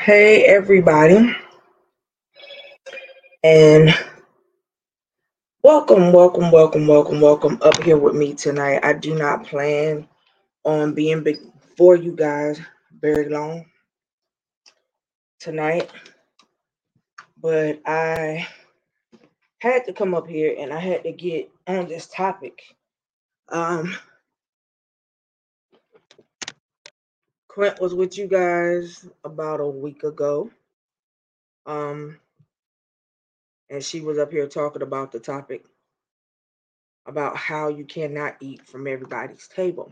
Hey, everybody, and welcome, welcome, welcome, welcome, welcome up here with me tonight. I do not plan on being before you guys very long tonight, but I had to come up here and I had to get on this topic. Um, Quint was with you guys about a week ago. Um, and she was up here talking about the topic about how you cannot eat from everybody's table.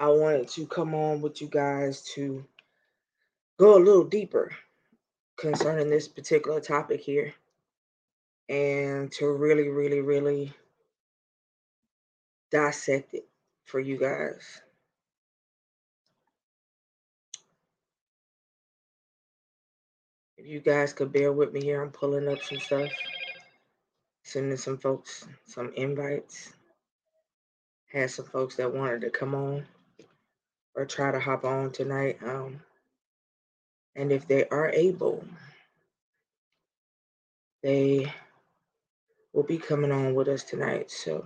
I wanted to come on with you guys to go a little deeper concerning this particular topic here and to really, really, really dissect it for you guys. If you guys could bear with me here, I'm pulling up some stuff, sending some folks some invites. Had some folks that wanted to come on or try to hop on tonight. Um, and if they are able, they will be coming on with us tonight. So,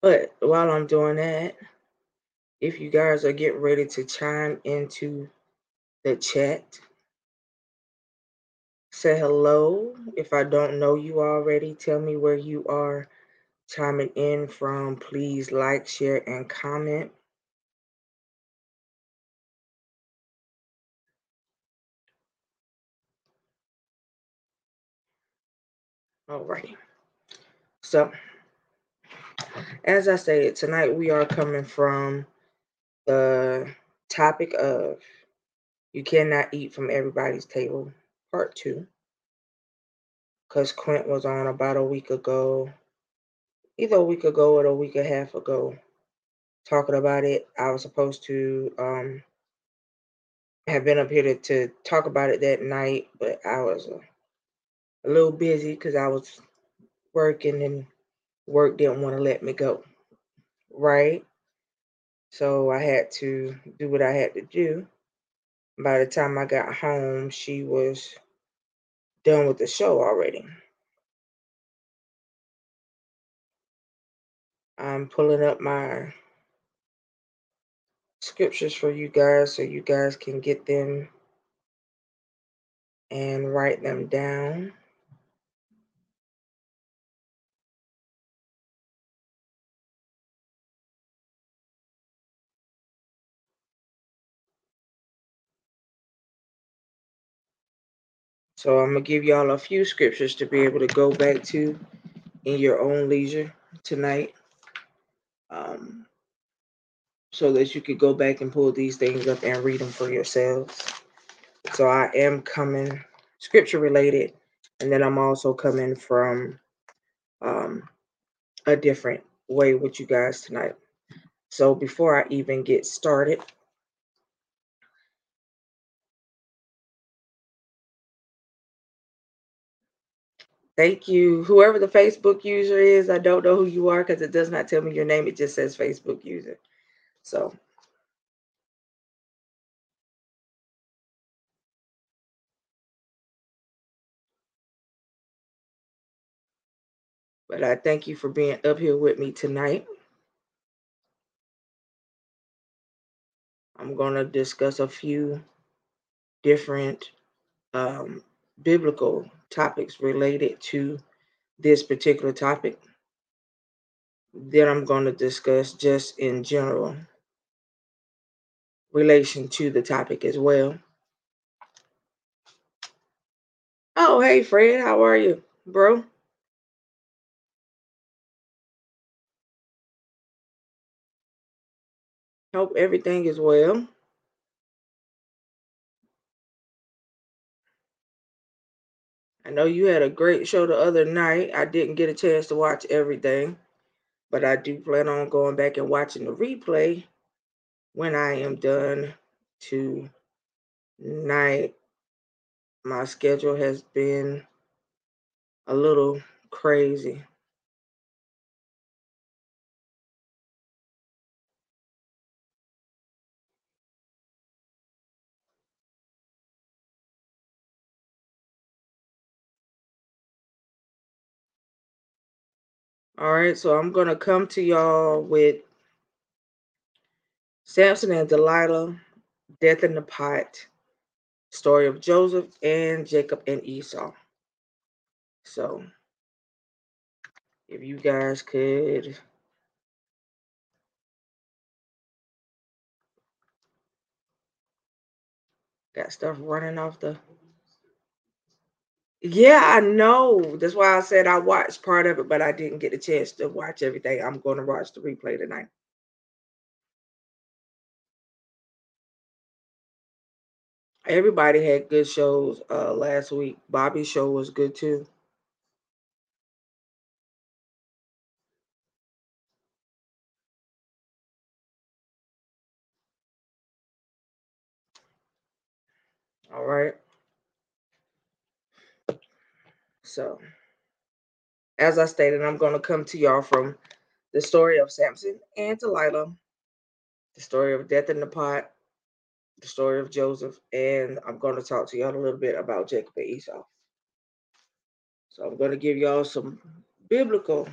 but while I'm doing that, if you guys are getting ready to chime into the chat, say hello. If I don't know you already, tell me where you are chiming in from. Please like, share, and comment. Alrighty. So, as I said, tonight we are coming from the topic of you cannot eat from everybody's table, part two. Because Quint was on about a week ago, either a week ago or a week and a half ago, talking about it. I was supposed to um, have been up here to, to talk about it that night, but I was a, a little busy because I was working and work didn't want to let me go. Right? So I had to do what I had to do. By the time I got home, she was done with the show already. I'm pulling up my scriptures for you guys so you guys can get them and write them down. So I'm gonna give y'all a few scriptures to be able to go back to in your own leisure tonight. Um, so that you could go back and pull these things up and read them for yourselves. So I am coming scripture related, and then I'm also coming from um, a different way with you guys tonight. So before I even get started, thank you. Whoever the Facebook user is, I don't know who you are because it does not tell me your name. It just says Facebook user. So but I thank you for being up here with me tonight. I'm going to discuss a few different um, biblical topics related to this particular topic. that I'm going to discuss just in general relation to the topic as well. Oh, hey, Fred, how are you, bro? Hope everything is well. I know you had a great show the other night. I didn't get a chance to watch everything, but I do plan on going back and watching the replay when I am done tonight. My schedule has been a little crazy. All right, so I'm gonna come to y'all with Samson and Delilah, death in the pot, story of Joseph and Jacob and Esau. So, if you guys could got stuff running off the yeah, I know. That's why I said I watched part of it, but I didn't get a chance to watch everything. I'm going to watch the replay tonight. Everybody had good shows uh, last week. Bobby's show was good too. All right. So, as I stated, I'm going to come to y'all from the story of Samson and Delilah, the story of death in the pot, the story of Joseph, and I'm going to talk to y'all a little bit about Jacob and Esau. So, I'm going to give y'all some biblical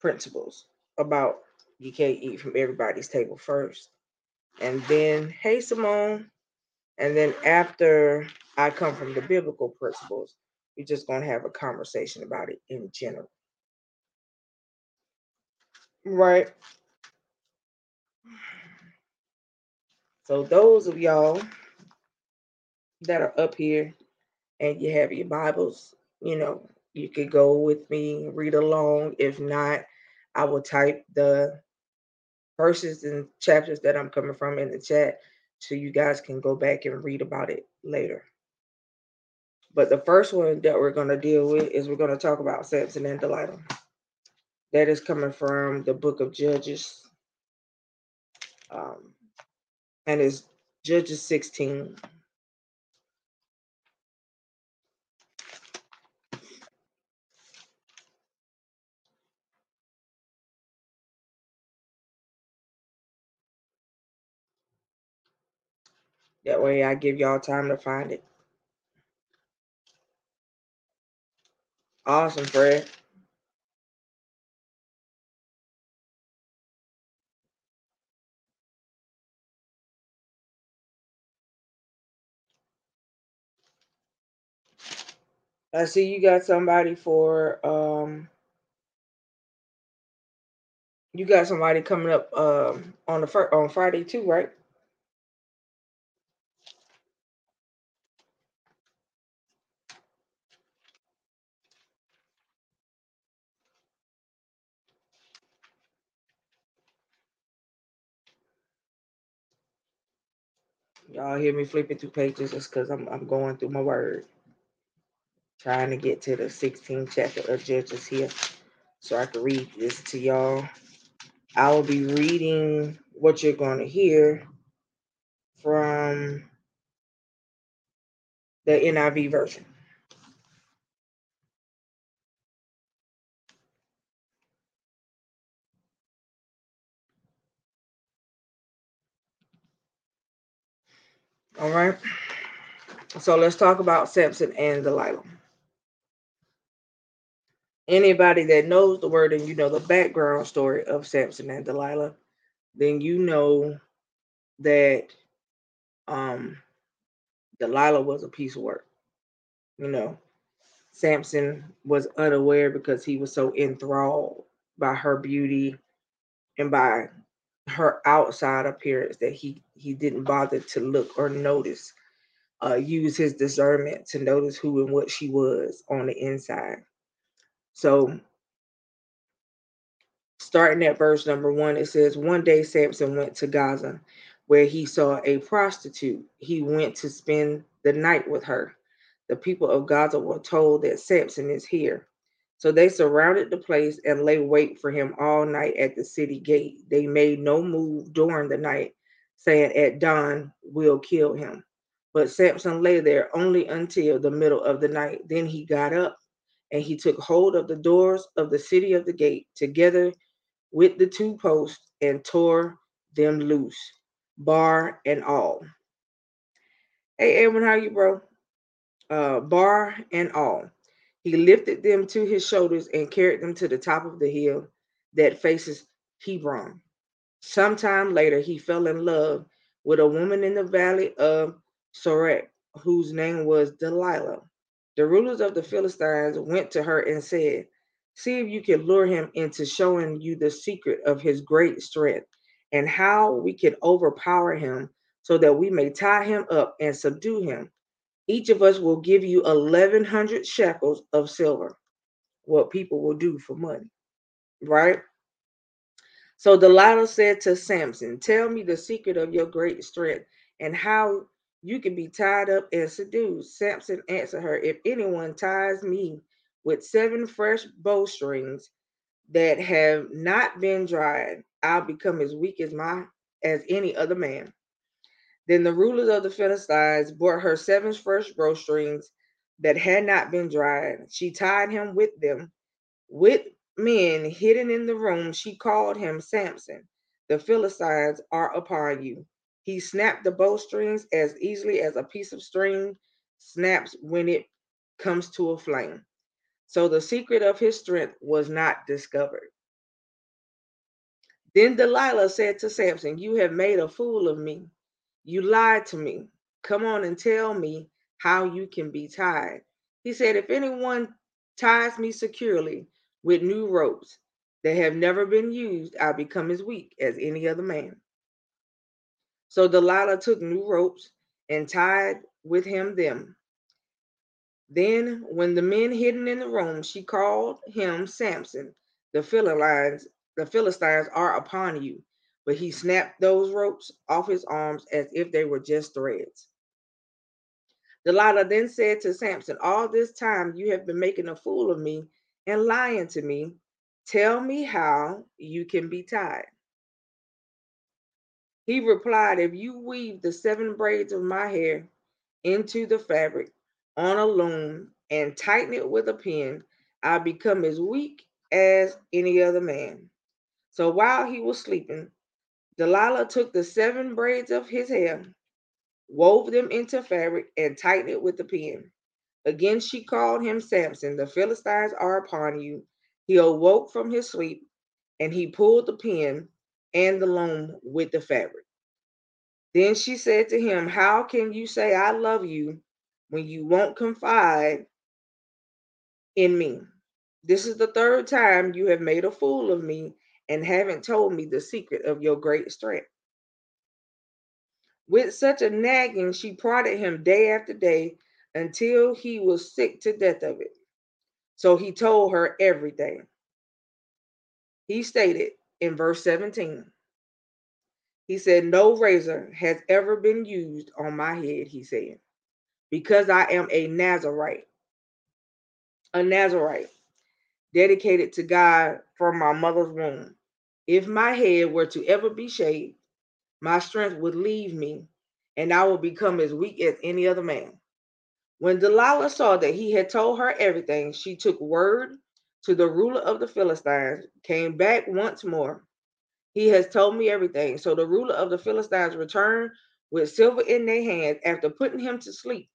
principles about you can't eat from everybody's table first. And then, hey, Simone. And then after I come from the biblical principles, we're just going to have a conversation about it in general. Right. So, those of y'all that are up here and you have your Bibles, you know, you could go with me, read along. If not, I will type the verses and chapters that I'm coming from in the chat so you guys can go back and read about it later. But the first one that we're going to deal with is we're going to talk about Samson and Delilah. That is coming from the book of Judges. Um, and it's Judges 16. That way I give y'all time to find it. Awesome, Fred. I see you got somebody for um you got somebody coming up um on the fir- on Friday too, right? Y'all hear me flipping through pages just because I'm I'm going through my word. Trying to get to the 16th chapter of Judges here so I can read this to y'all. I will be reading what you're going to hear from the NIV version. All right. So let's talk about Samson and Delilah. Anybody that knows the word and you know the background story of Samson and Delilah, then you know that um Delilah was a piece of work. You know, Samson was unaware because he was so enthralled by her beauty and by her outside appearance that he he didn't bother to look or notice uh use his discernment to notice who and what she was on the inside. So starting at verse number one it says one day samson went to gaza where he saw a prostitute. He went to spend the night with her. The people of gaza were told that samson is here so they surrounded the place and lay wait for him all night at the city gate. They made no move during the night, saying, At dawn, we'll kill him. But Samson lay there only until the middle of the night. Then he got up and he took hold of the doors of the city of the gate together with the two posts and tore them loose, bar and all. Hey, Edwin, how you, bro? Uh, bar and all. He lifted them to his shoulders and carried them to the top of the hill that faces Hebron. Sometime later, he fell in love with a woman in the valley of Sorek, whose name was Delilah. The rulers of the Philistines went to her and said, See if you can lure him into showing you the secret of his great strength and how we can overpower him so that we may tie him up and subdue him. Each of us will give you 1,100 shekels of silver, what people will do for money, right? So Delilah said to Samson, Tell me the secret of your great strength and how you can be tied up and subdued. Samson answered her, If anyone ties me with seven fresh bowstrings that have not been dried, I'll become as weak as my as any other man. Then the rulers of the Philistines brought her seven fresh bowstrings that had not been dried. She tied him with them with men hidden in the room, she called him Samson. The Philistines are upon you. He snapped the bowstrings as easily as a piece of string snaps when it comes to a flame. So the secret of his strength was not discovered. Then Delilah said to Samson, You have made a fool of me. You lied to me. Come on and tell me how you can be tied. He said, If anyone ties me securely, with new ropes that have never been used, I become as weak as any other man. So Delilah took new ropes and tied with him them. Then, when the men hidden in the room, she called him Samson. The Philistines, the Philistines are upon you. But he snapped those ropes off his arms as if they were just threads. Delilah then said to Samson, All this time you have been making a fool of me and lying to me. Tell me how you can be tied. He replied, If you weave the seven braids of my hair into the fabric on a loom and tighten it with a pin, I'll become as weak as any other man. So while he was sleeping, Delilah took the seven braids of his hair, wove them into fabric, and tightened it with a pin. Again she called him Samson. The Philistines are upon you. He awoke from his sleep and he pulled the pin and the loom with the fabric. Then she said to him, How can you say I love you when you won't confide in me? This is the third time you have made a fool of me and haven't told me the secret of your great strength. With such a nagging, she prodded him day after day until he was sick to death of it. So he told her everything. He stated in verse 17, he said, No razor has ever been used on my head, he said, because I am a Nazarite, a Nazarite dedicated to God from my mother's womb. If my head were to ever be shaved, my strength would leave me, and I would become as weak as any other man. When Delilah saw that he had told her everything, she took word to the ruler of the Philistines, came back once more. He has told me everything. So the ruler of the Philistines returned with silver in their hands. After putting him to sleep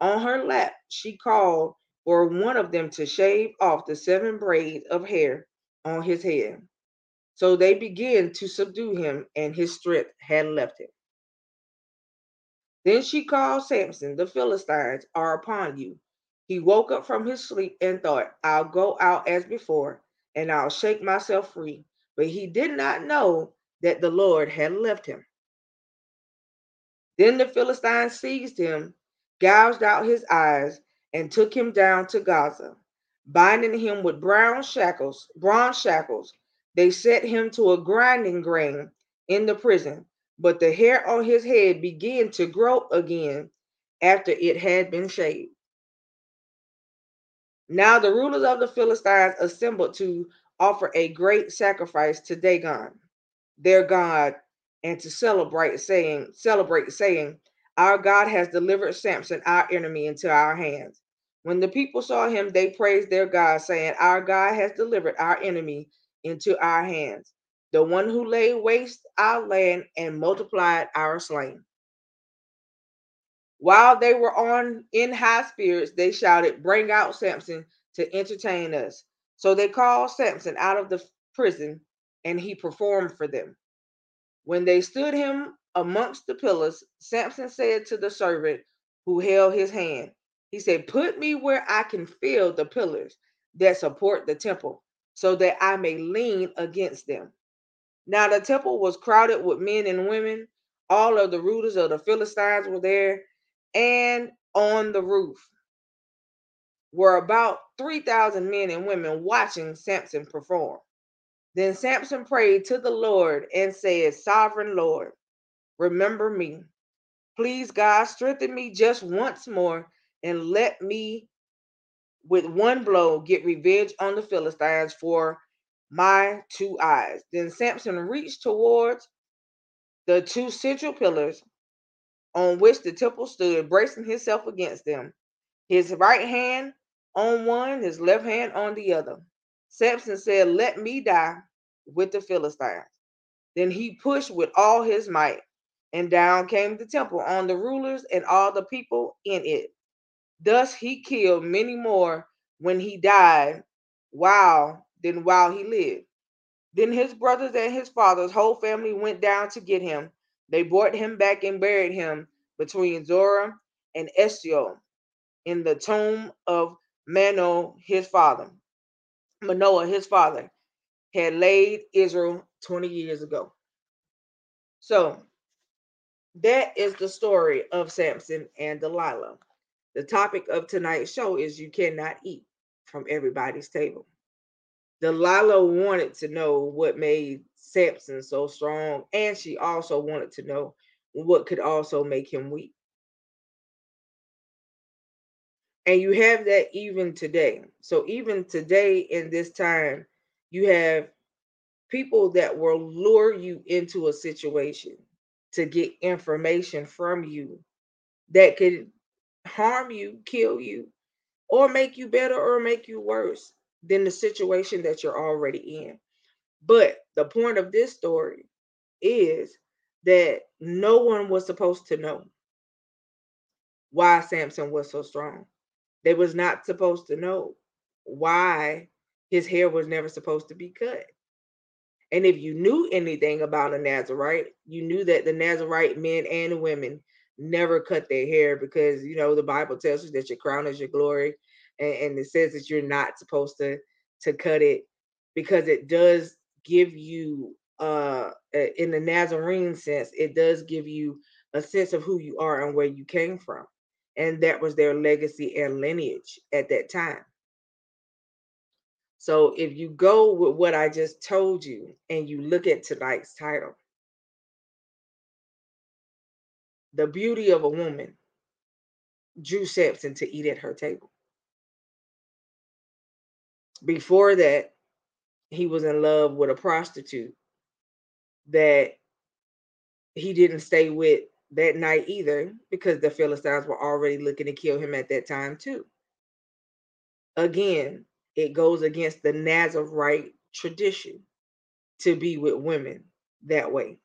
on her lap, she called for one of them to shave off the seven braids of hair on his head. So they began to subdue him, and his strength had left him. Then she called Samson, the Philistines are upon you. He woke up from his sleep and thought, I'll go out as before, and I'll shake myself free. But he did not know that the Lord had left him. Then the Philistines seized him, gouged out his eyes, and took him down to Gaza, binding him with brown shackles, bronze shackles. They set him to a grinding grain in the prison but the hair on his head began to grow again after it had been shaved. Now the rulers of the Philistines assembled to offer a great sacrifice to Dagon, their god, and to celebrate, saying, celebrate, saying, Our God has delivered Samson, our enemy, into our hands. When the people saw him, they praised their God, saying, Our God has delivered our enemy into our hands the one who laid waste our land and multiplied our slain. While they were on in high spirits, they shouted, Bring out Samson to entertain us. So they called Samson out of the prison, and he performed for them. When they stood him amongst the pillars, Samson said to the servant who held his hand, He said, Put me where I can feel the pillars that support the temple, so that I may lean against them. Now the temple was crowded with men and women. All of the rulers of the Philistines were there, and on the roof were about 3,000 men and women watching Samson perform. Then Samson prayed to the Lord and said, Sovereign Lord, remember me. Please, God, strengthen me just once more and let me, with one blow, get revenge on the Philistines for my two eyes. Then Samson reached towards the two central pillars on which the temple stood, bracing himself against them, his right hand on one, his left hand on the other. Samson said, Let me die with the Philistines. Then he pushed with all his might, and down came the temple on the rulers and all the people in it. Thus he killed many more when he died, while than while he lived. Then his brothers and his father's whole family went down to get him. They brought him back and buried him between Zorah and Eshtaol in the tomb of Manoah, his father. Manoah, his father, had laid Israel 20 years ago. So that is the story of Samson and Delilah. The topic of tonight's show is you cannot eat from everybody's table. Delilah wanted to know what made Samson so strong, and she also wanted to know what could also make him weak. And you have that even today. So, even today in this time, you have people that will lure you into a situation to get information from you that could harm you, kill you, or make you better or make you worse than the situation that you're already in. But the point of this story is that no one was supposed to know why Samson was so strong. They was not supposed to know why his hair was never supposed to be cut. And if you knew anything about a Nazarite, you knew that the Nazarite men and women never cut their hair because you know the Bible tells us that your crown is your glory, and, and it says that you're not supposed to to cut it because it does give you uh in the Nazarene sense, it does give you a sense of who you are and where you came from. And that was their legacy and lineage at that time. So if you go with what I just told you and you look at tonight's title, the beauty of a woman drew Samson to eat at her table. Before that, he was in love with a prostitute that he didn't stay with that night either because the Philistines were already looking to kill him at that time too. Again, it goes against the Nazarite tradition to be with women that way.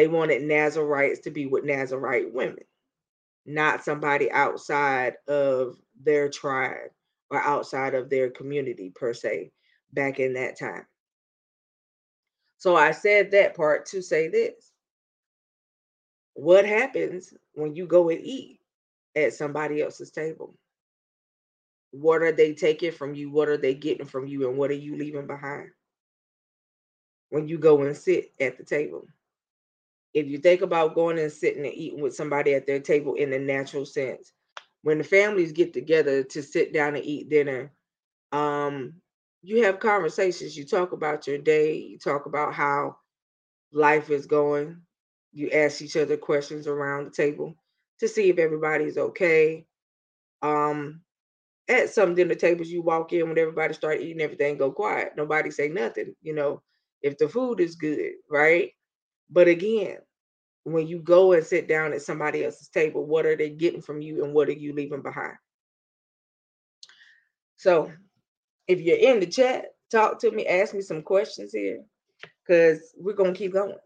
They wanted Nazarites to be with Nazarite women, not somebody outside of their tribe or outside of their community per se back in that time. So I said that part to say this. What happens when you go and eat at somebody else's table? What are they taking from you? What are they getting from you? And what are you leaving behind when you go and sit at the table? If you think about going and sitting and eating with somebody at their table in the natural sense, when the families get together to sit down and eat dinner, um, you have conversations. You talk about your day, you talk about how life is going. You ask each other questions around the table to see if everybody's okay. Um, at some dinner tables, you walk in when everybody start eating, everything go quiet. Nobody say nothing, you know, if the food is good, right? But again, when you go and sit down at somebody else's table, what are they getting from you and what are you leaving behind? So if you're in the chat, talk to me, ask me some questions here, because we're gonna keep going.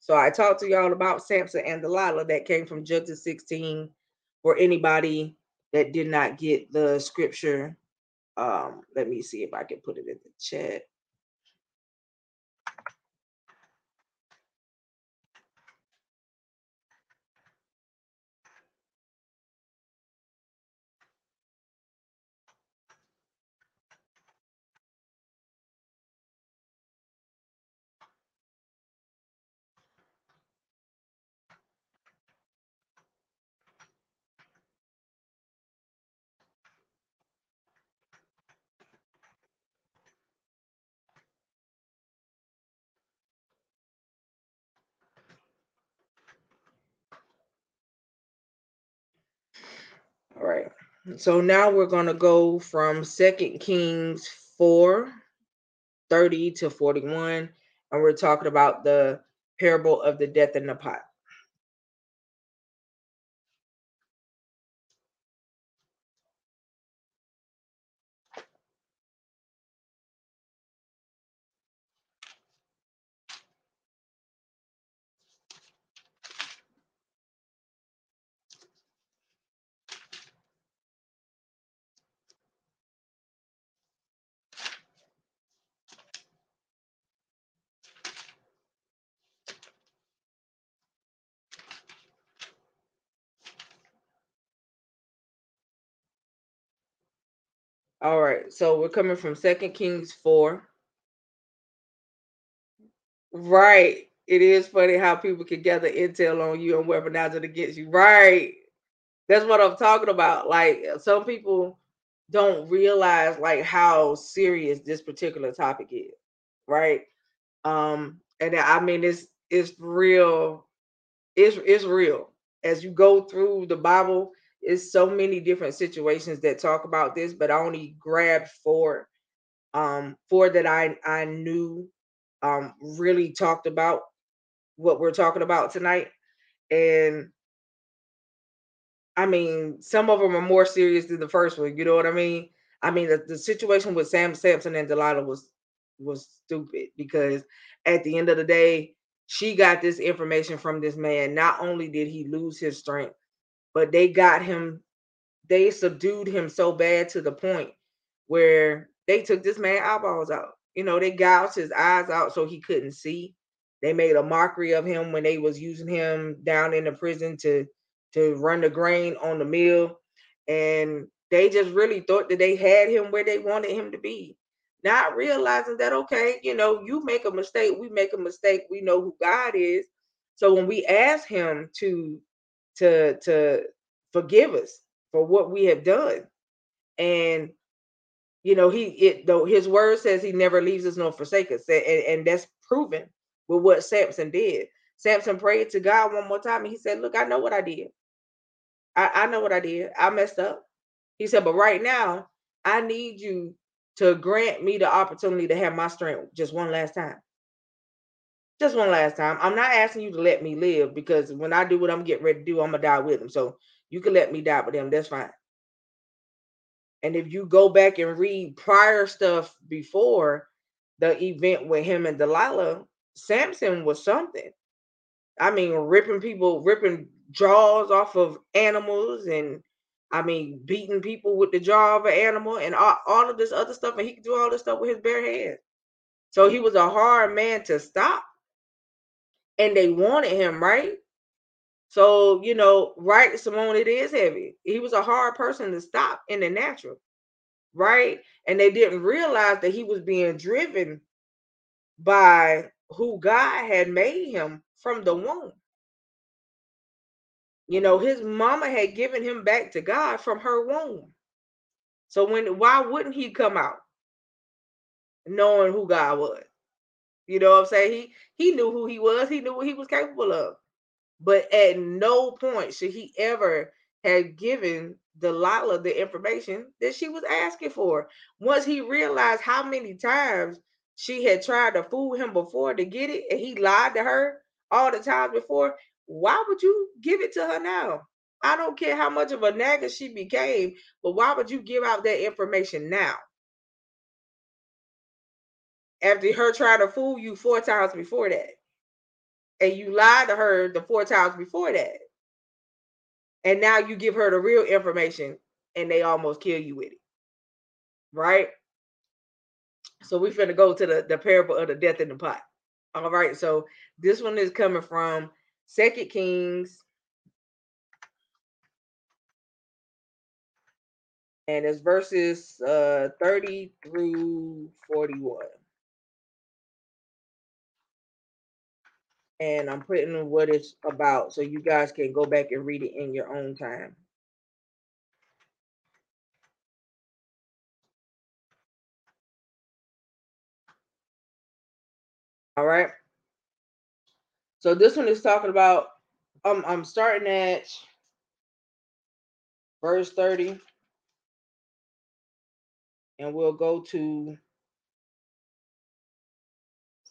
So I talked to y'all about Samson and Delilah that came from Judges 16 for anybody that did not get the scripture, um, let me see if I can put it in the chat. All right. So now we're going to go from Second Kings 4 30 to 41. And we're talking about the parable of the death in the pot. All right, so we're coming from Second Kings 4. Right. It is funny how people can gather intel on you and weaponize it against you. Right. That's what I'm talking about. Like some people don't realize like how serious this particular topic is. Right. Um, and I mean it's it's real, it's it's real. As you go through the Bible, it's so many different situations that talk about this, but I only grabbed four um four that I I knew um really talked about what we're talking about tonight. And I mean, some of them are more serious than the first one. You know what I mean? I mean, the, the situation with Sam Samson and Delilah was was stupid because at the end of the day, she got this information from this man. Not only did he lose his strength, but they got him, they subdued him so bad to the point where they took this man eyeballs out. You know, they gouged his eyes out so he couldn't see. They made a mockery of him when they was using him down in the prison to to run the grain on the mill. And they just really thought that they had him where they wanted him to be. Not realizing that, okay, you know, you make a mistake, we make a mistake, we know who God is. So when we ask him to to to forgive us for what we have done, and you know, he it though his word says he never leaves us nor forsake us. And, and that's proven with what Samson did. Samson prayed to God one more time and he said, Look, I know what I did. I, I know what I did. I messed up. He said, But right now, I need you to grant me the opportunity to have my strength just one last time. Just one last time. I'm not asking you to let me live because when I do what I'm getting ready to do, I'm gonna die with him. So you can let me die with him. That's fine. And if you go back and read prior stuff before the event with him and Delilah, Samson was something. I mean, ripping people, ripping jaws off of animals, and I mean, beating people with the jaw of an animal, and all, all of this other stuff. And he could do all this stuff with his bare hands. So he was a hard man to stop. And they wanted him, right? So, you know, right, Simone, it is heavy. He was a hard person to stop in the natural, right? And they didn't realize that he was being driven by who God had made him from the womb. You know, his mama had given him back to God from her womb. So when why wouldn't he come out knowing who God was? You know what I'm saying? He he knew who he was, he knew what he was capable of. But at no point should he ever have given Delilah the information that she was asking for. Once he realized how many times she had tried to fool him before to get it, and he lied to her all the times before, why would you give it to her now? I don't care how much of a nagger she became, but why would you give out that information now? After her trying to fool you four times before that and you lied to her the four times before that. And now you give her the real information and they almost kill you with it. Right? So we finna go to the, the parable of the death in the pot. All right. So this one is coming from Second Kings. And it's verses uh 30 through 41. And I'm putting what it's about so you guys can go back and read it in your own time. All right. So this one is talking about um I'm starting at verse 30 and we'll go to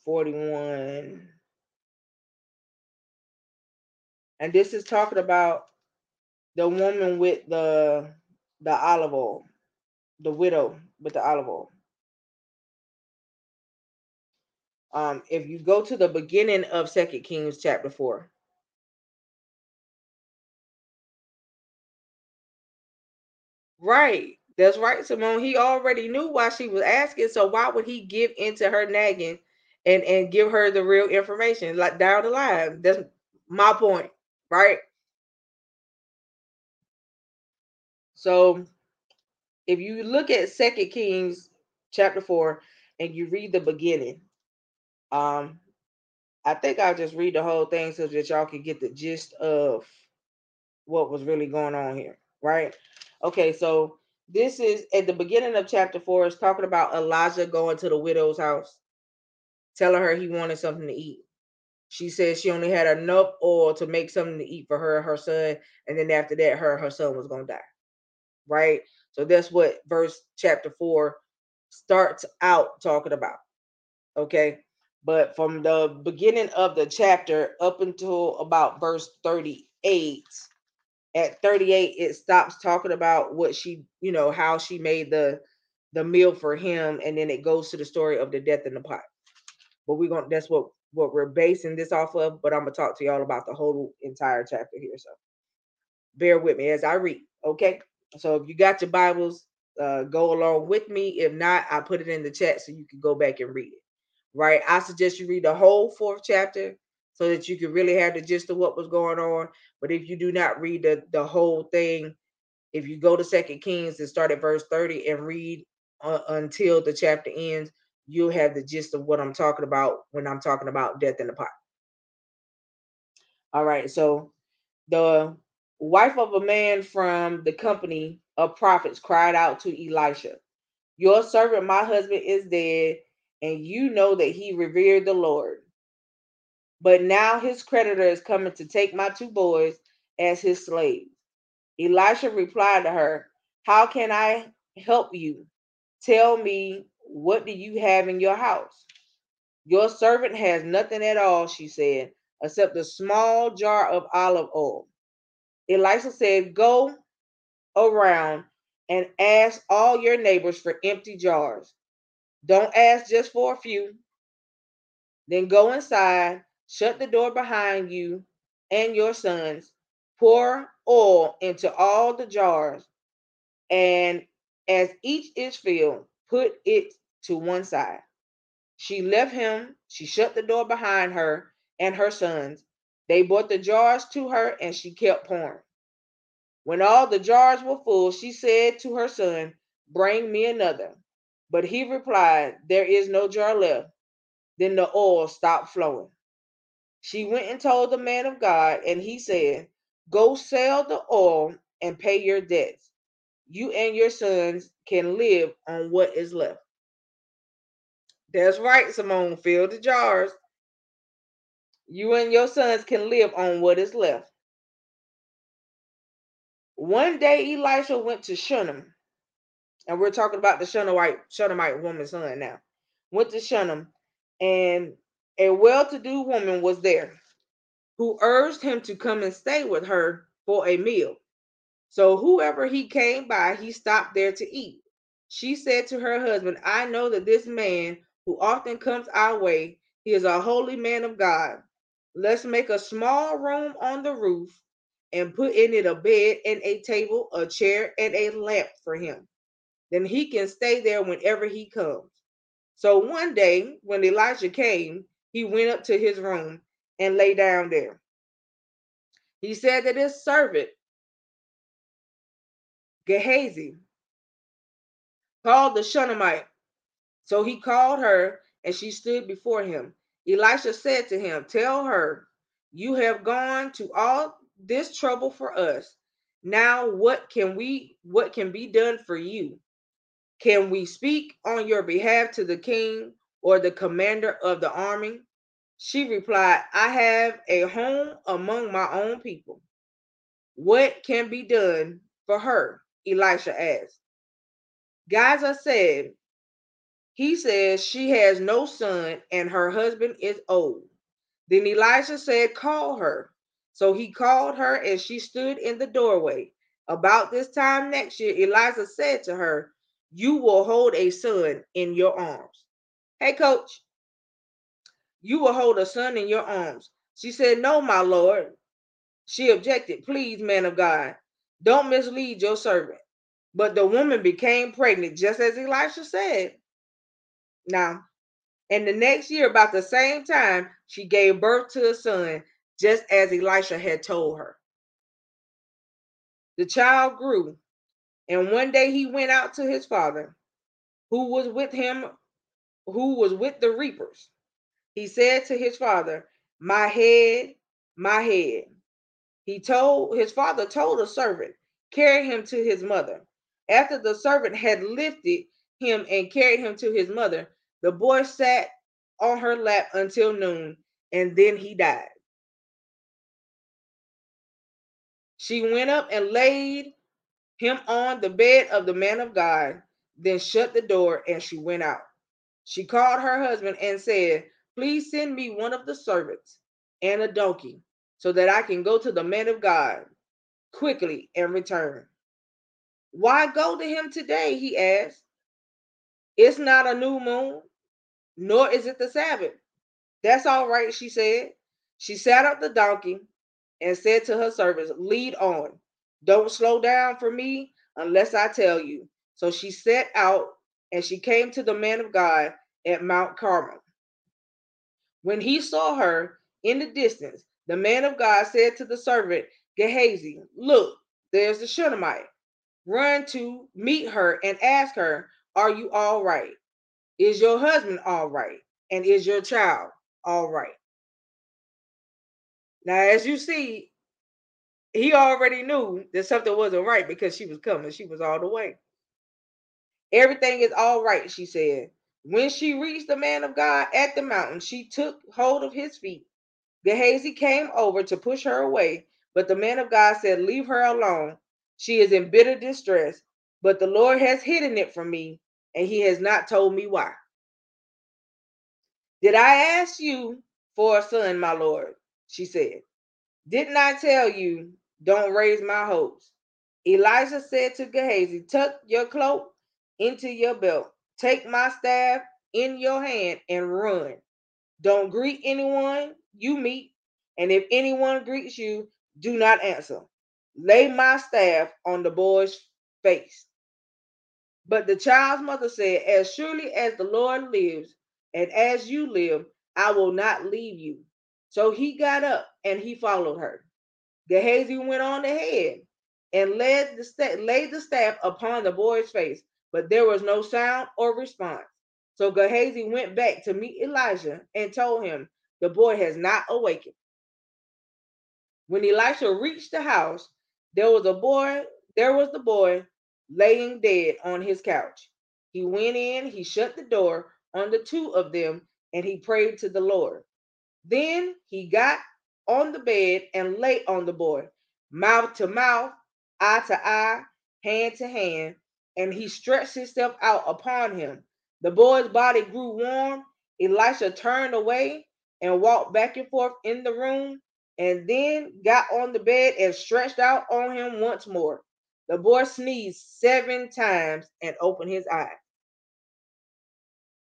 41 and this is talking about the woman with the the olive oil the widow with the olive oil um, if you go to the beginning of Second Kings chapter four. Right. That's right, Simone. He already knew why she was asking. So why would he give into her nagging and and give her the real information like down the line? That's my point, right? So if you look at Second Kings chapter four and you read the beginning, um, I think I'll just read the whole thing so that y'all can get the gist of what was really going on here, right? Okay, so this is at the beginning of chapter four, it's talking about Elijah going to the widow's house, telling her he wanted something to eat. She said she only had enough oil to make something to eat for her and her son, and then after that, her her son was gonna die. Right? So that's what verse chapter four starts out talking about. Okay. But from the beginning of the chapter up until about verse 38, at 38, it stops talking about what she, you know, how she made the the meal for him, and then it goes to the story of the death in the pot. But we're gonna that's what what we're basing this off of, but I'm gonna talk to y'all about the whole entire chapter here. So bear with me as I read, okay? So if you got your Bibles, uh, go along with me. If not, I put it in the chat so you can go back and read it right? I suggest you read the whole fourth chapter so that you can really have the gist of what was going on. But if you do not read the, the whole thing, if you go to Second Kings and start at verse 30 and read uh, until the chapter ends, you'll have the gist of what I'm talking about when I'm talking about death in the pot. All right, so the wife of a man from the company of prophets cried out to Elisha, Your servant, my husband, is dead, and you know that he revered the Lord. But now his creditor is coming to take my two boys as his slaves. Elisha replied to her, How can I help you? Tell me, what do you have in your house? Your servant has nothing at all, she said, except a small jar of olive oil. Elisha said, Go around and ask all your neighbors for empty jars. Don't ask just for a few. Then go inside, shut the door behind you and your sons, pour oil into all the jars, and as each is filled, put it to one side. She left him, she shut the door behind her and her sons. They brought the jars to her, and she kept pouring. When all the jars were full, she said to her son, Bring me another. But he replied, There is no jar left. Then the oil stopped flowing. She went and told the man of God, and he said, Go sell the oil and pay your debts. You and your sons can live on what is left. That's right, Simone. Fill the jars. You and your sons can live on what is left. One day Elisha went to Shunem and we're talking about the Shunammite woman's son now, went to Shunem, and a well-to-do woman was there who urged him to come and stay with her for a meal. So whoever he came by, he stopped there to eat. She said to her husband, I know that this man who often comes our way, he is a holy man of God. Let's make a small room on the roof and put in it a bed and a table, a chair, and a lamp for him. Then he can stay there whenever he comes. So one day, when Elijah came, he went up to his room and lay down there. He said that his servant, Gehazi, called the Shunammite. So he called her, and she stood before him. Elisha said to him, Tell her, you have gone to all this trouble for us. Now what can we what can be done for you? Can we speak on your behalf to the king or the commander of the army? She replied, I have a home among my own people. What can be done for her? Elisha asked. Gehazi said, He says she has no son and her husband is old. Then Elisha said, Call her. So he called her and she stood in the doorway. About this time next year, Elijah said to her, You will hold a son in your arms. Hey, coach, you will hold a son in your arms. She said, No, my Lord. She objected, Please, man of God, don't mislead your servant. But the woman became pregnant, just as Elisha said. Now, and the next year, about the same time, she gave birth to a son, just as Elisha had told her. The child grew, and one day he went out to his father, who was with him, who was with the reapers. He said to his father, My head, my head. He told his father told a servant, Carry him to his mother. After the servant had lifted him and carried him to his mother, the boy sat on her lap until noon, and then he died. She went up and laid him on the bed of the man of God, then shut the door and she went out. She called her husband and said, Please send me one of the servants and a donkey so that I can go to the man of God quickly and return. Why go to him today? He asked. It's not a new moon, nor is it the Sabbath. That's all right, she said. She sat up the donkey and said to her servants, Lead on. Don't slow down for me unless I tell you. So she set out and she came to the man of God at Mount Carmel. When he saw her in the distance, the man of God said to the servant Gehazi, Look, there's the Shunammite. Run to meet her and ask her, Are you all right? Is your husband all right? And is your child all right? Now, as you see, he already knew that something wasn't right because she was coming. She was all the way. Everything is all right, she said. When she reached the man of God at the mountain, she took hold of his feet. Gehazi came over to push her away, but the man of God said, Leave her alone. She is in bitter distress, but the Lord has hidden it from me, and he has not told me why. Did I ask you for a son, my Lord? She said. Didn't I tell you, don't raise my hopes? Elijah said to Gehazi, Tuck your cloak into your belt, take my staff in your hand, and run. Don't greet anyone you meet, and if anyone greets you, do not answer. Lay my staff on the boy's face. But the child's mother said, As surely as the Lord lives, and as you live, I will not leave you. So he got up and he followed her. Gehazi went on ahead and led the laid the staff upon the boy's face, but there was no sound or response. So Gehazi went back to meet Elijah and told him, The boy has not awakened. When Elisha reached the house, there was a boy, there was the boy laying dead on his couch. He went in, he shut the door on the two of them, and he prayed to the Lord. Then he got on the bed and lay on the boy, mouth to mouth, eye to eye, hand to hand, and he stretched himself out upon him. The boy's body grew warm. Elisha turned away and walked back and forth in the room, and then got on the bed and stretched out on him once more. The boy sneezed seven times and opened his eyes.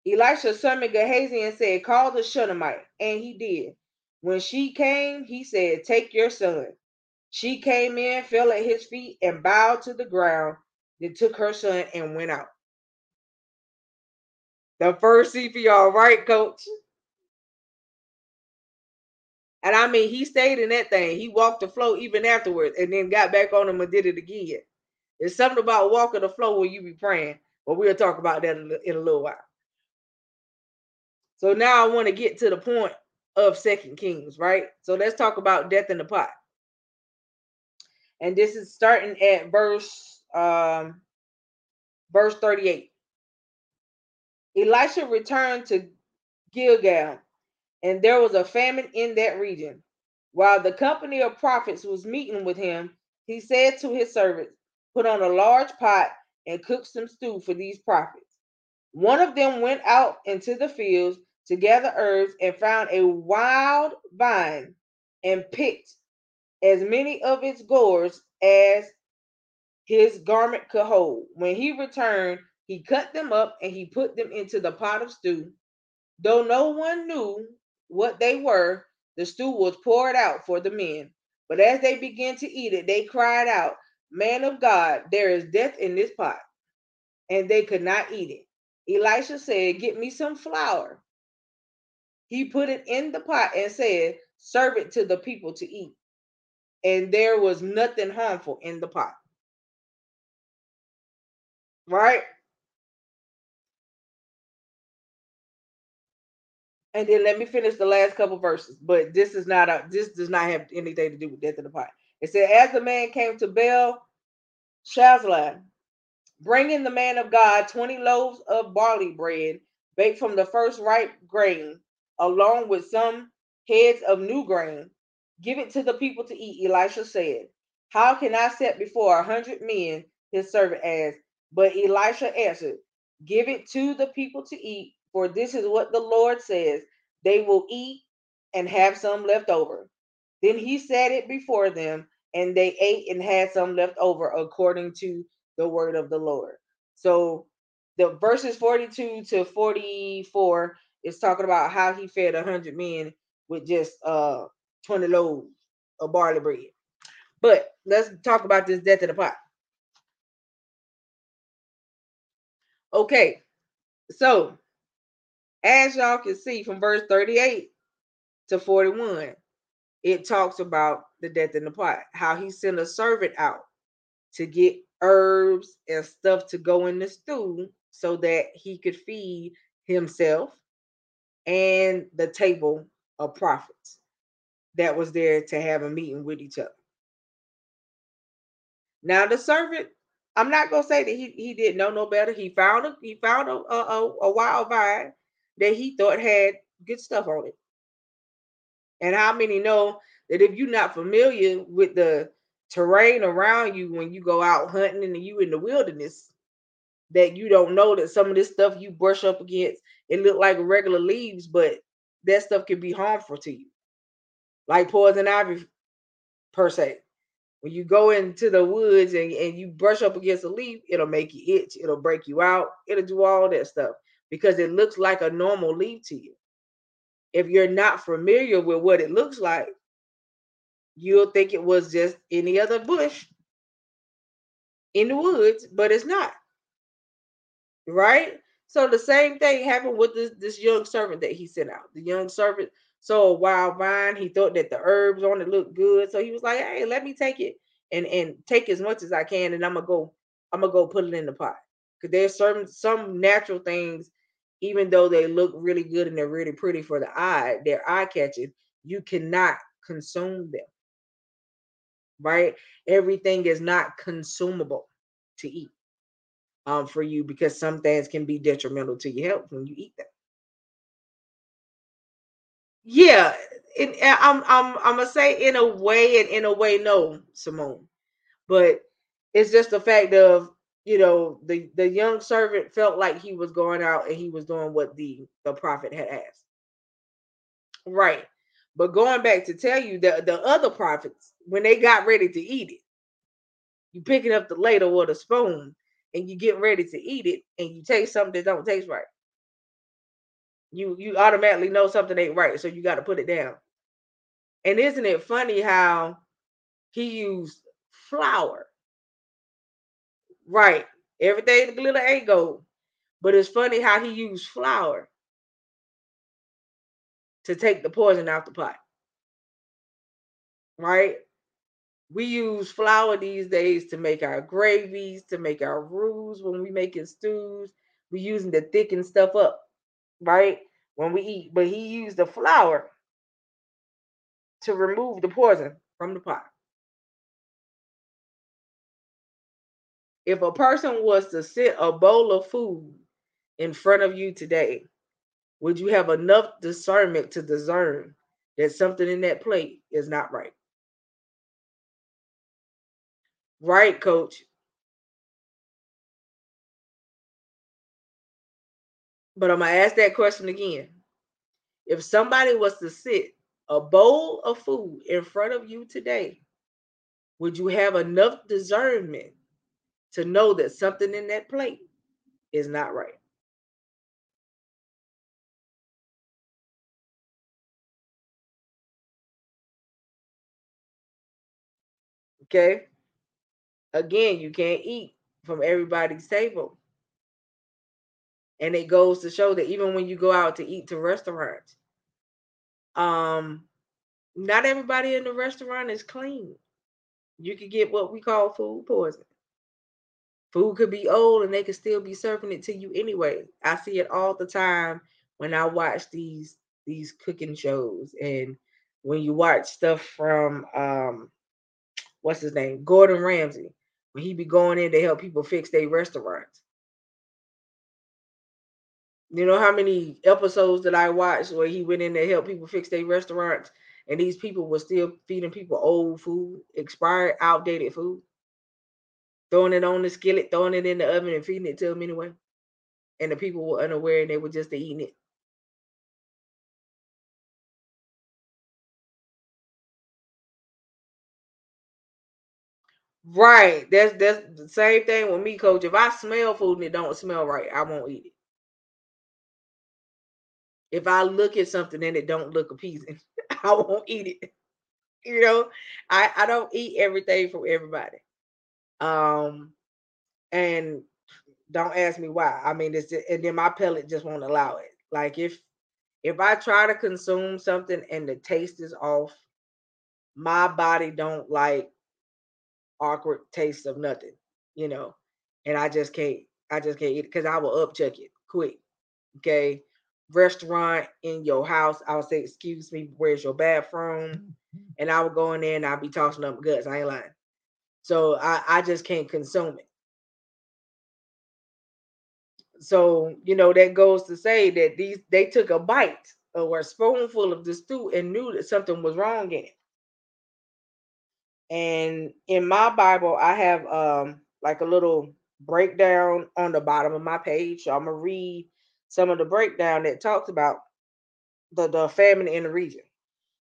Elisha summoned Gehazi and said, Call the Shunammite. And he did. When she came, he said, Take your son. She came in, fell at his feet, and bowed to the ground. Then took her son and went out. The first CPR, right, coach? And I mean, he stayed in that thing. He walked the flow even afterwards and then got back on him and did it again. There's something about walking the flow when you be praying, but we'll talk about that in a little while. So now I want to get to the point of Second Kings, right? So let's talk about death in the pot. And this is starting at verse um verse 38. Elisha returned to Gilgal, and there was a famine in that region. While the company of prophets was meeting with him, he said to his servants, Put on a large pot and cook some stew for these prophets. One of them went out into the fields to gather herbs and found a wild vine and picked as many of its gourds as his garment could hold. When he returned, he cut them up and he put them into the pot of stew. Though no one knew what they were, the stew was poured out for the men. But as they began to eat it, they cried out, Man of God, there is death in this pot. And they could not eat it. Elisha said, Get me some flour he put it in the pot and said, Serve it to the people to eat. And there was nothing harmful in the pot. Right? And then let me finish the last couple verses. But this is not a this does not have anything to do with death in the pot. It said, As the man came to Baal Shazlan, bringing the man of God 20 loaves of barley bread baked from the first ripe grain along with some heads of new grain. Give it to the people to eat. Elisha said, How can I set before a hundred men? His servant asked. But Elisha answered, Give it to the people to eat, for this is what the Lord says. They will eat and have some left over. Then he set it before them, and they ate and had some left over according to the word of the Lord. So the verses 42 to 44 is talking about how he fed a hundred men with just uh 20 loaves of barley bread. But let's talk about this death in the pot. Okay, so as y'all can see from verse 38 to 41, it talks about the death in the pot, how he sent a servant out to get herbs and stuff to go in the stew so that he could feed himself and the table of prophets that was there to have a meeting with each other. Now the servant, I'm not gonna say that he, he didn't know no better. He found a he found a, a, a wild vine that he thought had good stuff on it. And how many know that if you're not familiar with the terrain around you when you go out hunting and you in the wilderness, that you don't know that some of this stuff you brush up against it look like regular leaves, but that stuff can be harmful to you, like poison ivy per se. When you go into the woods and, and you brush up against a leaf, it'll make you itch, it'll break you out, it'll do all that stuff because it looks like a normal leaf to you. If you're not familiar with what it looks like, you'll think it was just any other bush in the woods, but it's not. Right? So the same thing happened with this, this young servant that he sent out. The young servant saw a wild vine. He thought that the herbs on it looked good. So he was like, hey, let me take it and, and take as much as I can. And I'm gonna go, I'm gonna go put it in the pot. Because there's certain some natural things, even though they look really good and they're really pretty for the eye, they're eye catching, you cannot consume them. Right? Everything is not consumable to eat um, for you because some things can be detrimental to your health when you eat them. Yeah, I'm I'm I'm gonna say in a way and in a way no, Simone, but it's just the fact of you know the the young servant felt like he was going out and he was doing what the the prophet had asked. Right. But going back to tell you that the other prophets, when they got ready to eat it, you picking up the ladle or the spoon, and you get ready to eat it and you taste something that don't taste right. You you automatically know something ain't right, so you got to put it down. And isn't it funny how he used flour. Right. Everything the glitter ain't gold. But it's funny how he used flour to take the poison out the pot. Right? We use flour these days to make our gravies, to make our roux when we making stews. We using to thicken stuff up, right? When we eat. But he used the flour to remove the poison from the pot. If a person was to sit a bowl of food in front of you today, would you have enough discernment to discern that something in that plate is not right? Right, coach. But I'm going to ask that question again. If somebody was to sit a bowl of food in front of you today, would you have enough discernment to know that something in that plate is not right? Okay. Again, you can't eat from everybody's table. And it goes to show that even when you go out to eat to restaurants, um, not everybody in the restaurant is clean. You could get what we call food poisoning. Food could be old and they could still be serving it to you anyway. I see it all the time when I watch these these cooking shows and when you watch stuff from um what's his name? Gordon Ramsay. When he be going in to help people fix their restaurants. You know how many episodes that I watched where he went in to help people fix their restaurants and these people were still feeding people old food, expired, outdated food, throwing it on the skillet, throwing it in the oven and feeding it to them anyway. And the people were unaware and they were just eating it. Right. That's that's the same thing with me, coach. If I smell food and it don't smell right, I won't eat it. If I look at something and it don't look appeasing, I won't eat it. You know, I I don't eat everything from everybody. Um, and don't ask me why. I mean, it's just, and then my pellet just won't allow it. Like if if I try to consume something and the taste is off, my body don't like awkward taste of nothing, you know. And I just can't, I just can't eat it because I will upchuck it quick. Okay. Restaurant in your house, I would say, excuse me, where's your bathroom? Mm-hmm. And I would go in there and I'll be tossing up guts. I ain't lying. So I, I just can't consume it. So, you know, that goes to say that these they took a bite or a spoonful of the stew and knew that something was wrong in it. And in my Bible, I have um like a little breakdown on the bottom of my page. So I'm gonna read some of the breakdown that talks about the, the famine in the region.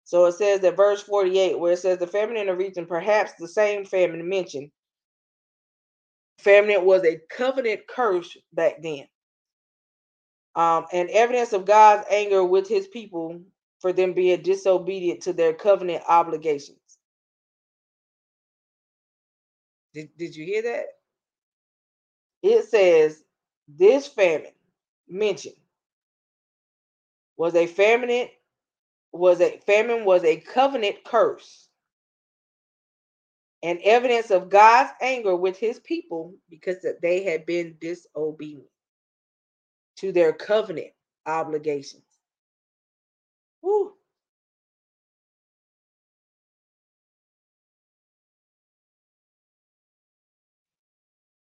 So it says that verse 48, where it says the famine in the region, perhaps the same famine mentioned. Famine was a covenant curse back then. Um, and evidence of God's anger with his people for them being disobedient to their covenant obligations. Did, did you hear that? It says this famine mentioned was a famine was a famine was a covenant curse and evidence of God's anger with his people because they had been disobedient to their covenant obligations. Woo.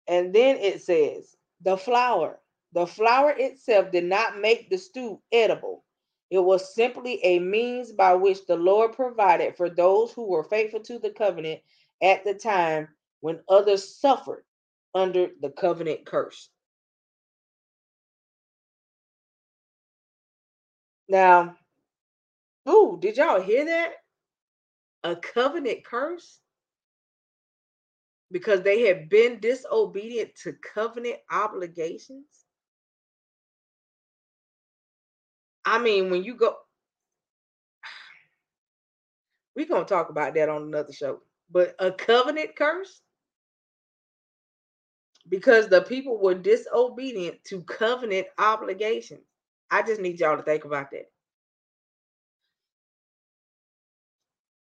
And then it says, the flour. The flour itself did not make the stew edible. It was simply a means by which the Lord provided for those who were faithful to the covenant at the time when others suffered under the covenant curse. Now, ooh, did y'all hear that? A covenant curse? because they had been disobedient to covenant obligations. I mean, when you go, we're going to talk about that on another show but a covenant curse because the people were disobedient to covenant obligations. I just need y'all to think about that.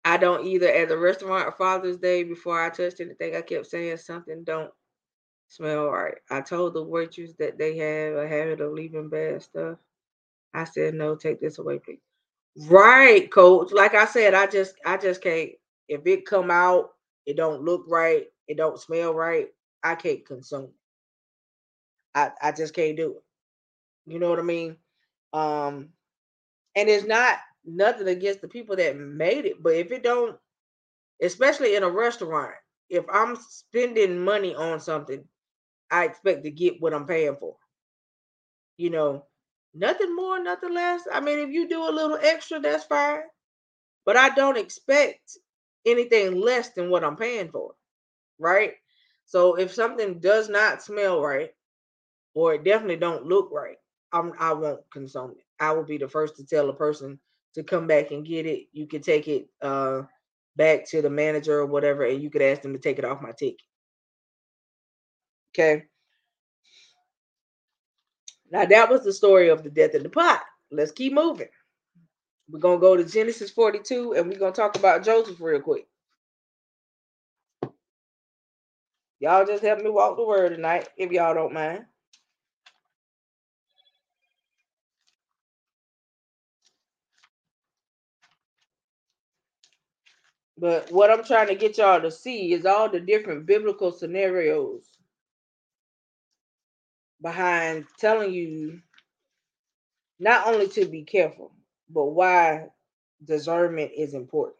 I don't either at the restaurant Father's Day before I touched anything. I kept saying something don't smell right. I told the waitress that they have a habit of leaving bad stuff. I said, no, take this away, please. Right, coach. Like I said, I just I just can't if it come out, it don't look right, it don't smell right, I can't consume it. I, I just can't do it. You know what I mean? Um, and it's not nothing against the people that made it, but if it don't, especially in a restaurant, if I'm spending money on something, I expect to get what I'm paying for. You know, nothing more, nothing less. I mean, if you do a little extra, that's fine. But I don't expect anything less than what I'm paying for. Right? So if something does not smell right, or it definitely don't look right, I'm I won't consume it. I will be the first to tell a person to come back and get it. You could take it uh back to the manager or whatever, and you could ask them to take it off my ticket. Okay. Now that was the story of the death in the pot. Let's keep moving. We're gonna go to Genesis 42 and we're gonna talk about Joseph real quick. Y'all just help me walk the word tonight, if y'all don't mind. But what I'm trying to get y'all to see is all the different biblical scenarios behind telling you not only to be careful, but why discernment is important.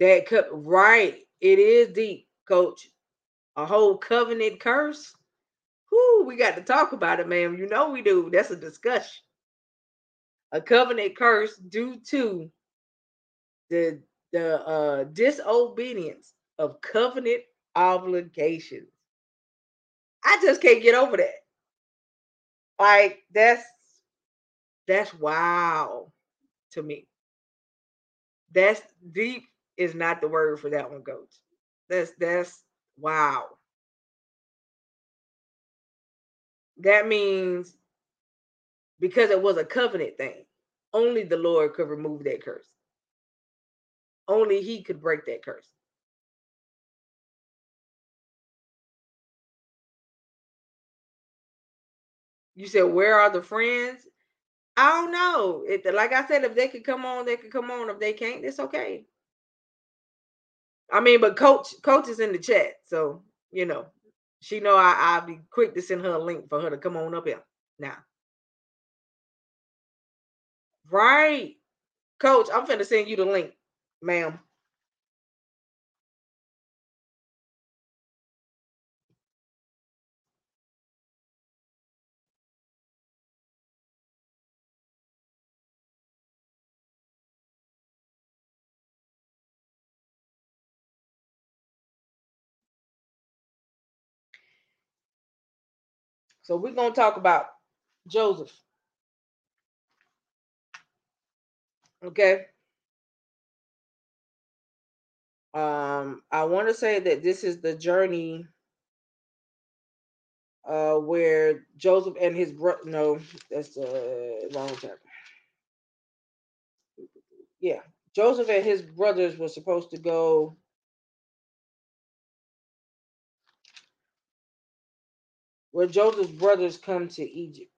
That could right. It is deep, coach. A whole covenant curse. Whoo, we got to talk about it, ma'am. You know we do. That's a discussion. A covenant curse due to the the uh disobedience of covenant obligations. I just can't get over that. Like that's that's wow to me. That's deep is not the word for that one, coach. That's that's wow. That means because it was a covenant thing, only the Lord could remove that curse. Only he could break that curse. You said, where are the friends? I don't know. It, like I said, if they could come on, they could come on. If they can't, it's okay. I mean, but coach, coach is in the chat, so you know, she know I, I'll be quick to send her a link for her to come on up here now. Right, coach. I'm finna send you the link, ma'am. So we're gonna talk about Joseph. Okay. Um, I want to say that this is the journey uh where Joseph and his brother no, that's the wrong chapter. Yeah. Joseph and his brothers were supposed to go where Joseph's brothers come to Egypt.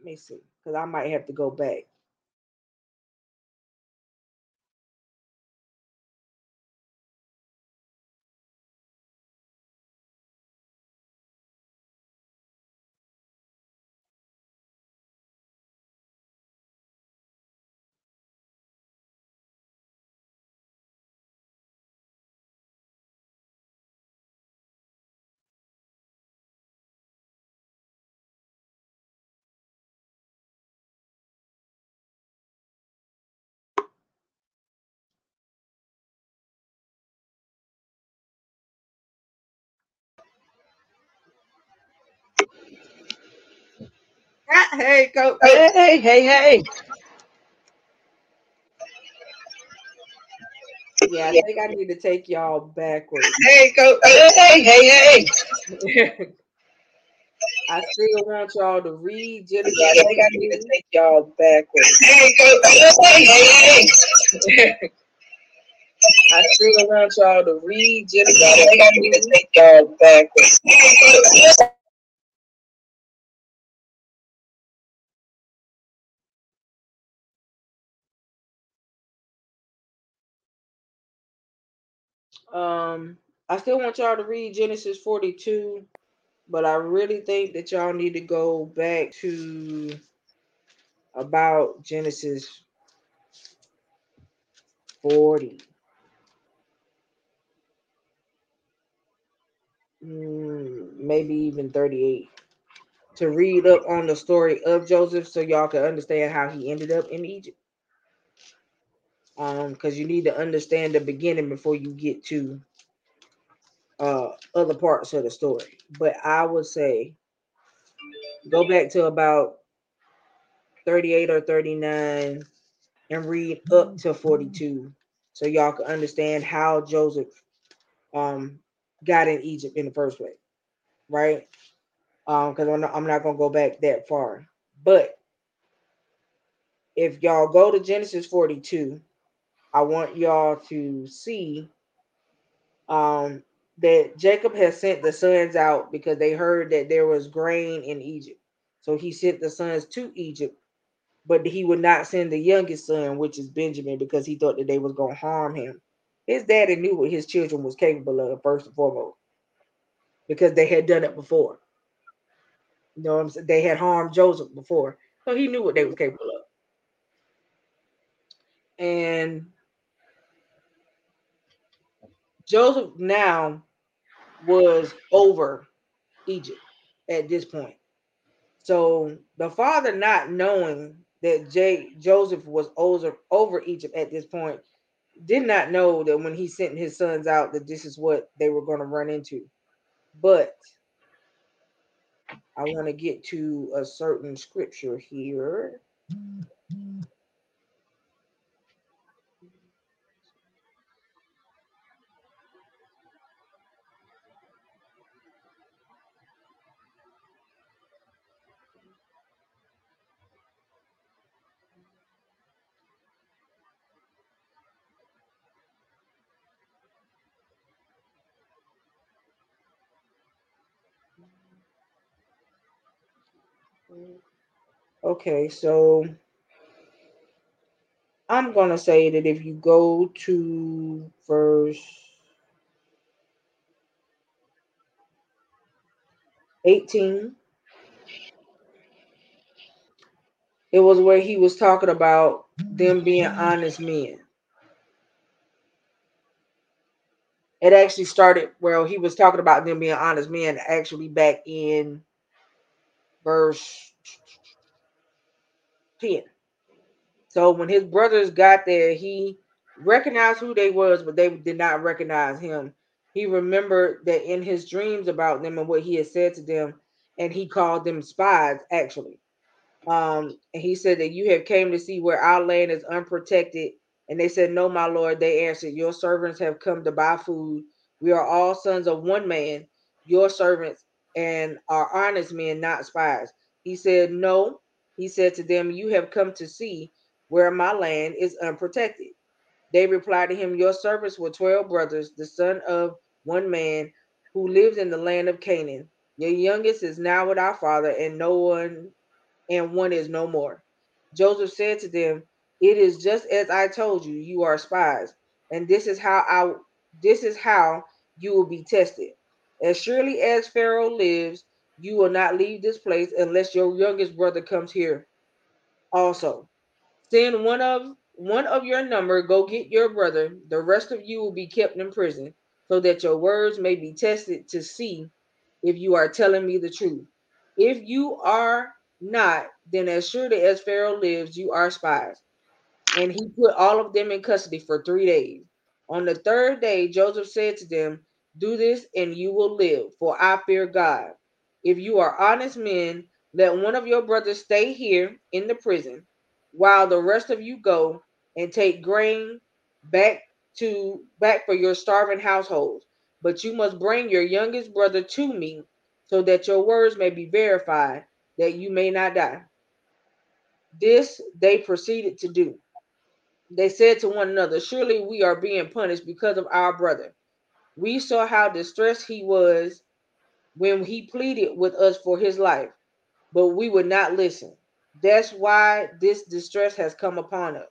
Let me see, because I might have to go back. Hey, go. Hey, hey, hey, hey. Yeah, I think I need to take y'all backwards. Hey, go. Hey, hey, hey. I still want y'all to read. Yeah, I think I need to take y'all backwards. Hey, go. Hey, hey, hey. I still want y'all to read. Yeah, I think I need to take y'all backwards. Um, I still want y'all to read Genesis 42, but I really think that y'all need to go back to about Genesis 40. Mm, maybe even 38 to read up on the story of Joseph so y'all can understand how he ended up in Egypt. Um, because you need to understand the beginning before you get to uh other parts of the story. But I would say go back to about 38 or 39 and read up to 42 so y'all can understand how Joseph um got in Egypt in the first place, right? Um, because I'm not, I'm not gonna go back that far, but if y'all go to Genesis 42, I want y'all to see um that Jacob has sent the sons out because they heard that there was grain in Egypt. So he sent the sons to Egypt, but he would not send the youngest son, which is Benjamin, because he thought that they was gonna harm him. His daddy knew what his children was capable of, first and foremost, because they had done it before. You know what I'm saying? They had harmed Joseph before, so he knew what they were capable of. And Joseph now was over Egypt at this point. So the father, not knowing that J- Joseph was over, over Egypt at this point, did not know that when he sent his sons out that this is what they were going to run into. But I want to get to a certain scripture here. Okay, so I'm going to say that if you go to verse 18, it was where he was talking about them being honest men. It actually started well, he was talking about them being honest men, actually back in verse 10. So when his brothers got there, he recognized who they was, but they did not recognize him. He remembered that in his dreams about them and what he had said to them, and he called them spies, actually. Um, and he said that you have came to see where our land is unprotected. And they said, No, my lord. They answered, Your servants have come to buy food. We are all sons of one man, your servants, and are honest men, not spies. He said, No. He said to them, You have come to see where my land is unprotected. They replied to him, Your servants were 12 brothers, the son of one man who lives in the land of Canaan. Your youngest is now with our father, and no one and one is no more. Joseph said to them, It is just as I told you, you are spies, and this is how I this is how you will be tested. As surely as Pharaoh lives, you will not leave this place unless your youngest brother comes here also. Send one of one of your number, go get your brother. The rest of you will be kept in prison, so that your words may be tested to see if you are telling me the truth. If you are not, then as surely as Pharaoh lives, you are spies. And he put all of them in custody for three days. On the third day, Joseph said to them, Do this and you will live, for I fear God. If you are honest men, Let one of your brothers stay here in the prison while the rest of you go and take grain back to back for your starving households. But you must bring your youngest brother to me so that your words may be verified, that you may not die. This they proceeded to do. They said to one another, Surely we are being punished because of our brother. We saw how distressed he was when he pleaded with us for his life, but we would not listen. That's why this distress has come upon us.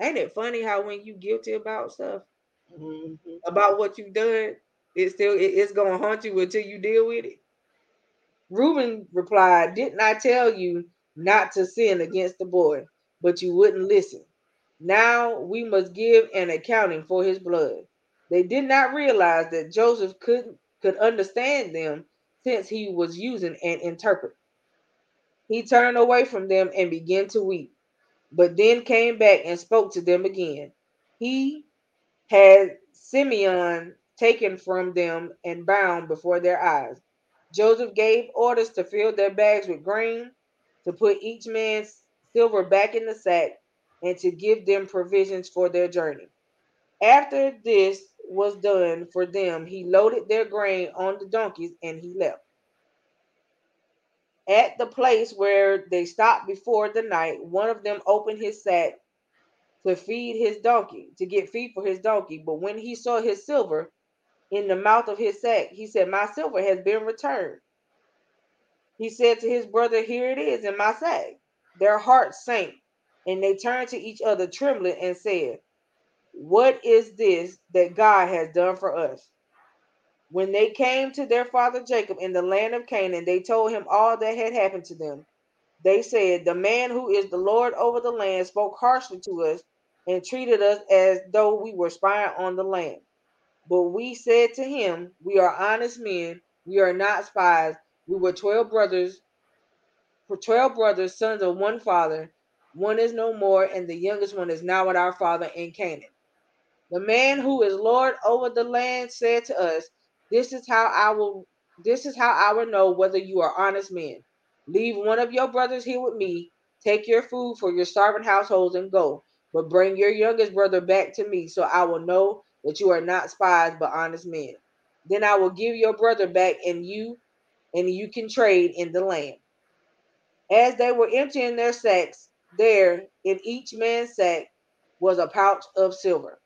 Ain't it funny how when you guilty about stuff, mm-hmm. about what you've done, it still it, it's gonna haunt you until you deal with it. Reuben replied, Didn't I tell you not to sin against the boy? But you wouldn't listen. Now we must give an accounting for his blood. They did not realize that Joseph could could understand them since he was using an interpreter. He turned away from them and began to weep, but then came back and spoke to them again. He had Simeon taken from them and bound before their eyes. Joseph gave orders to fill their bags with grain, to put each man's silver back in the sack, and to give them provisions for their journey. After this was done for them, he loaded their grain on the donkeys and he left at the place where they stopped before the night, one of them opened his sack to feed his donkey, to get feed for his donkey. But when he saw his silver in the mouth of his sack, he said, My silver has been returned. He said to his brother, Here it is in my sack. Their hearts sank, and they turned to each other, trembling, and said, What is this that God has done for us? When they came to their father Jacob in the land of Canaan, they told him all that had happened to them. They said, The man who is the Lord over the land spoke harshly to us and treated us as though we were spying on the land. But we said to him, We are honest men, we are not spies. We were 12 brothers, for 12 brothers, sons of one father. One is no more, and the youngest one is now with our father in Canaan. The man who is Lord over the land said to us, this is how I will this is how I will know whether you are honest men. Leave one of your brothers here with me. Take your food for your starving households and go. But bring your youngest brother back to me, so I will know that you are not spies but honest men. Then I will give your brother back, and you and you can trade in the land. As they were emptying their sacks, there in each man's sack was a pouch of silver.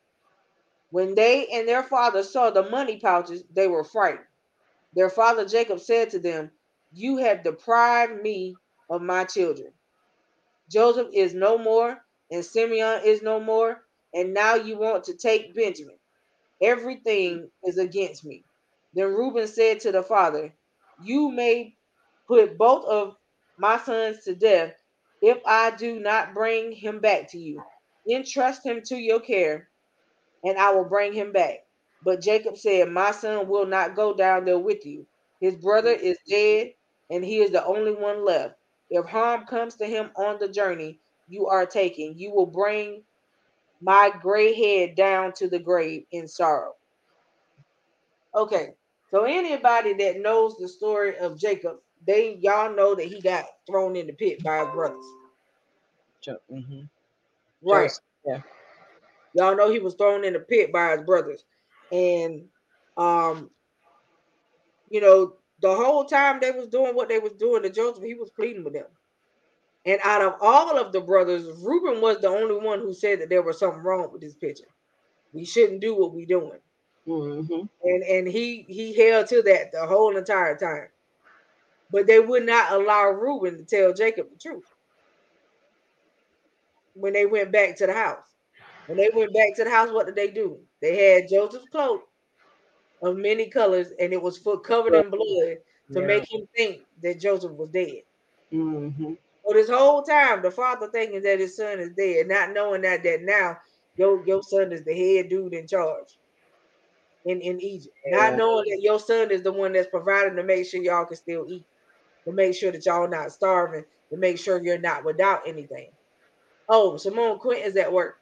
When they and their father saw the money pouches, they were frightened. Their father Jacob said to them, You have deprived me of my children. Joseph is no more, and Simeon is no more, and now you want to take Benjamin. Everything is against me. Then Reuben said to the father, You may put both of my sons to death if I do not bring him back to you. Entrust him to your care and I will bring him back. But Jacob said, My son will not go down there with you. His brother is dead, and he is the only one left. If harm comes to him on the journey you are taking, you will bring my gray head down to the grave in sorrow. Okay, so anybody that knows the story of Jacob, they y'all know that he got thrown in the pit by his brothers. Mm-hmm. Right. Yeah. Y'all know he was thrown in the pit by his brothers. And um, you know, the whole time they was doing what they was doing to Joseph, he was pleading with them. And out of all of the brothers, Reuben was the only one who said that there was something wrong with this picture. We shouldn't do what we're doing. Mm-hmm. And and he he held to that the whole entire time. But they would not allow Reuben to tell Jacob the truth when they went back to the house. When they went back to the house, what did they do? They had Joseph's cloak of many colors, and it was foot covered in blood to yeah. make him think that Joseph was dead. Mm-hmm. So this whole time, the father thinking that his son is dead, not knowing that that now your your son is the head dude in charge in in Egypt, yeah. not knowing that your son is the one that's providing to make sure y'all can still eat, to make sure that y'all not starving, to make sure you're not without anything. Oh, Simone Quint is at work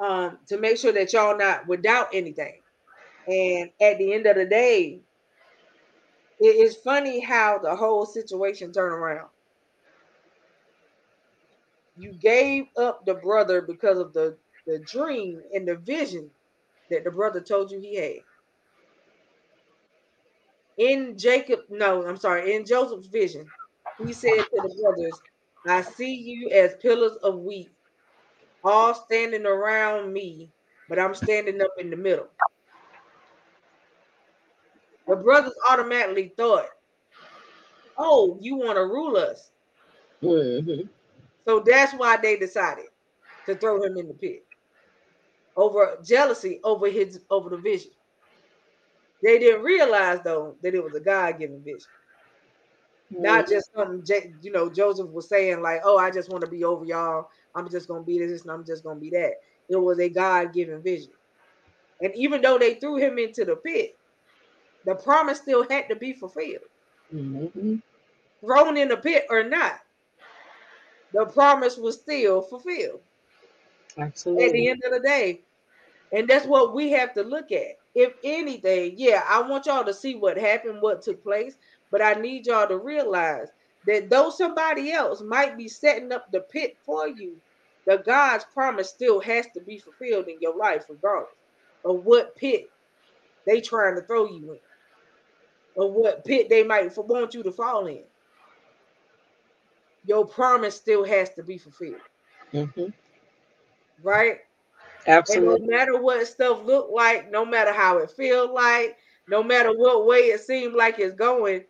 um, to make sure that y'all not without anything. And at the end of the day, it is funny how the whole situation turned around. You gave up the brother because of the, the dream and the vision that the brother told you he had. In Jacob, no, I'm sorry, in Joseph's vision, he said to the brothers, I see you as pillars of wheat, all standing around me, but I'm standing up in the middle. The brothers automatically thought, Oh, you want to rule us. Mm-hmm. So that's why they decided to throw him in the pit over jealousy over his over the vision. They didn't realize though that it was a God-given vision. Not just something you know, Joseph was saying, like, oh, I just want to be over y'all. I'm just gonna be this and I'm just gonna be that. It was a God-given vision. And even though they threw him into the pit, the promise still had to be fulfilled. Mm-hmm. Thrown in the pit or not, the promise was still fulfilled. Absolutely. At the end of the day. And that's what we have to look at. If anything, yeah, I want y'all to see what happened, what took place, but I need y'all to realize that though somebody else might be setting up the pit for you, the God's promise still has to be fulfilled in your life, regardless of what pit they trying to throw you in or what pit they might want you to fall in. Your promise still has to be fulfilled. Mm-hmm. Right? Absolutely. And no matter what stuff look like, no matter how it feel like, no matter what way it seems like it's going,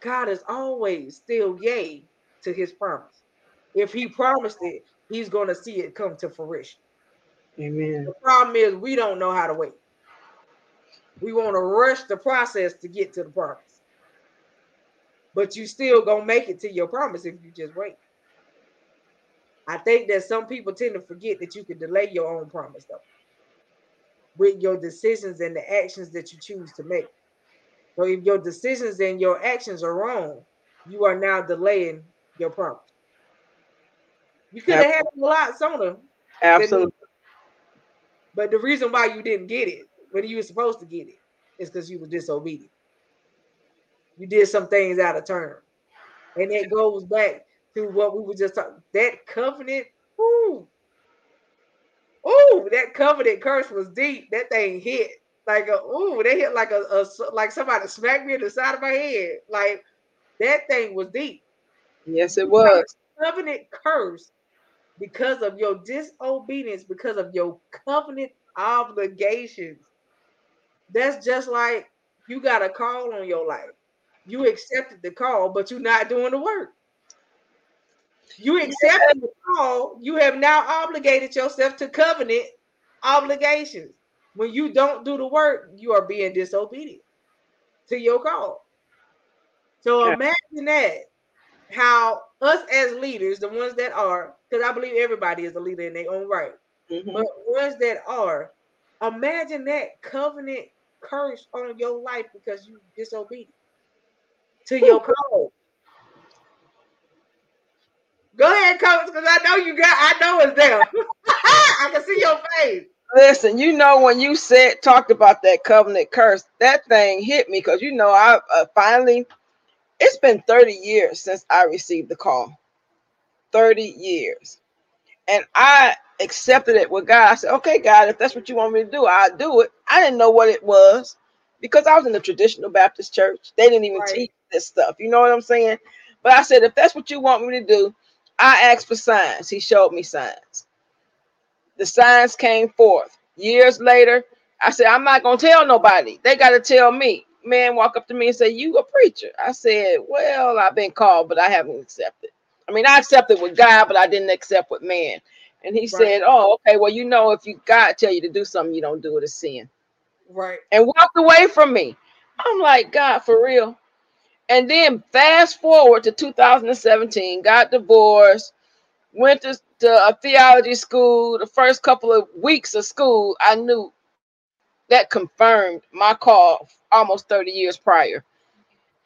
God is always still yay to his promise. If he promised it, he's going to see it come to fruition. Amen. The problem is we don't know how to wait. We want to rush the process to get to the promise. But you still gonna make it to your promise if you just wait. I think that some people tend to forget that you can delay your own promise though. With your decisions and the actions that you choose to make. So if your decisions and your actions are wrong, you are now delaying your promise. You could have had it a lot sooner. Absolutely. But the reason why you didn't get it when you were supposed to get it is because you were disobedient. You did some things out of turn. And it goes back to what we were just talking. That covenant, ooh, ooh, that covenant curse was deep. That thing hit like a ooh, they hit like a, a like somebody smacked me in the side of my head. Like that thing was deep. Yes, it was. Covenant curse because of your disobedience, because of your covenant obligations. That's just like you got a call on your life. You accepted the call, but you're not doing the work. You accepted the call, you have now obligated yourself to covenant obligations. When you don't do the work, you are being disobedient to your call. So yeah. imagine that how us as leaders, the ones that are, because I believe everybody is a leader in their own right, mm-hmm. but ones that are, imagine that covenant curse on your life because you disobedient to your call. Go ahead, coach, because I know you got. I know it's there. I can see your face. Listen, you know when you said talked about that covenant curse, that thing hit me because you know I uh, finally. It's been thirty years since I received the call. Thirty years, and I accepted it with God. I said, "Okay, God, if that's what you want me to do, I'll do it." I didn't know what it was because I was in the traditional Baptist church. They didn't even right. teach this stuff. You know what I'm saying? But I said, if that's what you want me to do, I asked for signs. He showed me signs. The signs came forth. Years later, I said, I'm not going to tell nobody. They got to tell me. Man walk up to me and say, You a preacher. I said, Well, I've been called, but I haven't accepted. I mean, I accepted with God, but I didn't accept with man. And he right. said, Oh, okay. Well, you know, if you God tell you to do something, you don't do it, a sin. Right. And walked away from me. I'm like, God, for real. And then fast forward to 2017, got divorced, went to, to a theology school. The first couple of weeks of school, I knew that confirmed my call almost 30 years prior.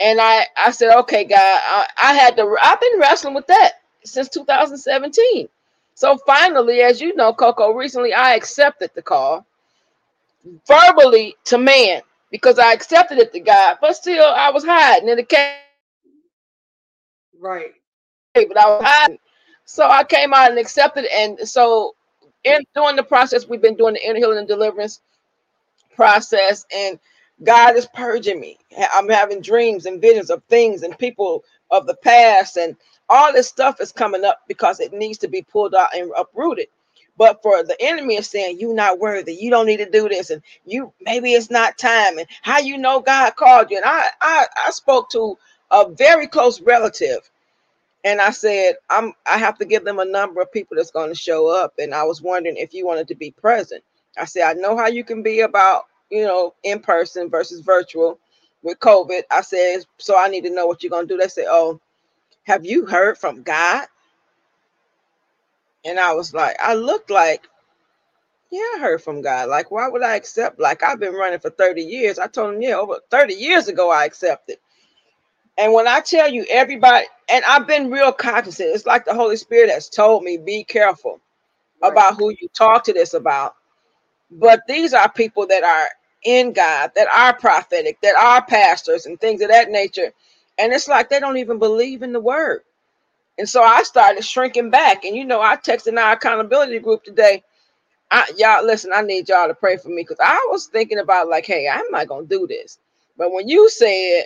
And I, I said, okay, God, I, I had to, I've been wrestling with that since 2017. So finally, as you know, Coco, recently I accepted the call verbally to man because I accepted it to God, but still I was hiding in the cave. Right. But I was hiding. So I came out and accepted, and so in doing the process, we've been doing the inner healing and deliverance process, and God is purging me. I'm having dreams and visions of things and people of the past, and all this stuff is coming up because it needs to be pulled out and uprooted. But for the enemy is saying, You're not worthy, you don't need to do this, and you maybe it's not time, and how you know God called you. And I I, I spoke to a very close relative and I said, I'm I have to give them a number of people that's going to show up. And I was wondering if you wanted to be present. I said, I know how you can be about, you know, in person versus virtual with COVID. I said, so I need to know what you're gonna do. They said, Oh, have you heard from God? And I was like, I looked like, yeah, I heard from God. Like, why would I accept? Like, I've been running for 30 years. I told him, yeah, over 30 years ago, I accepted. And when I tell you everybody, and I've been real cognizant, it's like the Holy Spirit has told me, be careful right. about who you talk to this about. But these are people that are in God, that are prophetic, that are pastors and things of that nature. And it's like they don't even believe in the word. And so I started shrinking back. And you know, I texted our accountability group today. I, y'all listen, I need y'all to pray for me because I was thinking about like, hey, I'm not gonna do this. But when you said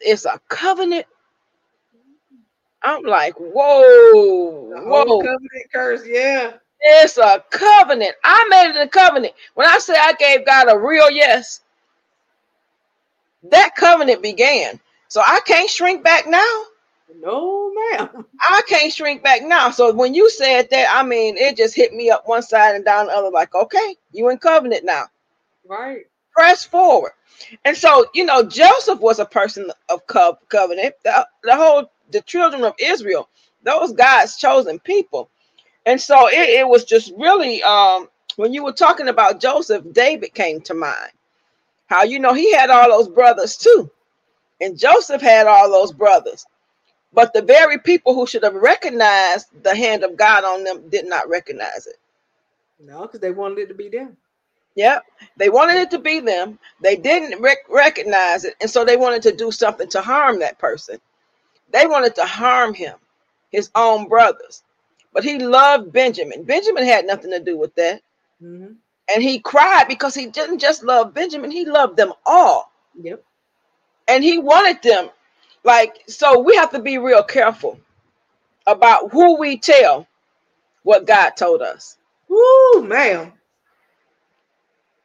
it's a covenant. I'm like, whoa, The whoa, covenant curse, yeah. it's a covenant. I made it a covenant. When I say I gave God a real yes, that covenant began. So I can't shrink back now. No, ma'am. I can't shrink back now. So when you said that, I mean, it just hit me up one side and down the other, like, okay, you in covenant now. Right. Press forward. And so, you know, Joseph was a person of co- covenant. The, the whole the children of Israel, those God's chosen people. And so it, it was just really um when you were talking about Joseph, David came to mind. How you know he had all those brothers too. And Joseph had all those brothers. But the very people who should have recognized the hand of God on them did not recognize it. No, because they wanted it to be them. Yep. They wanted it to be them. They didn't rec- recognize it. And so they wanted to do something to harm that person. They wanted to harm him, his own brothers. But he loved Benjamin. Benjamin had nothing to do with that. Mm-hmm. And he cried because he didn't just love Benjamin, he loved them all. Yep. And he wanted them. Like, so we have to be real careful about who we tell what God told us. Woo, ma'am.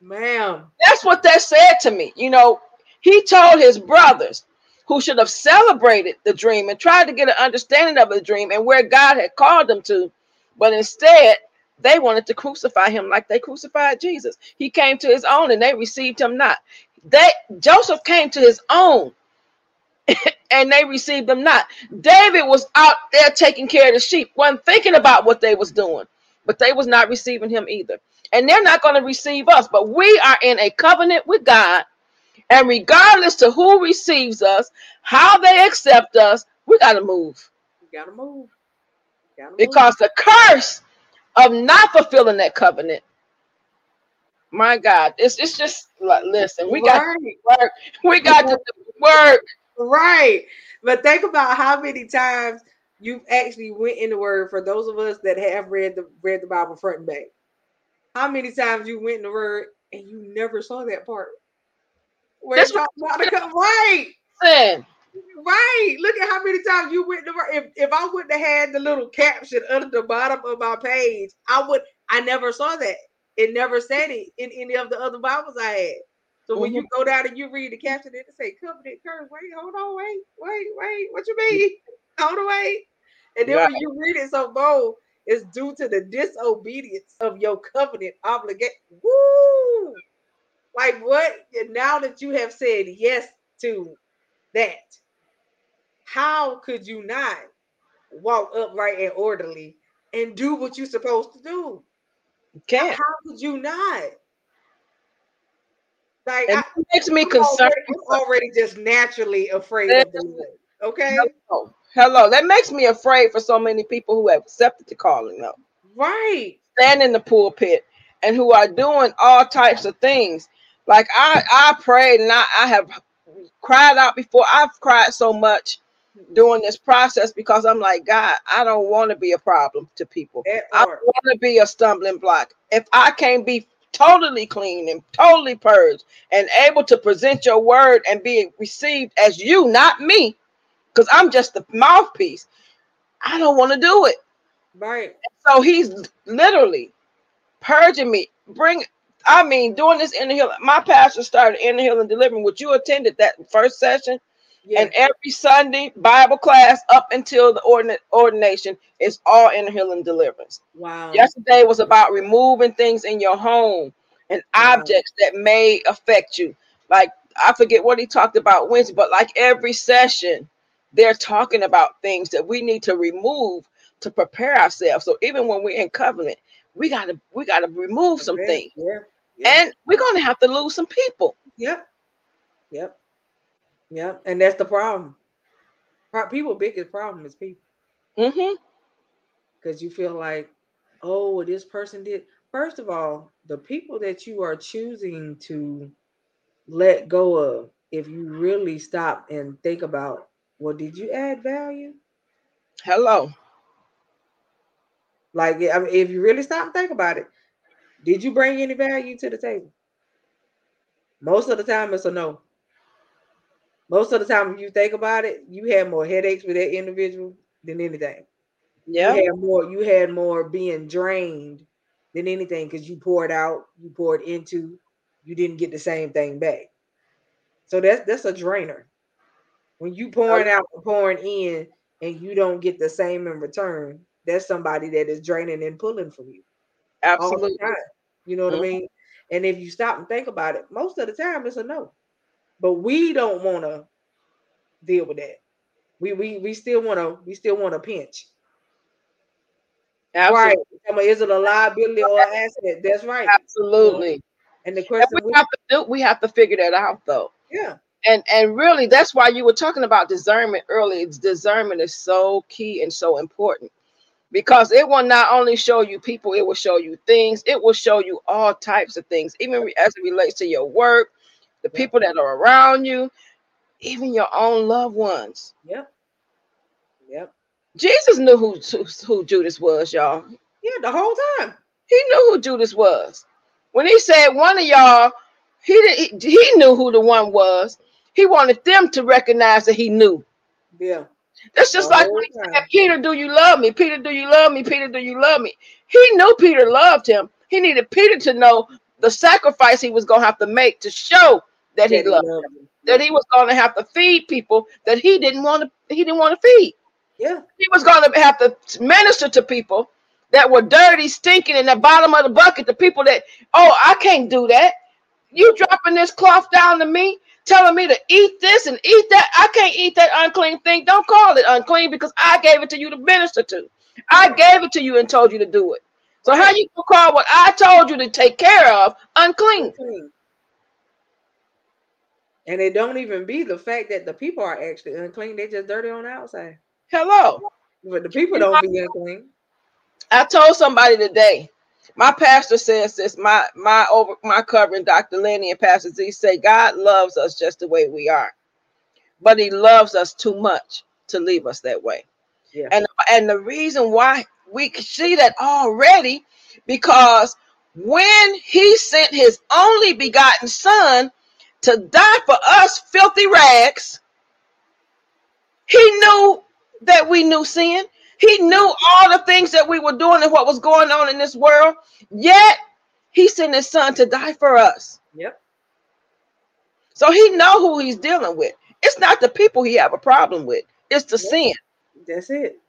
Ma'am. That's what that said to me. You know, he told his brothers who should have celebrated the dream and tried to get an understanding of the dream and where God had called them to, but instead they wanted to crucify him like they crucified Jesus. He came to his own and they received him not. They Joseph came to his own and they received them not. David was out there taking care of the sheep, wasn't thinking about what they was doing, but they was not receiving him either. And they're not going to receive us, but we are in a covenant with God. And regardless to who receives us, how they accept us, we got to move. We. You gotta move. Because the curse of not fulfilling that covenant, my God, it's, it's just like, listen, we got right. to work. We got to work. right. But think about how many times you've actually went in the word for those of us that have read the read the Bible front and back. How many times you went in the word and you never saw that part? Where That's it talks about the co- right. Listen, Right. Look at how many times you went in to if if I wouldn't have had the little caption under the bottom of my page, I would I never saw that. It never said it in any of the other Bibles I had. So when you mm-hmm. go down and you read the caption, it say covenant curse. Wait, hold on, wait, wait, wait. What you mean? Hold on, wait. And then Yeah. when you read it so bold, it's due to the disobedience of your covenant obligation. Woo! Like what? Now that you have said yes to that, how could you not walk upright and orderly and do what you're supposed to do? can't. How could you not? Like And I, it makes me concerned. already, I'm already just naturally afraid of the Lord. Okay, Hello. Hello. That makes me afraid for so many people who have accepted the calling though. right? stand in the pulpit and who are doing all types of things Like I, I prayed and I, I have cried out before. I've cried so much during this process because I'm like, God, I don't want to be a problem to people. I want to be a stumbling block. If I can't be totally clean and totally purged and able to present your word and be received as you, not me, because I'm just the mouthpiece, I don't want to do it. Right. So he's literally purging me. Bring, I mean, doing this in the hill. My pastor started in the hill and delivering, which you attended that first session. Yeah. And every Sunday Bible class up until the ordin- ordination is all in the hill deliverance. Wow. Yesterday was about removing things in your home and wow. objects that may affect you. Like I forget what he talked about Wednesday, but like every session, they're talking about things that we need to remove to prepare ourselves. So even when we're in covenant, we gotta we gotta remove some okay. things. Yeah. yeah. And we're gonna have to lose some people. Yep. Yep. Yep. And that's the problem. People biggest problem is people. Mm-hmm. Because you feel like, oh, this person did. First of all, the people that you are choosing to let go of, if you really stop and think about, well, did you add value? Hello. Like, I mean, if you really stop and think about it, did you bring any value to the table? Most of the time, it's a no. Most of the time, if you think about it, you had more headaches with that individual than anything. Yeah, you had more. You had more being drained than anything because you poured out, you poured into, you didn't get the same thing back. So that's that's a drainer. When you pouring out, pouring in, and you don't get the same in return, there's somebody that is draining and pulling from you. Absolutely. You know what mm-hmm. I mean? And if you stop and think about it, most of the time it's a no. But we don't want to deal with that. We we we still want to we still want to pinch. Absolutely. Right. Is it a liability or an asset? That's right. Absolutely. And the question and we, we have to do we have to figure that out though. Yeah and and really that's why you were talking about discernment earlier discernment is so key and so important because it will not only show you people it will show you things it will show you all types of things even as it relates to your work the people that are around you even your own loved ones. Yep. Yep. Jesus knew who who, who judas was y'all. Yeah the whole time. He knew who judas was. When he said one of y'all he, he, he knew who the one was he wanted them to recognize that he knew. Yeah. That's just like when he said, Peter, do you love me? Peter, do you love me? Peter, do you love me? He knew Peter loved him. He needed Peter to know the sacrifice he was going to have to make to show that he loved him. That he was going to have to feed people that he didn't want to he didn't want to feed. Yeah. He was going to have to minister to people that were dirty, stinking in the bottom of the bucket, the people that, oh, I can't do that. You dropping this cloth down to me telling me to eat this and eat that. I can't eat that unclean thing. Don't call it unclean because I gave it to you to minister to. I gave it to you and told you to do it. So how you gonna call what I told you to take care of unclean? And it don't even be the fact that the people are actually unclean. They just dirty on the outside. Hello. But the people don't be unclean. I told somebody today my pastor says this. My my over my covering, Dr. Lenny and Pastor Z say God loves us just the way we are, but He loves us too much to leave us that way. Yeah. And and the reason why we see that already because when He sent His only begotten Son to die for us, filthy rags, He knew that we knew sin. He knew all the things that we were doing and what was going on in this world. Yet he sent his son to die for us. Yep. So he know who he's dealing with. It's not the people he have a problem with. It's the yep. sin. That's it.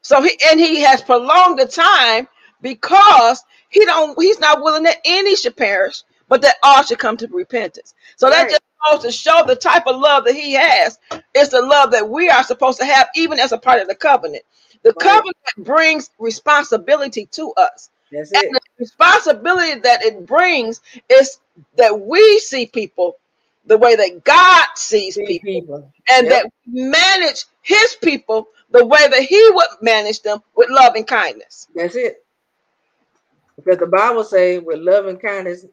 So he and he has prolonged the time because he don't he's not willing that any should perish, but that all should come to repentance. So right. that just goes to show the type of love that he has. It's the love that we are supposed to have, even as a part of the covenant. The right. covenant brings responsibility to us. That's and it. the responsibility that it brings is that we see people the way that God sees see people, people, and yep. that we manage his people the way that he would manage them with love and kindness. That's it. Because the Bible says with love and kindness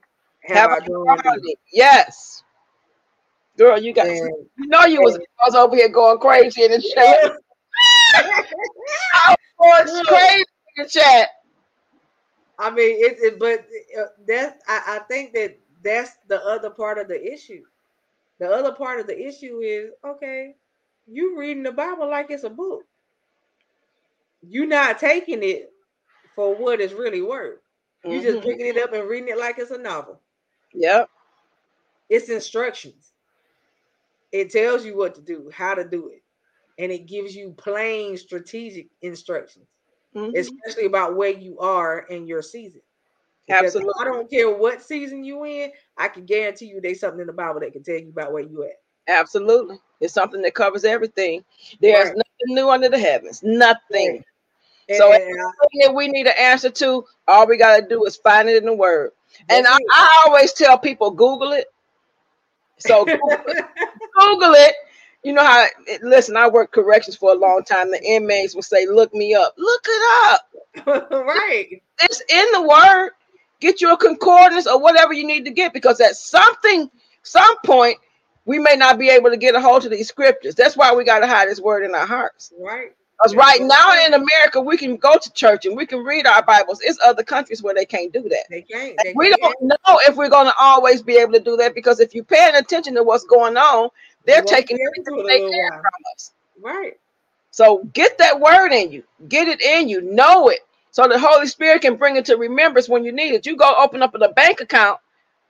Have, have a Yes. Girl, you got you know you was, was over here going crazy in the chat. I was crazy in the chat. I mean, it, it but uh, that's I, I think that that's the other part of the issue. The other part of the issue is okay, you reading the Bible like it's a book. You're not taking it for what it's really worth. You mm-hmm. just picking it up and reading it like it's a novel. Yep. It's instructions. It tells you what to do, how to do it, and it gives you plain strategic instructions, mm-hmm. especially about where you are in your season. Because Absolutely. I don't care what season you in. I can guarantee you there's something in the Bible that can tell you about where you at. Absolutely. It's something that covers everything. There's right. nothing new under the heavens. Nothing. Right. So everything that we need an answer to, all we got to do is find it in the word. And I, I, always tell people, Google it. So Google it. Google it. You know how? It, listen, I worked corrections for a long time. The inmates would say, "Look me up. Look it up." right. It's in the word. Get your concordance or whatever you need to get because at something, some point, we may not be able to get a hold of these scriptures. That's why we got to hide this word in our hearts. Right. Because right now in America, we can go to church and we can read our Bibles. It's other countries where they can't do that. They can't. They we can't. don't know if we're going to always be able to do that because if you're paying attention to what's going on, they're taking everything they can from us. Right. So get that word in you, get it in you, know it, so the Holy Spirit can bring it to remembrance when you need it. You go open up a bank account.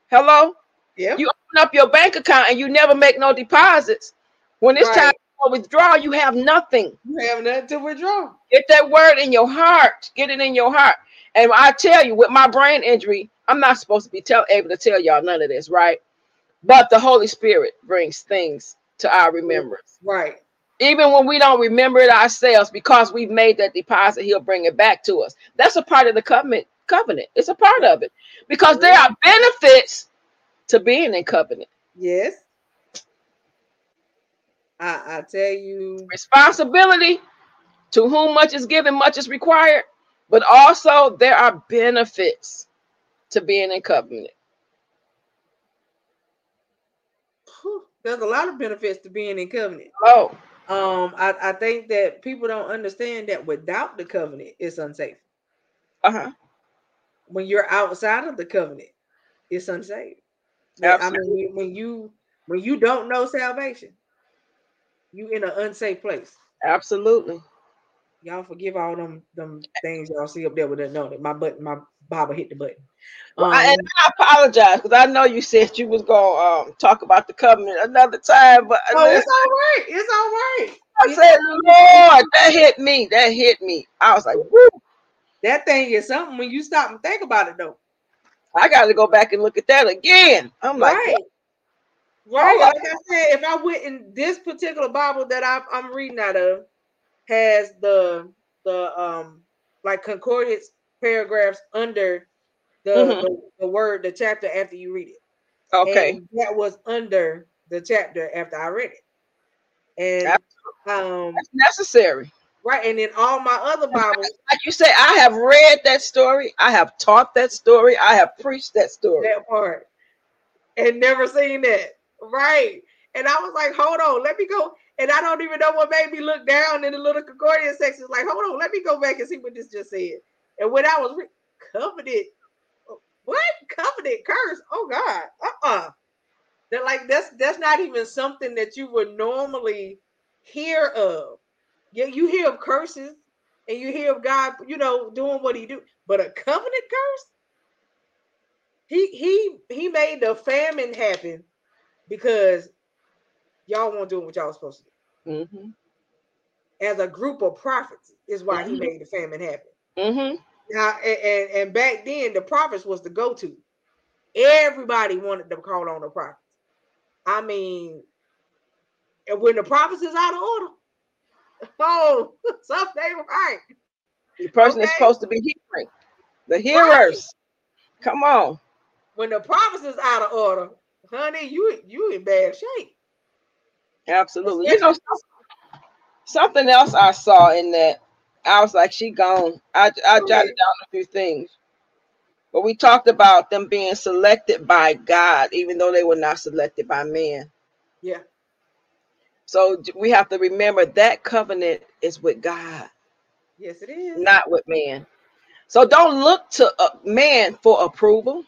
Hello. Yeah. You open up your bank account and you never make no deposits. When it's right. time to withdraw, you have nothing. You have nothing to withdraw. Get that word in your heart. Get it in your heart. And I tell you, with my brain injury, I'm not supposed to be tell, able to tell y'all none of this, right? But the Holy Spirit brings things to our remembrance. Right. Even when we don't remember it ourselves, because we've made that deposit, He'll bring it back to us. That's a part of the covenant. Covenant. It's a part of it because there are benefits to being in covenant. Yes. I, I tell you responsibility to whom much is given, much is required, but also there are benefits to being in covenant. There's a lot of benefits to being in covenant. Oh, um, I, I think that people don't understand that without the covenant, it's unsafe. Uh-huh. When you're outside of the covenant, it's unsafe. Absolutely. I mean, when you when you don't know salvation, you in an unsafe place. Absolutely. Y'all forgive all them them things y'all see up there with that note. My button, my Baba hit the button. Um, I, and I apologize because I know you said you was gonna um, talk about the covenant another time, but oh, it's all right. It's all right. I it's said, Lord, that hit me. That hit me. I was like, Woo. That thing is something when you stop and think about it, though. I got to go back and look at that again. I'm like, right. Right. Like I said, if I went in this particular Bible that I, I'm reading out of, has the the um like concordance paragraphs under the, mm-hmm. the, the, word, the chapter after you read it. Okay. And that was under the chapter after I read it. And um That's necessary. Right. And in all my other Bibles. Like you say, I have read that story, I have taught that story, I have preached that story. That part. And never seen that. Right. And I was like, hold on, let me go. And I don't even know what made me look down in the little concordance section. Like, hold on, let me go back and see what this just said. And when I was re- covenant, what covenant curse? Oh God, uh uh-uh. uh. They're like that's that's not even something that you would normally hear of. Yeah, you hear of curses and you hear of God, you know, doing what He do, but a covenant curse. He he he made the famine happen because y'all weren't doing what y'all was supposed to do. Mm-hmm. As a group of prophets is why mm-hmm. he made the famine happen. Mm-hmm. Now, and, and back then, the prophets was the go-to. Everybody wanted to call on the prophets. I mean, and when the prophets is out of order, oh, something ain't right. The person okay? is supposed to be hearing. The hearers. Right. Come on. When the prophets is out of order, honey, you you in bad shape. Absolutely. You know, something else I saw in that, I was like, she gone. I, I jotted down a few things. but we talked about them being selected by God, even though they were not selected by man. Yeah. So we have to remember that covenant is with God. Yes, it is. Not with man. So don't look to a man for approval,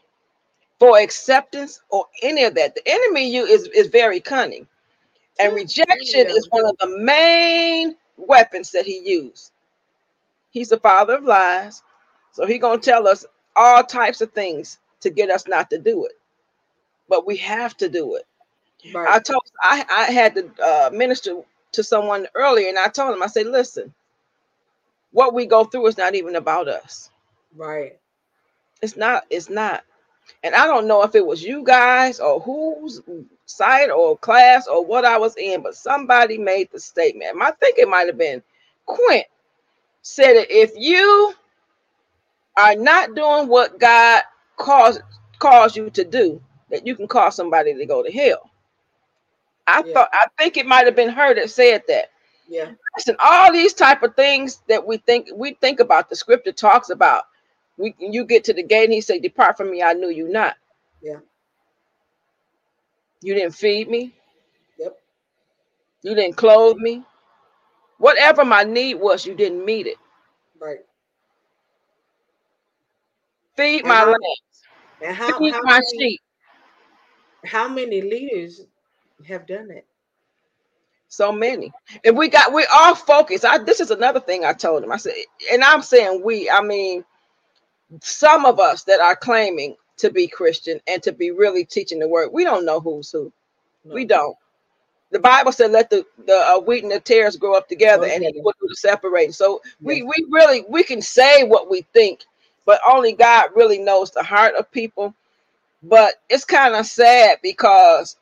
for acceptance, or any of that. The enemy you is, is very cunning. And rejection is one of the main weapons that he used. He's the father of lies. So he's gonna tell us all types of things to get us not to do it. But we have to do it. Right. I told I, I had to uh, minister to someone earlier, and I told him, I said, listen, what we go through is not even about us. Right. It's not, it's not. And I don't know if it was you guys or whose site or class or what I was in, but somebody made the statement. I think it might have been Quint said that if you are not doing what God calls calls you to do, that you can cause somebody to go to hell. I yeah. thought I think it might have been her that said that. Yeah. Listen, all these type of things that we think we think about, the scripture talks about. We you get to the gate and he said, Depart from me, I knew you not. Yeah. You didn't feed me. Yep. You didn't clothe me. Whatever my need was, you didn't meet it. Right. Feed and my lambs. And how, Feed how my many, sheep. How many leaders have done it? So many. And we got we all focused. I this is another thing I told him. I said, and I'm saying we, I mean, some of us that are claiming to be Christian and to be really teaching the word, we don't know who's who. No. We don't. The Bible said, "Let the the uh, wheat and the tares grow up together, okay. and He will do the separating." So yes. we we really we can say what we think, but only God really knows the heart of people. But it's kind of sad because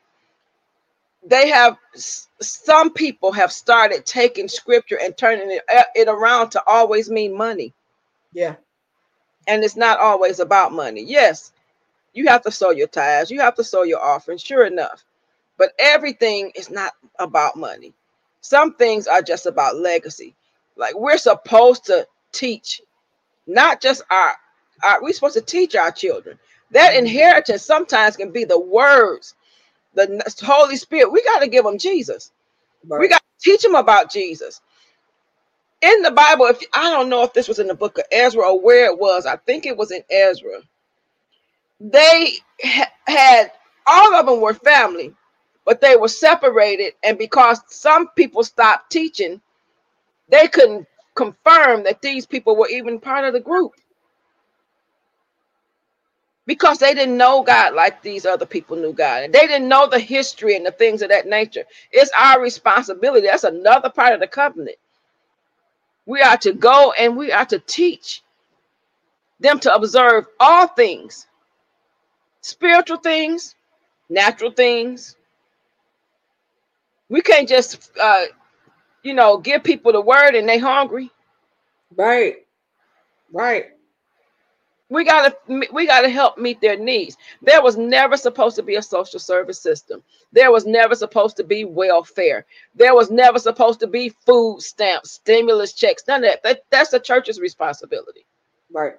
they have some people have started taking scripture and turning it, uh, it around to always mean money. Yeah. And it's not always about money. Yes, you have to sow your tithes, you have to sow your offering, sure enough. But everything is not about money. Some things are just about legacy. Like we're supposed to teach, not just our, our we're supposed to teach our children. That mm-hmm. inheritance sometimes can be the words, the Holy Spirit. We got to give them Jesus. Right. We got to teach them about Jesus. In the Bible, if I don't know if this was in the book of Ezra or where it was, I think it was in Ezra. They ha- had all of them were family, but they were separated. And because some people stopped teaching, they couldn't confirm that these people were even part of the group because they didn't know God like these other people knew God. And they didn't know the history and the things of that nature. It's our responsibility. That's another part of the covenant. We are to go and we are to teach them to observe all things spiritual things, natural things, we can't just uh you know give people the word and they hungry. Right. Right. We gotta we gotta help meet their needs. There was never supposed to be a social service system. There was never supposed to be welfare. There was never supposed to be food stamps stimulus checks none of that, that that's the church's responsibility. Right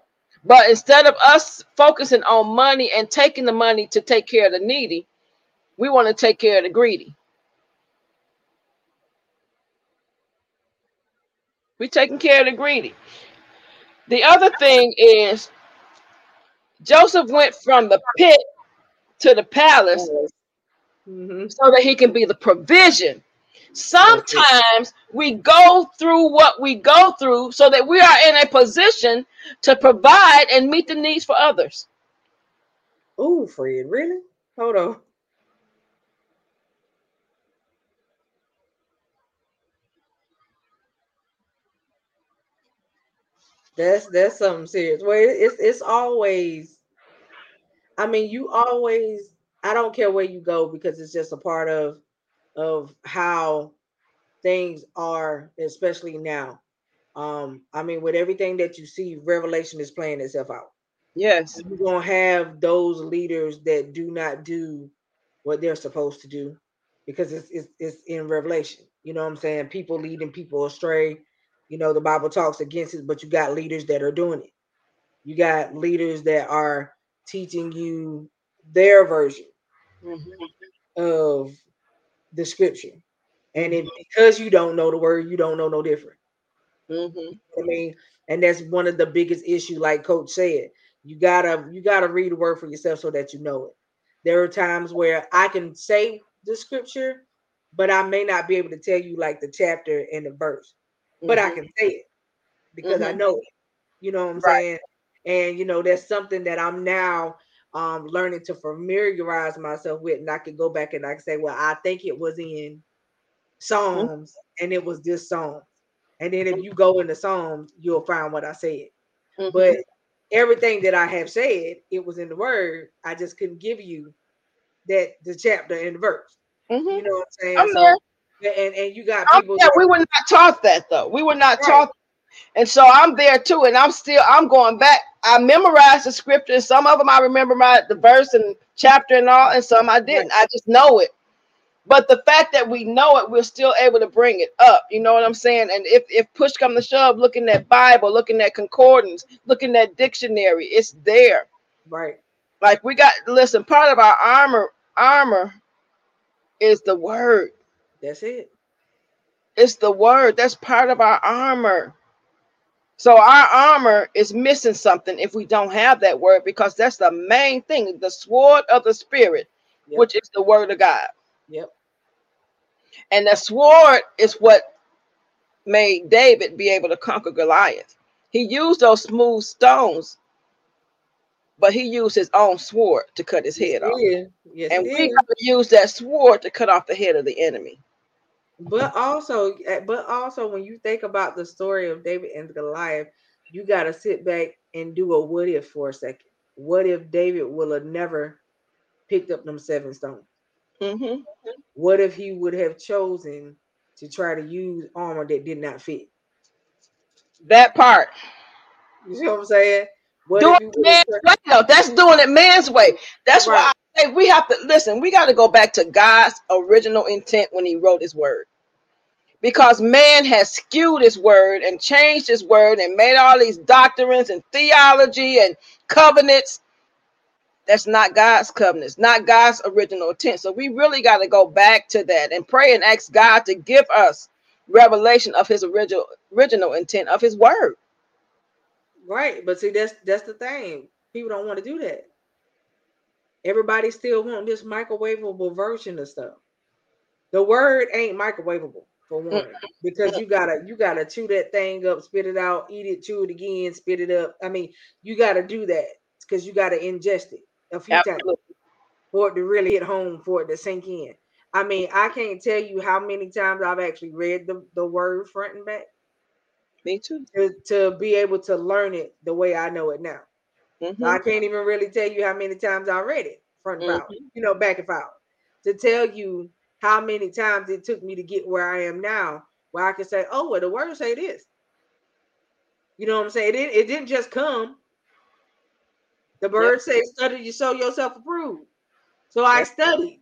but instead of us focusing on money and taking the money to take care of the needy we want to take care of the greedy We're taking care of the greedy. The other thing is Joseph went from the pit to the palace mm-hmm. so that he can be the provision. Sometimes we go through what we go through so that we are in a position to provide and meet the needs for others. Oh, Fred, really? Hold on. That's that's something serious. Well, it's it's always. I mean, you always. I don't care where you go because it's just a part of of how things are, especially now. Um, I mean, with everything that you see, Revelation is playing itself out. Yes, you're gonna have those leaders that do not do what they're supposed to do because it's it's, it's in Revelation. You know what I'm saying? People leading people astray you know, the Bible talks against it, but you got leaders that are doing it. You got leaders that are teaching you their version mm-hmm. of the scripture. And if, because you don't know the word, you don't know no different. Mm-hmm. I mean, and that's one of the biggest issues, like Coach said. You gotta you gotta read the word for yourself so that you know it. There are times where I can say the scripture, but I may not be able to tell you like the chapter and the verse, mm-hmm. but I mm-hmm. can say it because mm-hmm. I know it. You know what I'm right. saying? And you know, that's something that I'm now um learning to familiarize myself with, and I can go back and I can say, well, I think it was in mm-hmm. Psalms, mm-hmm. and it was this song. And then if you go into Psalms, you'll find what I said. Mm-hmm. But everything that I have said, it was in the word. I just couldn't give you that the chapter and the verse. Mm-hmm. You know what I'm saying? I'm so, and and you got people. Yeah, we were not taught that though. We were not right. taught, and so I'm there too. And I'm still I'm going back. I memorized the scripture. Some of them I remember my the verse and chapter and all, and some I didn't. I just know it. But the fact that we know it, we're still able to bring it up. You know what I'm saying? And if, if push come to shove, looking at Bible, looking at concordance, looking at dictionary, it's there. Right. Like we got listen, part of our armor, armor is the word. That's it. It's the word. That's part of our armor. So our armor is missing something if we don't have that word because that's the main thing, the sword of the spirit, yep. which is the word of God. Yep. And the sword is what made David be able to conquer Goliath. He used those smooth stones, but he used his own sword to cut his head off. Yes, and we got to use that sword to cut off the head of the enemy. But also, eh, but also, when you think about the story of David and Goliath, you got to sit back and do a what if for a second. What if David would have never picked up them seven stones? Mm-hmm. What if he would have chosen to try to use armor that did not fit? That part. You see what I'm saying? What doing man's way, though. That's doing it man's way. That's right. why We have to listen. We got to go back to God's original intent when He wrote His word, because man has skewed His word and changed His word and made all these doctrines and theology and covenants that's not God's covenants, not God's original intent. So we really got to go back to that and pray and ask God to give us revelation of his original original intent of his word. Right. But see, that's that's the thing. People don't want to do that. Everybody still want this microwavable version of stuff. The word ain't microwavable for one, because you gotta you gotta chew that thing up, spit it out, eat it, chew it again, spit it up. I mean, you gotta do that because you gotta ingest it a few Absolutely. times for it to really hit home, for it to sink in. I mean, I can't tell you how many times I've actually read the, the word front and back. Me too. To, to be able to learn it the way I know it now. Mm-hmm. I can't even really tell you how many times I read it front and mm-hmm. you know, back and forth. To tell you how many times it took me to get where I am now, where I can say, oh, well, the word say this. You know what I'm saying? It, it didn't just come. The bird yep. says, study to show yourself approved. So I studied.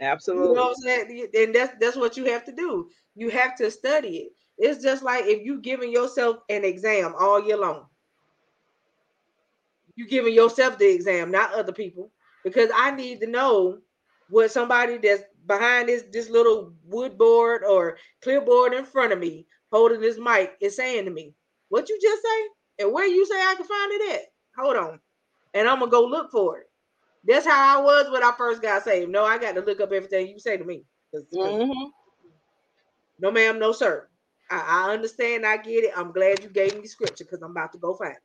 Absolutely. You know what I'm saying? And that's that's what you have to do. You have to study it. It's just like if you giving yourself an exam all year long. You giving yourself the exam, not other people, because I need to know what somebody that's behind this this little wood board or clipboard in front of me holding this mic is saying to me. What you just say? And where you say I can find it at? Hold on and I'm gonna go look for it. That's how I was when I first got saved. No, I got to look up everything you say to me. Cause, cause mm-hmm. No, ma'am, no, sir. I, I, understand, I get it. I'm glad you gave me scripture because I'm about to go find it.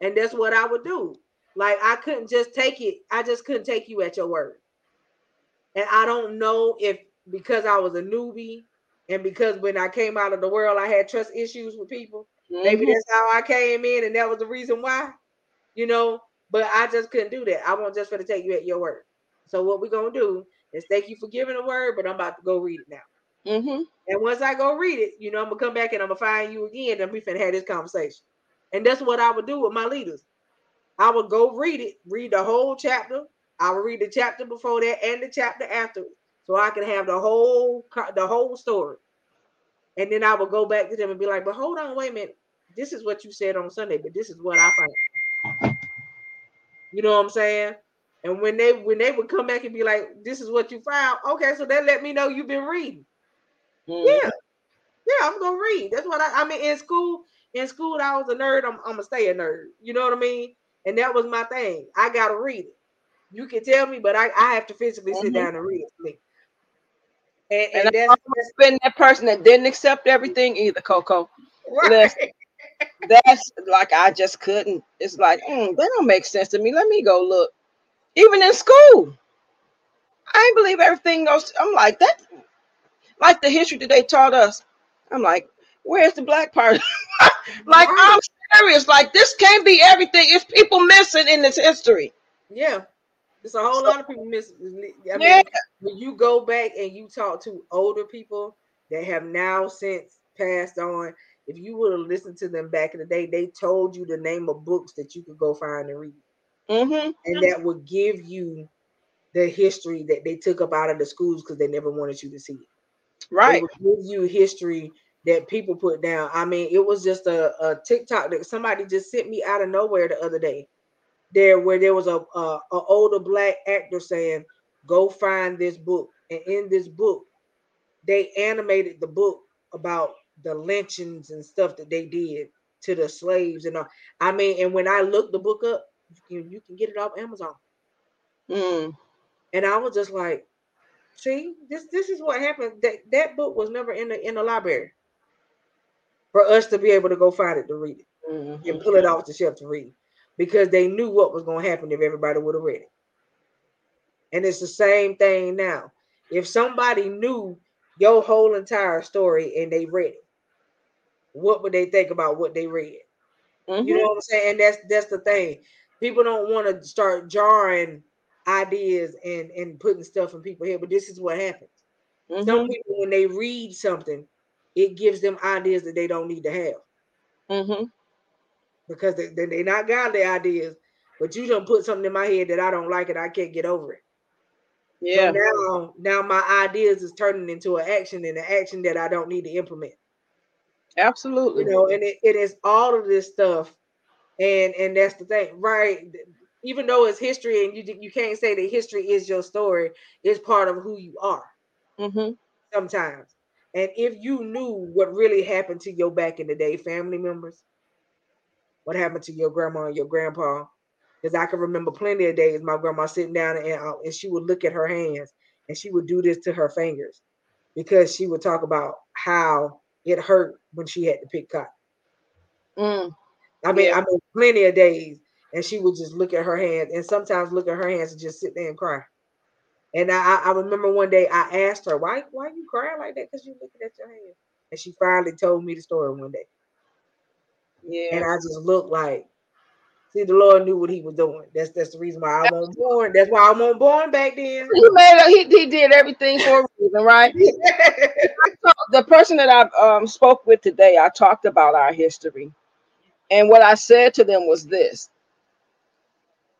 And that's what I would do. Like I couldn't just take it, I just couldn't take you at your word. And I don't know if because I was a newbie and because when I came out of the world, I had trust issues with people. Mm-hmm. Maybe that's how I came in, and that was the reason why you know, but I just couldn't do that. I won't just for to take you at your word. So what we're gonna do is thank you for giving a word, but I'm about to go read it now. Mm-hmm. And once I go read it, you know, I'm gonna come back and I'm gonna find you again, and we finna have this conversation. And that's what I would do with my leaders. I would go read it, read the whole chapter. I would read the chapter before that and the chapter after, so I can have the whole the whole story. And then I would go back to them and be like, "But hold on, wait a minute. this is what you said on Sunday, but this is what I found. You know what I'm saying? And when they when they would come back and be like, "This is what you found," okay, so that let me know you've been reading. Mm. Yeah, yeah, I'm gonna read. That's what I. I mean, in school, in school, I was a nerd. I'm, I'm gonna stay a nerd. You know what I mean? And that was my thing. I gotta read it. You can tell me, but I, I have to physically mm-hmm. sit down and read it. And, and, and that's, that's been that person that didn't accept everything either, Coco. Right. Listen, that's like I just couldn't. It's like mm, that don't make sense to me. Let me go look. Even in school, I ain't believe everything goes. I'm like that, like the history that they taught us. I'm like, where's the black part? like right. I'm serious. Like this can't be everything. It's people missing in this history. Yeah, there's a whole so, lot of people missing. I mean, yeah. when you go back and you talk to older people that have now since passed on, if you would have listened to them back in the day, they told you the name of books that you could go find and read. Mm-hmm. And that would give you the history that they took up out of the schools because they never wanted you to see it. Right. give you history that people put down. I mean, it was just a, a TikTok that somebody just sent me out of nowhere the other day. There, where there was a, a, a older black actor saying, "Go find this book," and in this book, they animated the book about the lynchings and stuff that they did to the slaves and all. I mean, and when I looked the book up, you can, you can get it off Amazon. Mm. And I was just like, see, this this is what happened. That that book was never in the in the library for us to be able to go find it to read it mm-hmm. and pull it off the shelf to read because they knew what was going to happen if everybody would have read it. And it's the same thing now. If somebody knew your whole entire story and they read it, what would they think about what they read? Mm-hmm. You know what I'm saying? And that's that's the thing. People don't want to start jarring ideas and and putting stuff in people's head, but this is what happens. Mm-hmm. Some people, when they read something, it gives them ideas that they don't need to have. Mm-hmm. Because they, they, they're not godly ideas, but you don't put something in my head that I don't like and I can't get over it. Yeah. So now, now my ideas is turning into an action and an action that I don't need to implement. Absolutely. You know, and it, it is all of this stuff. And and that's the thing, right? Even though it's history and you you can't say that history is your story, it's part of who you are. Mm-hmm. Sometimes. And if you knew what really happened to your back in the day, family members, what happened to your grandma and your grandpa, because I can remember plenty of days my grandma sitting down and, uh, and she would look at her hands and she would do this to her fingers because she would talk about how it hurt when she had to pick cotton. Mm. I mean, yeah. I mean, plenty of days, and she would just look at her hands, and sometimes look at her hands and just sit there and cry. And I, I remember one day I asked her, "Why, why you crying like that? Because you're looking at your hands." And she finally told me the story one day. Yeah. And I just looked like, see, the Lord knew what He was doing. That's that's the reason why I wasn't born. That's why I wasn't born back then. He made he, he did everything for a reason, right? the person that I um, spoke with today, I talked about our history, and what I said to them was this: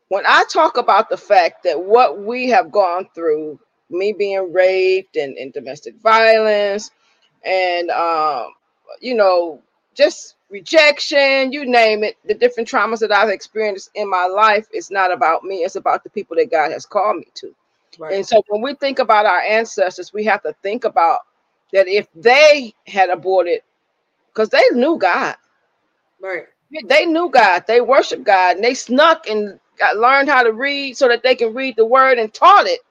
when I talk about the fact that what we have gone through, me being raped and, and domestic violence, and um, you know, just rejection, you name it, the different traumas that I've experienced in my life, it's not about me, it's about the people that God has called me to. Right. And so when we think about our ancestors, we have to think about that if they had aborted, because they knew God. Right. They knew God, they worshiped God, and they snuck and learned how to read so that they can read the word and taught it.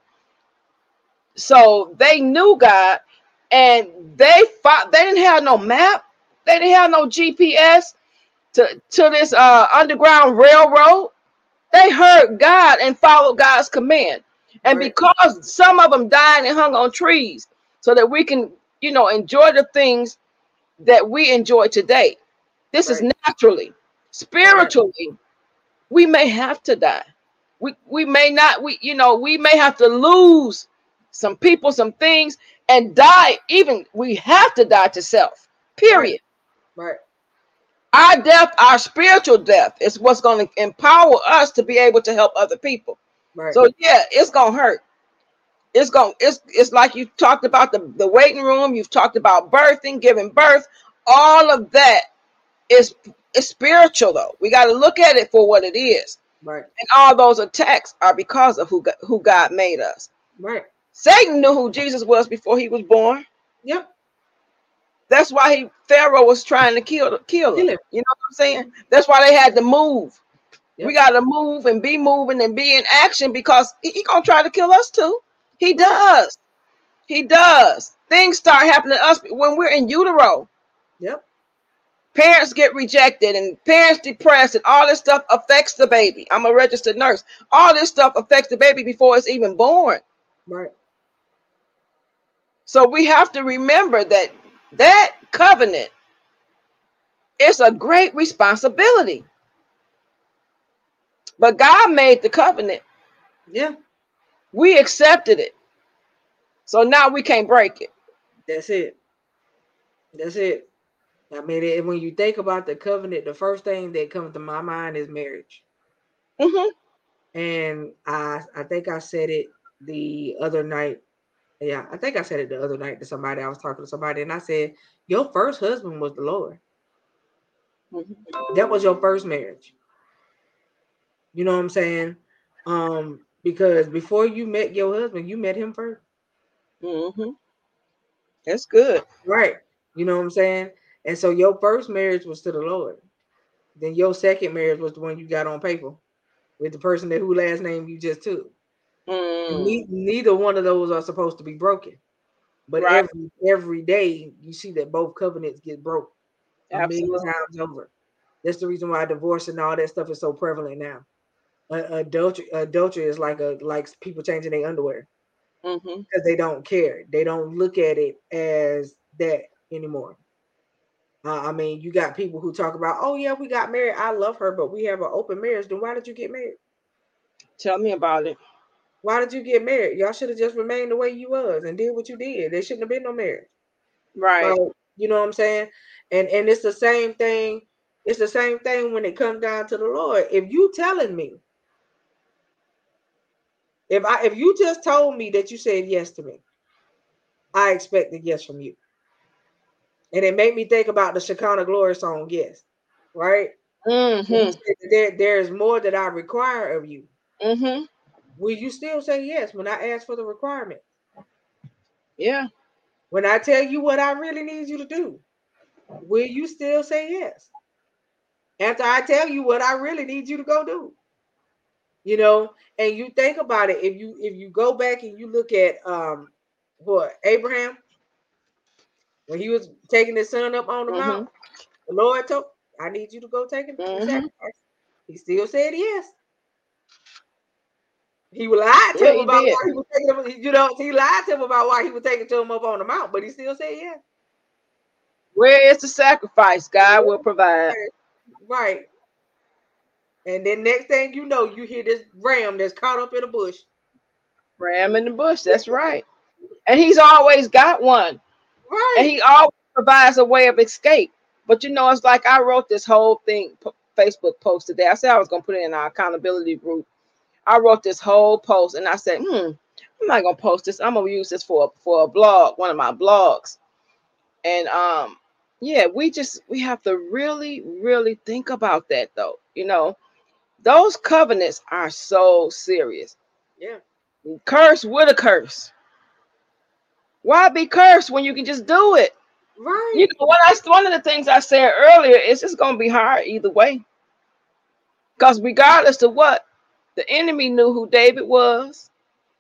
So they knew God and they fought, they didn't have no map, they didn't have no GPS to, to this uh, underground railroad. They heard God and followed God's command. And right. because some of them died and hung on trees so that we can, you know, enjoy the things that we enjoy today. This right. is naturally, spiritually, right we may have to die. We we may not, we you know, we may have to lose some people, some things, and die. Even we have to die to self. Period. Right. Our death, our spiritual death, is what's going to empower us to be able to help other people. Right. So yeah, it's gonna hurt. It's going it's it's like you talked about the, the waiting room, you've talked about birthing, giving birth, all of that is is spiritual though. We got to look at it for what it is. Right. And all those attacks are because of who God, who God made us. Right. Satan knew who Jesus was before he was born. Yep. That's why he Pharaoh was trying to kill kill him. Kill him. You know what I'm saying? That's why they had to move. Yep. We got to move and be moving and be in action because he, he gonna try to kill us too. He does. He does. Things start happening to us when we're in utero. Yep. Parents get rejected and parents depressed, and all this stuff affects the baby. I'm a registered nurse. All this stuff affects the baby before it's even born. Right. So we have to remember that that covenant is a great responsibility. But God made the covenant. Yeah. We accepted it. So now we can't break it. That's it. That's it. I mean, it, when you think about the covenant, the first thing that comes to my mind is marriage. Mhm. And I, I think I said it the other night. Yeah, I think I said it the other night to somebody. I was talking to somebody, and I said, "Your first husband was the Lord. Mhm. That was your first marriage. You know what I'm saying? Um, because before you met your husband, you met him first, Mhm. That's good. right? You know what I'm saying? And so your first marriage was to the Lord. Then your second marriage was the one you got on paper with the person that who last name you just took. Mm. Ne- neither one of those are supposed to be broken. But Right. every every day you see that both covenants get broke Absolutely. times over. That's the reason why divorce and all that stuff is so prevalent now. Uh, adultery, adultery is like a like people changing their underwear Mhm. because they don't care. They don't look at it as that anymore. Uh, I mean, you got people who talk about, oh yeah, we got married. I love her, but we have an open marriage. Then why did you get married? Tell me about it. Why did you get married? Y'all should have just remained the way you was and did what you did. There shouldn't have been no marriage. Right. Like, you know what I'm saying? And and it's the same thing. It's the same thing when it comes down to the Lord. If you telling me, if I if you just told me that you said yes to me, I expect a yes from you. And it made me think about the Shekinah Glory song, yes, right? Mhm. There, there is more that I require of you. Mhm. Will you still say yes when I ask for the requirement? Yeah. When I tell you what I really need you to do, will you still say yes? After I tell you what I really need you to go do. You know, and you think about it, if you if you go back and you look at um what Abraham when he was taking his son up on the Mhm. mount, the Lord told, I need you to go take him to Mhm. sacrifice. He still said yes. He lied to Yeah, him about did. why he was taking him, you know, he lied to him about why he was taking to him up on the mount, but he still said yes. Where is the sacrifice? God will provide. Right. And then next thing you know, you hear this ram that's caught up in a bush. Ram in the bush. That's right. And he's always got one. Right. And he always provides a way of escape. But you know, it's like I wrote this whole thing, p- Facebook post today. I said I was gonna put it in our accountability group. I wrote this whole post and I said, hmm, I'm not gonna post this. I'm gonna use this for for a blog, one of my blogs. And um, yeah, we just we have to really, really think about that though. You know, those covenants are so serious. yeah. Curse with a curse. Why be cursed when you can just do it? Right. You know what? I one of the things I said earlier is it's going to be hard either way. Because regardless of what, the enemy knew who David was.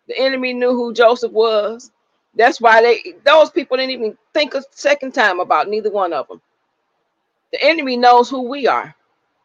The enemy knew who Joseph was. That's why they those people didn't even think a second time about neither one of them. The enemy knows who we are.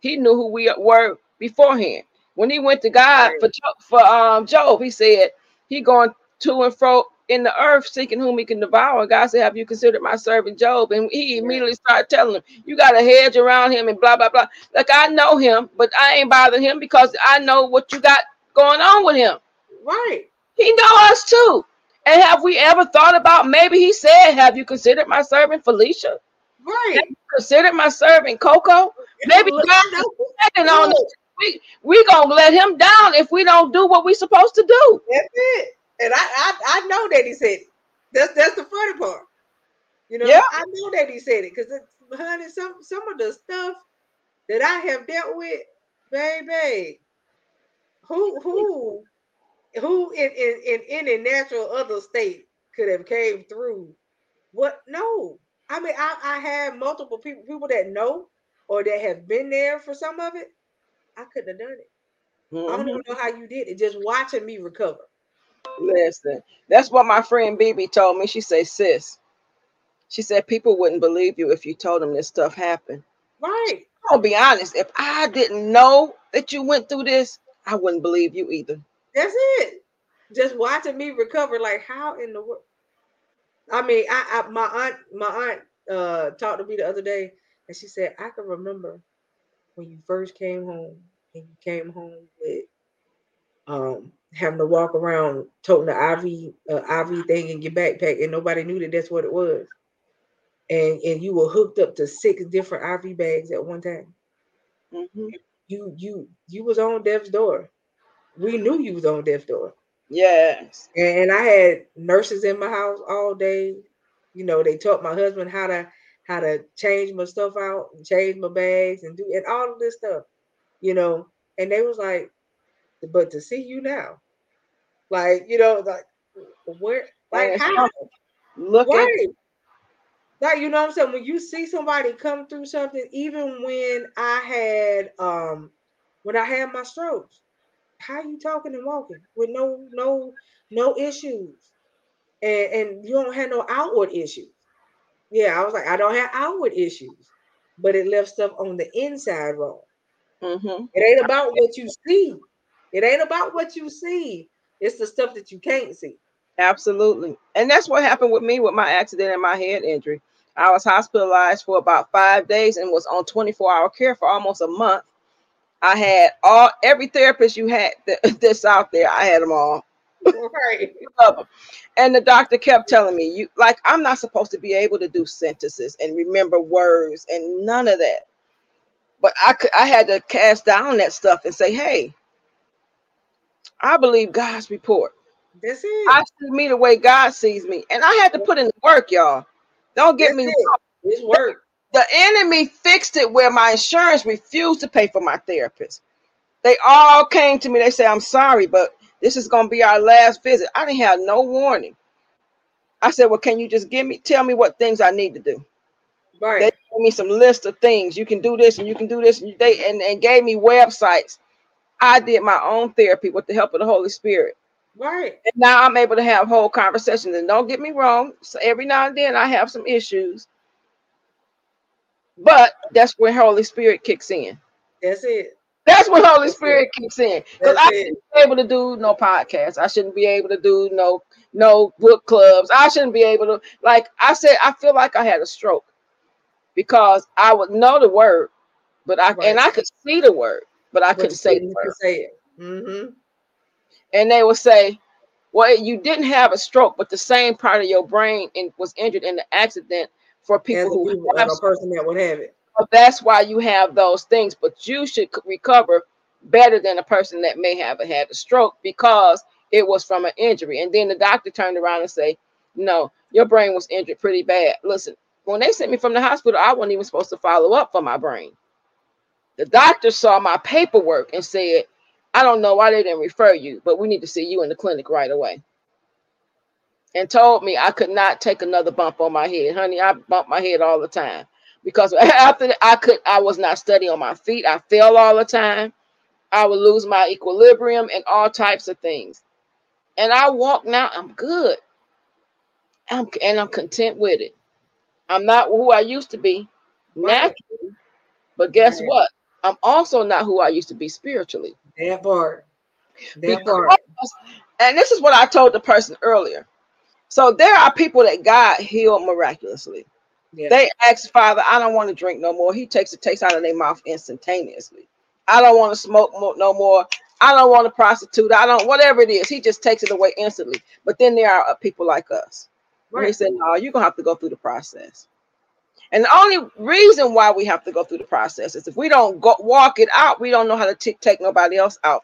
He knew who we were beforehand. When he went to God Right. for for um Job, he said he going to and fro in the earth seeking whom he can devour. God said, "Have you considered my servant Job?" And he immediately started telling him, "You got a hedge around him and blah blah blah." Like I know him, but I ain't bothering him because I know what you got going on with him. Right. He know us too. And have we ever thought about maybe he said, "Have you considered my servant Felicia? Right. Have you considered my servant Coco?" Maybe God is checking on us. We we gonna let him down if we don't do what we supposed to do. That's it. And I, I I know that he said it. That's that's the funny part. You know, Yeah. I know that he said it because honey, some some of the stuff that I have dealt with, baby. Who who who in in, in any natural other state could have came through? What no. I mean, I, I have multiple people, people that know or that have been there for some of it. I couldn't have done it. Mm-hmm. I don't even know how you did it. Just watching me recover. Listen, that's what my friend BB told me. She said, sis, she said people wouldn't believe you if you told them this stuff happened. Right. I'll be honest. If I didn't know that you went through this, I wouldn't believe you either. That's it. Just watching me recover, like how in the world? I mean, I, I my aunt, my aunt uh talked to me the other day, and she said I can remember when you first came home, and you came home with um having to walk around toting the IV uh, IV thing in your backpack, and nobody knew that that's what it was. And and you were hooked up to six different IV bags at one time. Mm-hmm. You you you was on death's door. We knew you was on death's door. Yes. And I had nurses in my house all day. You know, they taught my husband how to how to change my stuff out and change my bags and do and all of this stuff, you know. And they was like, but to see you now, like, you know, like where like how? Look right. at like you know what I'm saying? When you see somebody come through something, even when I had um when I had my strokes, how you talking and walking with no no no issues? And and you don't have no outward issues. Yeah i was like i don't have outward issues but it left stuff on the inside wrong. Mm-hmm. it ain't about what you see. It ain't about what you see it's the stuff that you can't see absolutely and that's what happened with me with my accident and my head injury i was hospitalized for about five days and was on 24 hour care for almost a month I had all every therapist you had that, that's out there. I had them all. Right. and the doctor kept telling me, "You like I'm not supposed to be able to do sentences and remember words and none of that." But I could. I had to cast down that stuff and say, "Hey, I believe God's report. That's it. I see me the way God sees me, and I had to put in the work, y'all. Don't get That's me. It. It's work the enemy fixed it where my insurance refused to pay for my therapist. They all came to me. They say, I'm sorry, but this is going to be our last visit. I didn't have no warning. I said, Well, can you just give me, tell me what things I need to do? Right. They gave me some list of things. You can do this and you can do this. And they and, and gave me websites. I did my own therapy with the help of the Holy Spirit. Right. And now I'm able to have whole conversations. And don't get me wrong. So every now and then I have some issues. But that's where Holy Spirit kicks in. That's it. That's when Holy Spirit kicks in. Because I shouldn't be able to do no podcast. I shouldn't be able to do no no book clubs. I shouldn't be able to like I said, I feel like I had a stroke because I would know the word, but I right. and I could see the word, but I couldn't say, could say it. Mm-hmm. And they would say, Well, you didn't have a stroke, but the same part of your brain in, was injured in the accident for people who have a person that would have it. So that's why you have those things, but you should recover better than a person that may have had a stroke because it was from an injury. And then the doctor turned around and say, "No, your brain was injured pretty bad." Listen, when they sent me from the hospital, I wasn't even supposed to follow up for my brain. The doctor saw my paperwork and said, "I don't know why they didn't refer you, but we need to see you in the clinic right away." and told me I could not take another bump on my head. Honey, I bump my head all the time because after I could, I was not steady on my feet. I fell all the time. I would lose my equilibrium and all types of things. And I walk now, I'm good. I'm, and I'm content with it. I'm not who I used to be naturally, but guess right. what? I'm also not who I used to be spiritually. That part. That part. And this is what I told the person earlier. So there are people that God healed miraculously. Yeah. They ask Father, I don't want to drink no more. He takes the taste out of their mouth instantaneously. I don't want to smoke no more. I don't want to prostitute. I don't, whatever it is, he just takes it away instantly. But then there are uh, people like us. Right. He said, No, you're gonna have to go through the process. And the only reason why we have to go through the process is if we don't go walk it out, we don't know how to t- take nobody else out.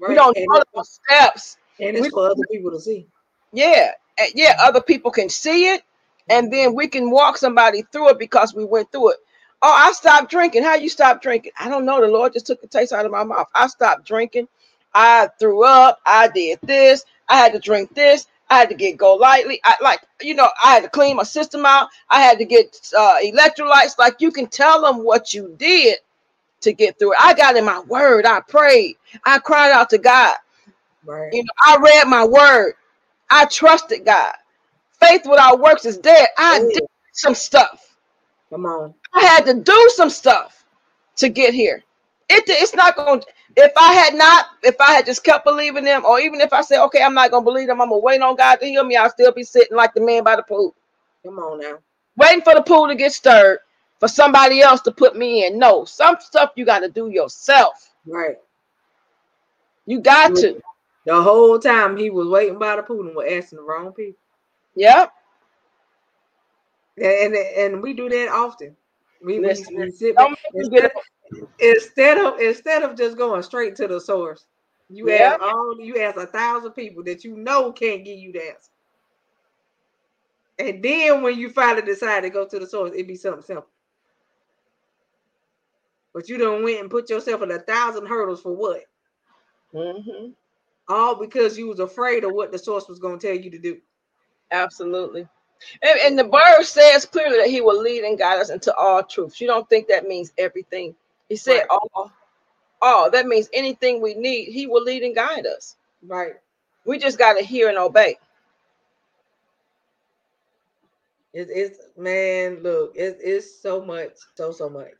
Right. We don't and know the steps. And it's we, for other people to see. Yeah, yeah, other people can see it and then we can walk somebody through it because we went through it. Oh, I stopped drinking. How you stop drinking? I don't know. The Lord just took the taste out of my mouth. I stopped drinking. I threw up. I did this. I had to drink this. I had to get go lightly. I like, you know, I had to clean my system out. I had to get uh, electrolytes. Like you can tell them what you did to get through it. I got in my word. I prayed. I cried out to God. Right. You know, I read my word. I trusted God. Faith without works is dead. I Ooh. did some stuff. Come on. I had to do some stuff to get here. It, it's not going to, if I had not, if I had just kept believing them, or even if I said, okay, I'm not going to believe them, I'm to wait on God to heal me, I'll still be sitting like the man by the pool. Come on now. Waiting for the pool to get stirred for somebody else to put me in. No, some stuff you got to do yourself. Right. You got to. The whole time he was waiting by the pool and was asking the wrong people. Yep. And and, we do that often. We, we, we sit back, instead, instead of instead of just going straight to the source, you yep. ask all you ask a thousand people that you know can't give you the answer. And then when you finally decide to go to the source, it'd be something simple. But you don't went and put yourself in a thousand hurdles for what? Mm-hmm. All because you was afraid of what the source was going to tell you to do. Absolutely. And, and the word says clearly that he will lead and guide us into all truths. You don't think that means everything. He said right. all. All. That means anything we need, he will lead and guide us. Right. We just got to hear and obey. It, it's man, look, it, it's so much, so so much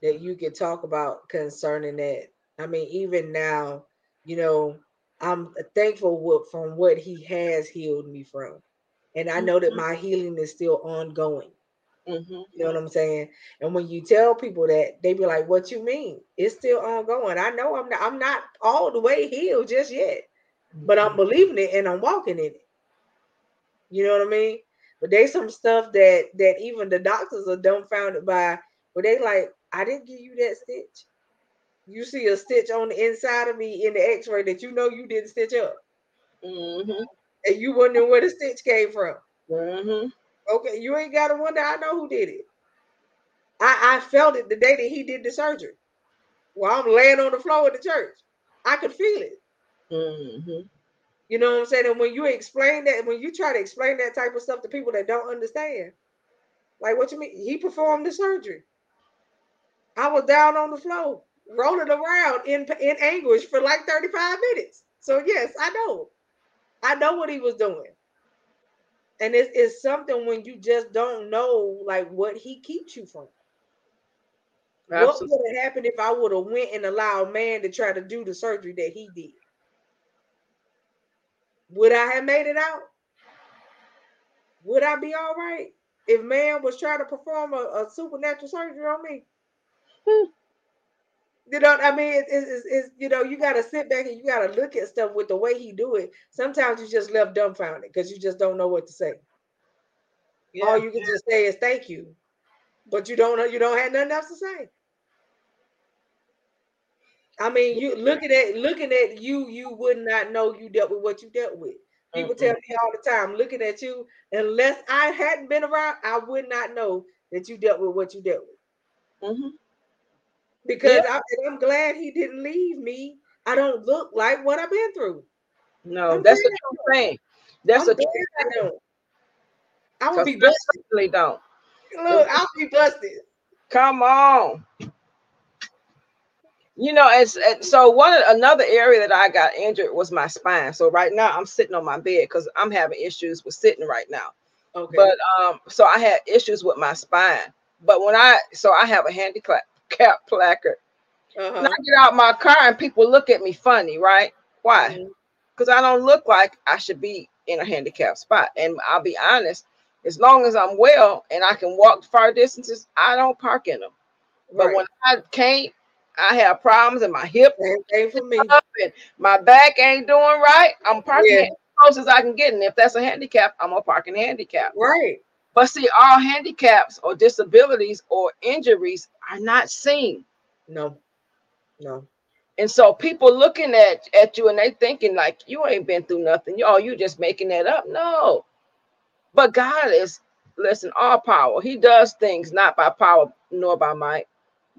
that you can talk about concerning that. I mean, even now, you know, I'm thankful from what he has healed me from and I know that mm-hmm. my healing is still ongoing. Mm-hmm. You know what I'm saying? And when you tell people that, they be like, "What you mean? It's still ongoing." I know I'm not, I'm not all the way healed just yet, mm-hmm. but I'm mm-hmm. believing it and I'm walking in it. You know what I mean? But there's some stuff that that even the doctors are dumbfounded by. Where they like, "I didn't give you that stitch." You see a stitch on the inside of me in the X-ray that you know you didn't stitch up. Mm-hmm and you wondering where the stitch came from. Okay, you ain't gotta wonder. I know who did it. I, I felt it the day that he did the surgery. While I'm laying on the floor in the church, I could feel it. Mm-hmm. You know what I'm saying? And when you explain that, when you try to explain that type of stuff to people that don't understand, like what you mean? He performed the surgery. I was down on the floor, rolling around in in anguish for like 35 minutes. So yes, I know. I know what he was doing. And it's, it's something when you just don't know like what he keeps you from. Absolutely. What would have happened if I would have went and allowed man to try to do the surgery that he did? Would I have made it out? Would I be all right if man was trying to perform a, a supernatural surgery on me? Hmm. You know, what I mean, it's, it's, it's you know, you got to sit back and you got to look at stuff with the way he do it. Sometimes you just left dumbfounded because you just don't know what to say. Yeah. All you can just say is thank you, but you don't know you don't have nothing else to say. I mean, you looking at looking at you, you would not know you dealt with what you dealt with. People mm-hmm. tell me all the time, looking at you, unless I hadn't been around, I would not know that you dealt with what you dealt with. Mm-hmm because yeah. I, am glad he didn't leave me. I don't look like what I've been through. No, I'm that's a true thing. That's I'm a true thing. I will be busted. Really don't. Look, I'll be busted. Come on. You know, it's, it's so one another area that I got injured was my spine. So right now I'm sitting on my bed because I'm having issues with sitting right now. Okay. But um, so I had issues with my spine. But when I so I have a handicap cap placard. Uh-huh. I get out my car and people look at me funny, right? Why? Because mm-hmm. I don't look like I should be in a handicapped spot. And I'll be honest, as long as I'm well and I can walk far distances, I don't park in them. But right. when I can't, I have problems in my hip Same for me. and my back ain't doing right. I'm parking yeah. as close as I can get. And if that's a handicap, I'm gonna park in handicap. Right. But see, all handicaps or disabilities or injuries are not seen. No, no. And so people looking at, at you and they thinking like you ain't been through nothing. You oh, you just making that up. No. But God is listen, all power. He does things not by power nor by might,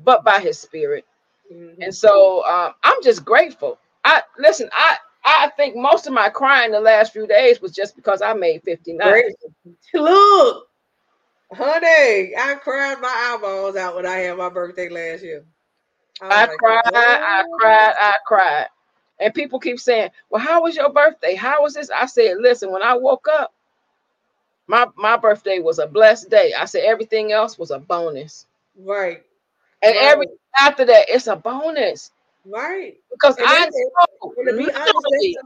but by his spirit. Mm-hmm. And so um, I'm just grateful. I listen, I I think most of my crying the last few days was just because I made 59. Look, honey, I cried my eyeballs out when I had my birthday last year. I, I like, cried, oh. I cried, I cried. And people keep saying, Well, how was your birthday? How was this? I said, Listen, when I woke up, my, my birthday was a blessed day. I said everything else was a bonus. Right. And right. every after that, it's a bonus. Right. Because and I know, to be honest, that's, the,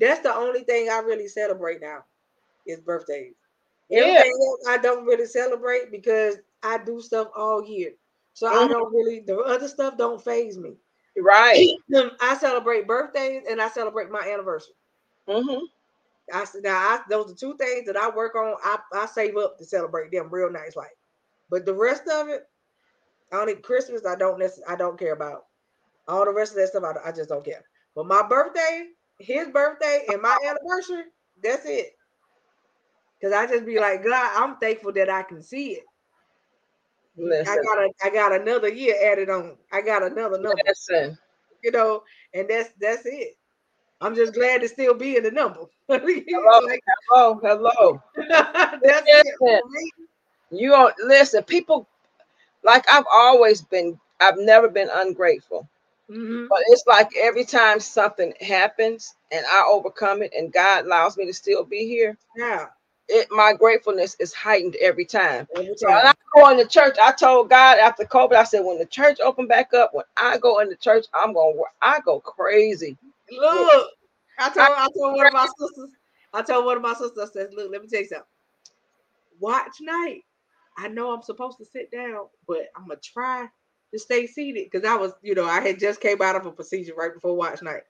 that's the only thing I really celebrate now is birthdays. Everything yeah. else I don't really celebrate because I do stuff all year. So mm-hmm. I don't really the other stuff don't phase me. Right. I celebrate birthdays and I celebrate my anniversary. Mm-hmm. I said now I, those are two things that I work on. I, I save up to celebrate them real nice like. But the rest of it, I only Christmas I don't necessarily I don't care about. All the rest of that stuff, I, I just don't care. But my birthday, his birthday, and my anniversary, that's it. Cause I just be like, God, I'm thankful that I can see it. Listen. I got a, I got another year added on. I got another number. Listen. You know, and that's that's it. I'm just glad to still be in the number. hello, like, hello, hello. that's listen, it. You don't listen. People, like I've always been. I've never been ungrateful. Mm-hmm. But it's like every time something happens and I overcome it and God allows me to still be here. Yeah. It, my gratefulness is heightened every time. Every time. So when I go in the church, I told God after COVID, I said, when the church opened back up, when I go in the church, I'm going I go crazy. Look, I told I, I told one of my sisters, I told one of my sisters, I said, look, let me tell you something. Watch night. I know I'm supposed to sit down, but I'm gonna try to stay seated because I was, you know, I had just came out of a procedure right before watch night.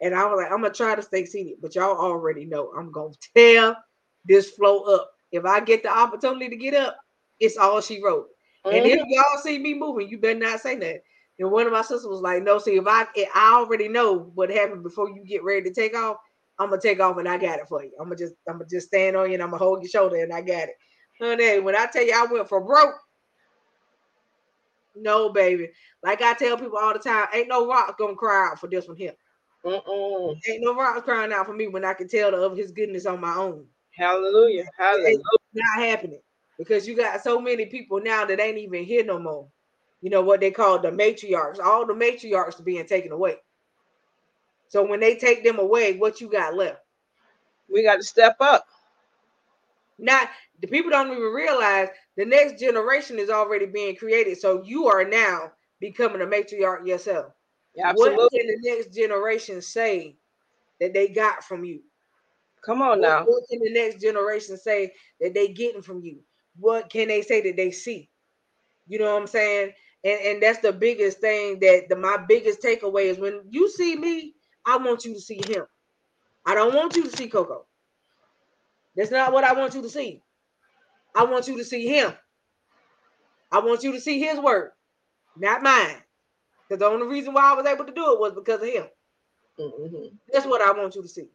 And I was like, I'm gonna try to stay seated, but y'all already know I'm gonna tear this flow up. If I get the opportunity to get up, it's all she wrote. Mm-hmm. And if mm-hmm. y'all see me moving, you better not say that. And one of my sisters was like, "No, see, if I I already know what happened before you get ready to take off, I'm gonna take off and I got it for you. I'm gonna just I'm gonna just stand on you and I'm gonna hold your shoulder and I got it, honey. When I tell you I went for broke, no, baby. Like I tell people all the time, ain't no rock gonna cry out for this one here. Mm-mm. Ain't no rock crying out for me when I can tell of his goodness on my own. Hallelujah. Hallelujah. It's not happening because you got so many people now that ain't even here no more. You know what they call the matriarchs. All the matriarchs are being taken away. So when they take them away, what you got left? We got to step up. Not the people don't even realize the next generation is already being created. So you are now becoming a matriarch yourself. Yeah, absolutely. What can the next generation say that they got from you? Come on what, now. What can the next generation say that they getting from you? What can they say that they see? You know what I'm saying? And and that's the biggest thing that the my biggest takeaway is when you see me, I want you to see him. I don't want you to see Coco. That's not what I want you to see. I want you to see him. I want you to see his work, not mine. Because the only reason why I was able to do it was because of him. Mm-hmm. That's what I want you to see.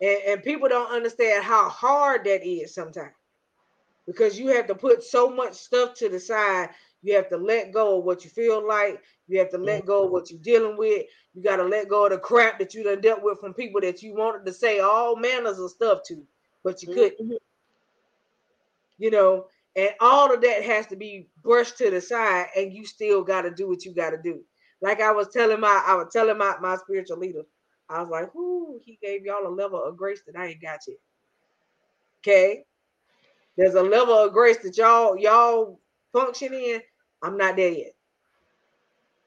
And, and people don't understand how hard that is sometimes. Because you have to put so much stuff to the side. You have to let go of what you feel like. You have to let go of what you're dealing with. You got to let go of the crap that you done dealt with from people that you wanted to say all manners of stuff to, but you couldn't. You know, and all of that has to be brushed to the side, and you still got to do what you got to do. Like I was telling my, I was telling my my spiritual leader, I was like, "Ooh, he gave y'all a level of grace that I ain't got yet." Okay, there's a level of grace that y'all y'all function in. I'm not there yet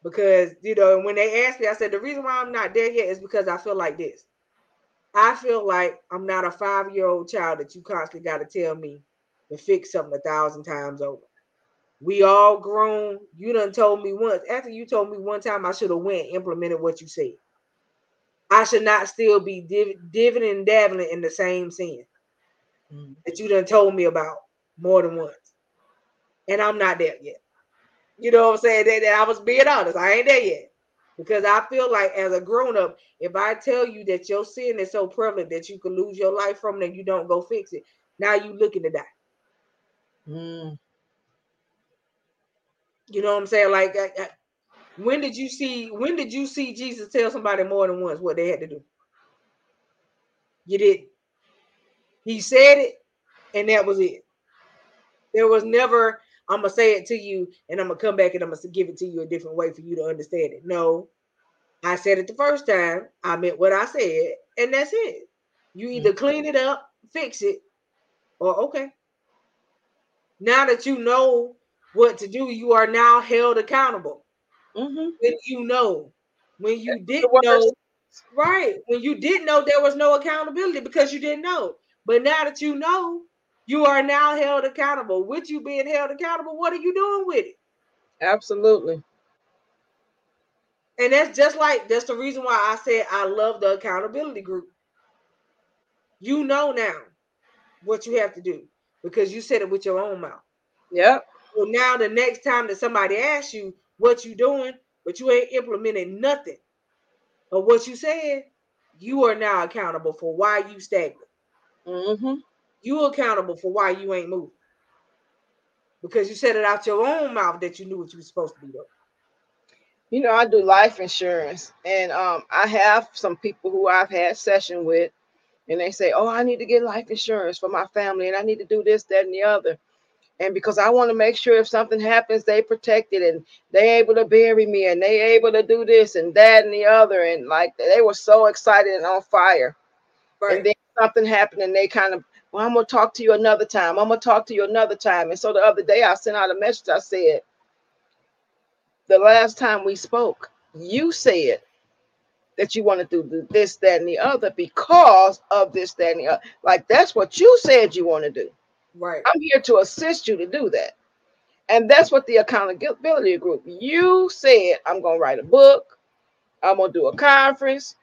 because you know when they asked me, I said the reason why I'm not there yet is because I feel like this. I feel like I'm not a five year old child that you constantly got to tell me to fix something a thousand times over. We all grown. You done told me once. After you told me one time, I should have went implemented what you said. I should not still be div- diving and dabbling in the same sin mm. that you done told me about more than once. And I'm not there yet. You know what I'm saying? That, that I was being honest. I ain't there yet. Because I feel like as a grown-up, if I tell you that your sin is so prevalent that you can lose your life from it and you don't go fix it, now you looking to die. Mm. You know what I'm saying? Like, I, I, when did you see? When did you see Jesus tell somebody more than once what they had to do? You did. He said it, and that was it. There was never. I'm gonna say it to you, and I'm gonna come back and I'm gonna give it to you a different way for you to understand it. No, I said it the first time. I meant what I said, and that's it. You either clean it up, fix it, or okay. Now that you know what to do, you are now held accountable. Mm-hmm. When you know, when you That's didn't know, right? When you didn't know, there was no accountability because you didn't know. But now that you know, you are now held accountable. With you being held accountable, what are you doing with it? Absolutely. And that's just like that's the reason why I said I love the accountability group. You know now what you have to do because you said it with your own mouth. Yep. So now the next time that somebody asks you what you're doing, but you ain't implementing nothing of what you said, you are now accountable for why you stagnant. Mm-hmm. You accountable for why you ain't moving. Because you said it out your own mouth that you knew what you were supposed to be doing. You know, I do life insurance, and um, I have some people who I've had session with, and they say, "Oh, I need to get life insurance for my family, and I need to do this, that, and the other." And because I want to make sure if something happens, they protected and they able to bury me, and they able to do this and that and the other, and like they were so excited and on fire. And then something happened, and they kind of, well, I'm gonna talk to you another time. I'm gonna talk to you another time. And so the other day, I sent out a message. I said, the last time we spoke, you said that you want to do this, that, and the other because of this, that, and the other. Like that's what you said you want to do. Right. I'm here to assist you to do that. And that's what the accountability group. You said, I'm gonna write a book, I'm gonna do a conference,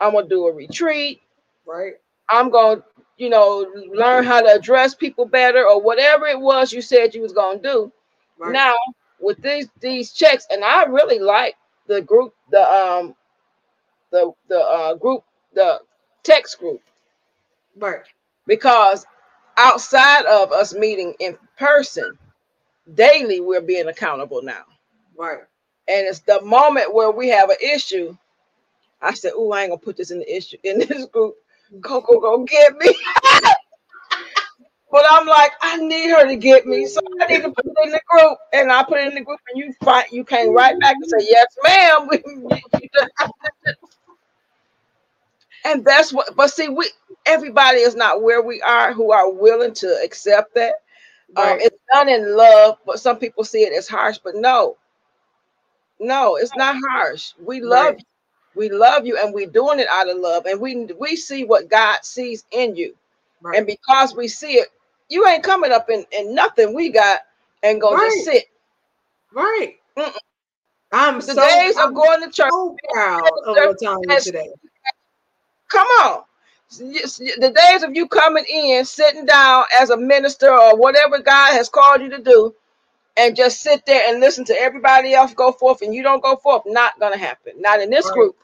I'm gonna do a retreat, Right. I'm gonna, you know, learn how to address people better, or whatever it was you said you was gonna do. Right. Now with these these checks, and I really like the group, the um the the uh group, the text group, right. because outside of us meeting in person daily, we're being accountable now. Right. And it's the moment where we have an issue. I said, "Oh, I ain't gonna put this in the issue in this group. Coco go get me." but I'm like, I need her to get me, so I need to put it in the group. And I put it in the group, and you find you came right back and say, "Yes, ma'am." and that's what. But see, we everybody is not where we are who are willing to accept that. Um, it's done in love, but some people see it as harsh. But no, no, it's not harsh. We love Right. you. We love you, and we're doing it out of love. And we we see what God sees in you, Right. and because we see it, you ain't coming up in, in nothing we got and gonna Right. just sit. right. Mm-mm. I'm The so days I'm of going to church. so proud of Latanya today. Come on. The days of you coming in, sitting down as a minister or whatever God has called you to do, and just sit there and listen to everybody else go forth and you don't go forth, not gonna happen. Not in this Right. group.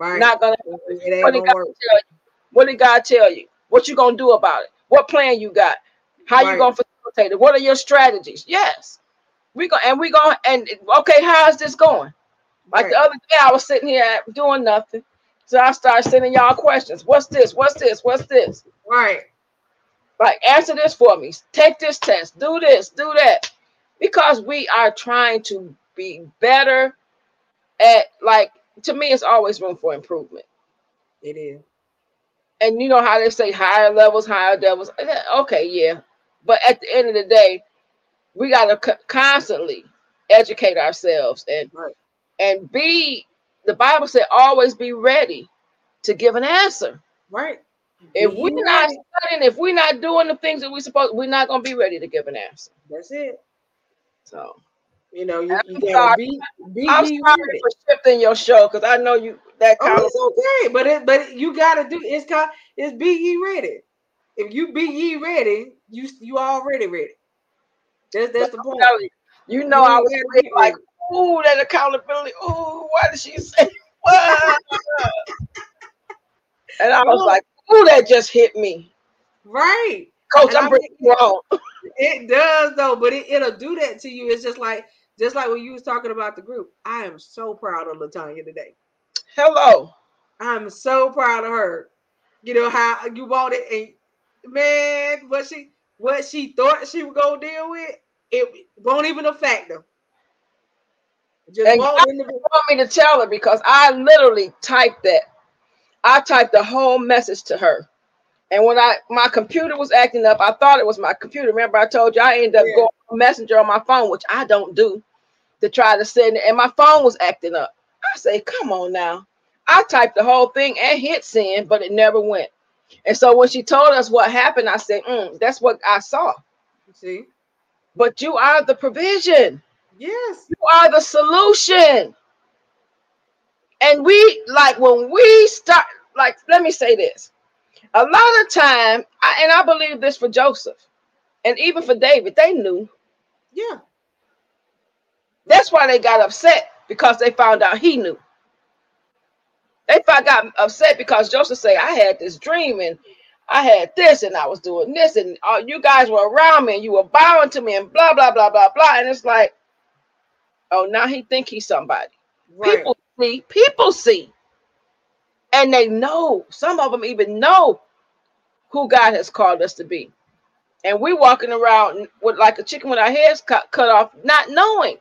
Right. Not gonna it What did God work. tell you? What did God tell you? What you gonna do about it? What plan you got? How you gonna facilitate it? What are your strategies? Yes. We go and we go and okay, how's this going? Like Right. the other day, I was sitting here doing nothing. So I start sending y'all questions. What's this? What's this? What's this? Right. Like, answer this for me. Take this test. Do this. Do that. Because we are trying to be better at, like, to me, it's always room for improvement. It is. And you know how they say higher levels, higher devils. Eh, okay, yeah. But at the end of the day, we got to co- constantly educate ourselves and Right. and be the bible said always be ready to give an answer Right. if Be we're not ready. studying if we're not doing the things that we're supposed we're not going to be ready to give an answer That's it. so You know, you, you gotta be be i'm ye sorry ready. for shifting your show because i know you that kind Oh, it's okay, but it but you gotta do it's called it's be ye ready. If you be ye ready, you you already ready. That's that's the point. you know You i ain't was gotta like ready. Ooh that accountability ooh why did she say what and i was like ooh that just hit me Right. Coach, I'm bringing you on. It does though, but it, it'll do that to you. It's just like just like when you was talking about the group. I am so proud of Latanya today. Hello. I'm so proud of her. You know how you bought it, and man, what she what she thought she was gonna deal with, it won't even affect them. Just and walk in the- want me to tell her because I literally typed that. I typed the whole message to her. And when I my computer was acting up, I thought it was my computer. Remember, I told you I ended up yeah. going messenger on my phone, which I don't do, to try to send it. And my phone was acting up. I say, come on now. I typed the whole thing and hit send, but it never went. And so when she told us what happened, I said, mm, that's what I saw. See? But you are the provision. Yes. You are the solution. And we like when we start, like, let me say this. A lot of time, I, and I believe this for Joseph and even for David, they knew. Yeah. That's why they got upset because they found out he knew. They got upset because Joseph said, I had this dream and I had this and I was doing this and uh, you guys were around me and you were bowing to me and blah, blah, blah, blah, blah. And it's like, oh, now he think he's somebody. Right. People see, people see. And they know, some of them even know who God has called us to be. And we walking around with like a chicken with our heads cut, cut off, not knowing.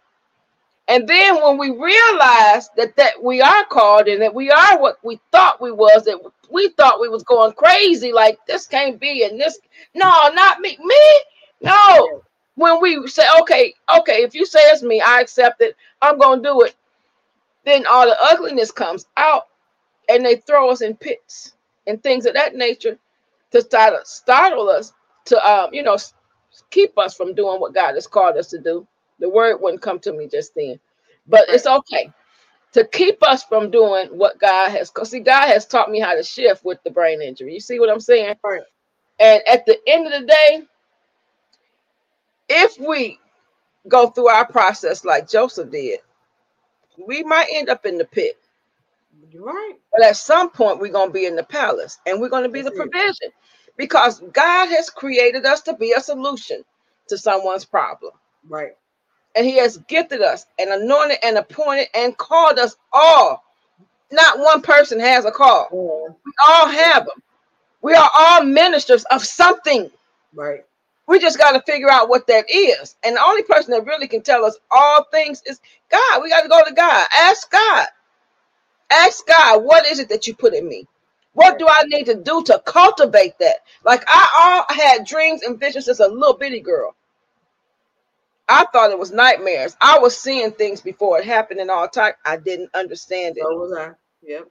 And then when we realize that that we are called and that we are what we thought we was, that we thought we was going crazy, like this can't be, and this no, not me, me, no. When we say, okay, okay, if you say it's me, I accept it, I'm gonna do it. Then all the ugliness comes out, and they throw us in pits and things of that nature to to startle us, to um, you know, keep us from doing what God has called us to do. The word wouldn't come to me just then, but it's okay to keep us from doing what God has. Cause see, God has taught me how to shift with the brain injury. You see what I'm saying? Right. And at the end of the day, if we go through our process like Joseph did, we might end up in the pit. Right. But at some point, we're going to be in the palace and we're going to be That's the provision it. because God has created us to be a solution to someone's problem. Right and he has gifted us and anointed and appointed and called us all. Not one person has a call. Yeah. We all have them. We are all ministers of something. Right. We just got to figure out what that is. And the only person that really can tell us all things is God. We got to go to God. Ask God. Ask God, what is it that you put in me? What do I need to do to cultivate that? Like I all had dreams and visions as a little bitty girl. I thought it was nightmares. I was seeing things before it happened and all time. I didn't understand it. So was I. Yep.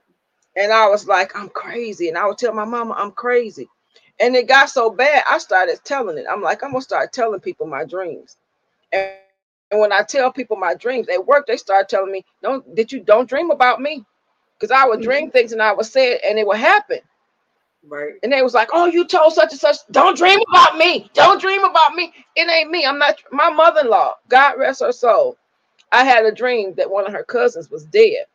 And I was like, I'm crazy. And I would tell my mama I'm crazy. And it got so bad, I started telling it. I'm like, I'm gonna start telling people my dreams. And, and when I tell people my dreams at work, they start telling me, Don't did you don't dream about me? Because I would dream mm-hmm. things and I would say it and it would happen. Right. And they was like, "Oh, you told such and such. Don't dream about me. Don't dream about me. It ain't me. I'm not my mother-in-law. God rest her soul. I had a dream that one of her cousins was dead.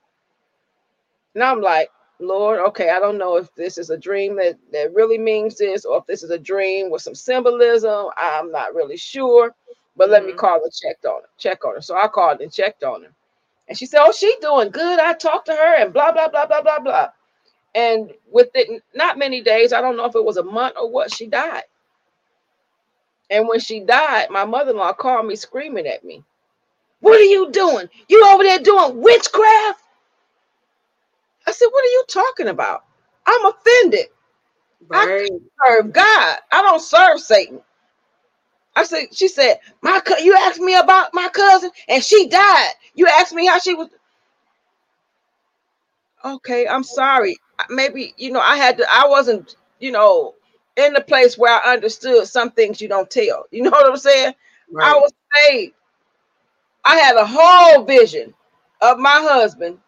And I'm like, Lord, okay, I don't know if this is a dream that, that really means this or if this is a dream with some symbolism. I'm not really sure. But let mm-hmm. me call and check on her. Check on her. So I called and checked on her. And she said, Oh, she doing good. I talked to her and blah, blah, blah, blah, blah, blah. And within not many days, I don't know if it was a month or what, she died. And when she died, my mother in law called me screaming at me. What are you doing? You over there doing witchcraft? I said, What are you talking about? I'm offended. Right. I serve God. I don't serve Satan. I said, she said, my co- you asked me about my cousin and she died. You asked me how she was. Okay, I'm sorry maybe you know I had to I wasn't you know in the place where I understood some things you don't tell. You know what I'm saying? Right. I was saved. I had a whole vision of my husband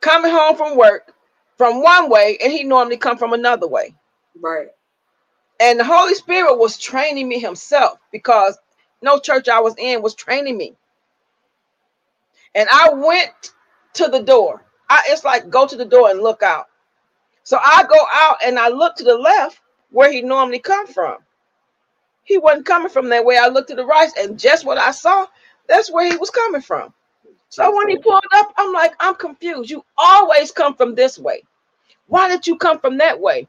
coming home from work from one way and he normally come from another way. Right. And the Holy Spirit was training me himself because no church I was in was training me. And I went to the door I, it's like go to the door and look out. So I go out and I look to the left where he normally come from. he wasn't coming from that way. I looked to the right, and just what I saw, that's where he was coming from. So when he pulled up, I'm like, I'm confused. You always come from this way. Why did you come from that way?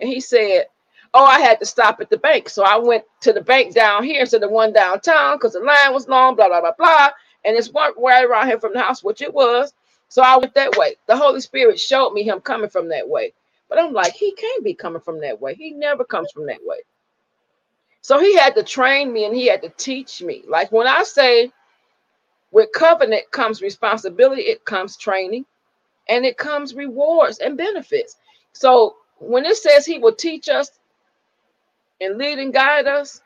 And he said, Oh, I had to stop at the bank. So I went to the bank down here instead of one downtown because the line was long, blah, blah, blah, blah. And it's one right around here from the house, which it was. So I went that way. The Holy Spirit showed me him coming from that way. But I'm like, he can't be coming from that way. He never comes from that way. So he had to train me and he had to teach me. Like when I say with covenant comes responsibility, it comes training, and it comes rewards and benefits. So when it says he will teach us and lead and guide us,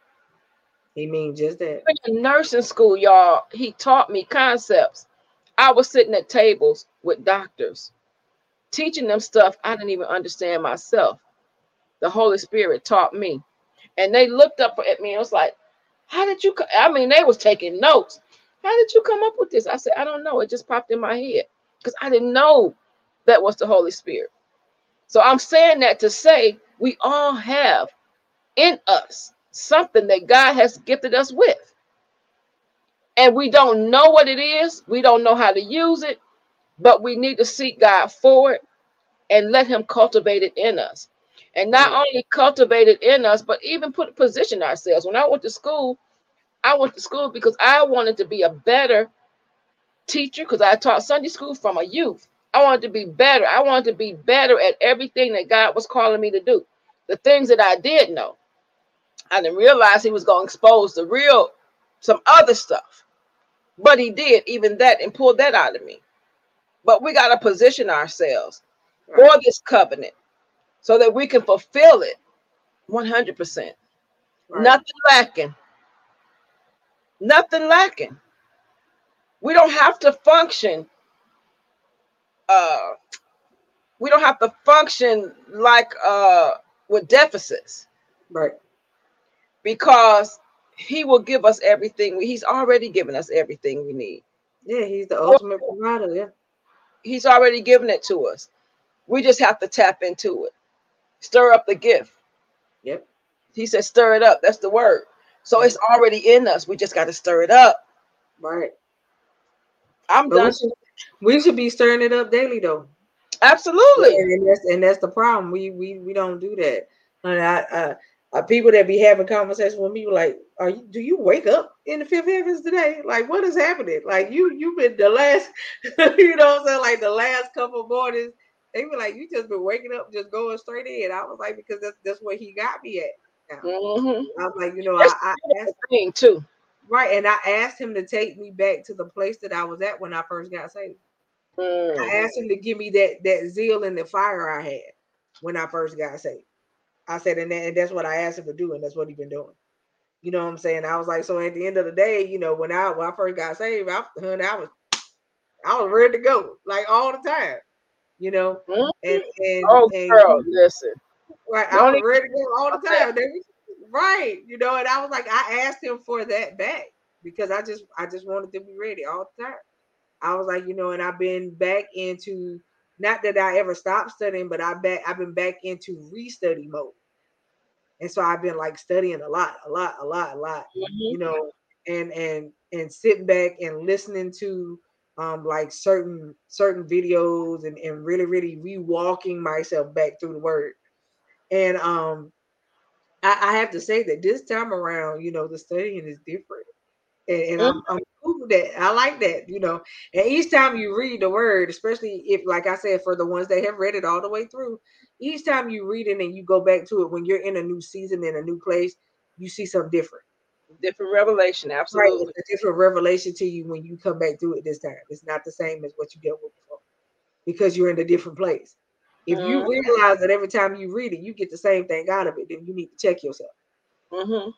he means just that. In nursing school, y'all, he taught me concepts. I was sitting at tables with doctors, teaching them stuff I didn't even understand myself. The Holy Spirit taught me. And they looked up at me and was like, How did you? I mean, they was taking notes. How did you come up with this? I said, I don't know. It just popped in my head because I didn't know that was the Holy Spirit. So I'm saying that to say we all have in us something that God has gifted us with. And we don't know what it is, we don't know how to use it, but we need to seek God for it and let Him cultivate it in us. And not mm. only cultivate it in us, but even put position ourselves. When I went to school, I went to school because I wanted to be a better teacher because I taught Sunday school from a youth. I wanted to be better. I wanted to be better at everything that God was calling me to do. The things that I did know. I didn't realize he was going to expose the real, some other stuff. But he did even that and pulled that out of me. But we got to position ourselves right. for this covenant so that we can fulfill it 100%. Right. Nothing lacking nothing lacking. We don't have to function. Uh, we don't have to function like uh with deficits, right? Because he will give us everything. He's already given us everything we need. Yeah, he's the ultimate provider. Yeah, he's already given it to us. We just have to tap into it, stir up the gift. Yep. He said, stir it up. That's the word. So it's already in us. We just got to stir it up. Right. I'm but done. We should, we should, be stirring it up daily, though. Absolutely. And that's and that's the problem. We we we don't do that. And I, uh, uh, people that be having conversations with me like, "Are you? Do you wake up in the fifth heavens today? Like, what is happening? Like, you you've been the last, you know, what I'm saying like the last couple mornings. They were like, you just been waking up, just going straight in. I was like, because that's that's where he got me at. Mm-hmm. I was like, you know, That's I, I asked thing too. Right. And I asked him to take me back to the place that I was at when I first got saved. Mm-hmm. I asked him to give me that that zeal and the fire I had when I first got saved. I said, and, that, and that's what I asked him to do, and that's what he's been doing. You know what I'm saying? I was like, so at the end of the day, you know, when I when I first got saved, I, I was I was ready to go, like all the time, you know. Mm-hmm. And and oh, and, girl, listen, Right. I was ready to go all the time. right. You know, and I was like, I asked him for that back because I just I just wanted to be ready all the time. I was like, you know, and I've been back into not that I ever stopped studying, but I back I've been back into restudy mode. And so I've been like studying a lot, a lot, a lot, a lot, mm-hmm. you know, and and and sitting back and listening to um like certain certain videos and, and really, really rewalking myself back through the word. And um, I, I, have to say that this time around, you know, the studying is different. And, and mm-hmm. I'm, I'm cool with that. I like that, you know. And each time you read the word, especially if, like I said, for the ones that have read it all the way through, each time you read it and you go back to it when you're in a new season in a new place, you see something different. Different revelation, absolutely. Right, a different revelation to you when you come back through it this time. It's not the same as what you dealt with before because you're in a different place. If mm-hmm. you realize that every time you read it, you get the same thing out of it, then you need to check yourself. Mm-hmm.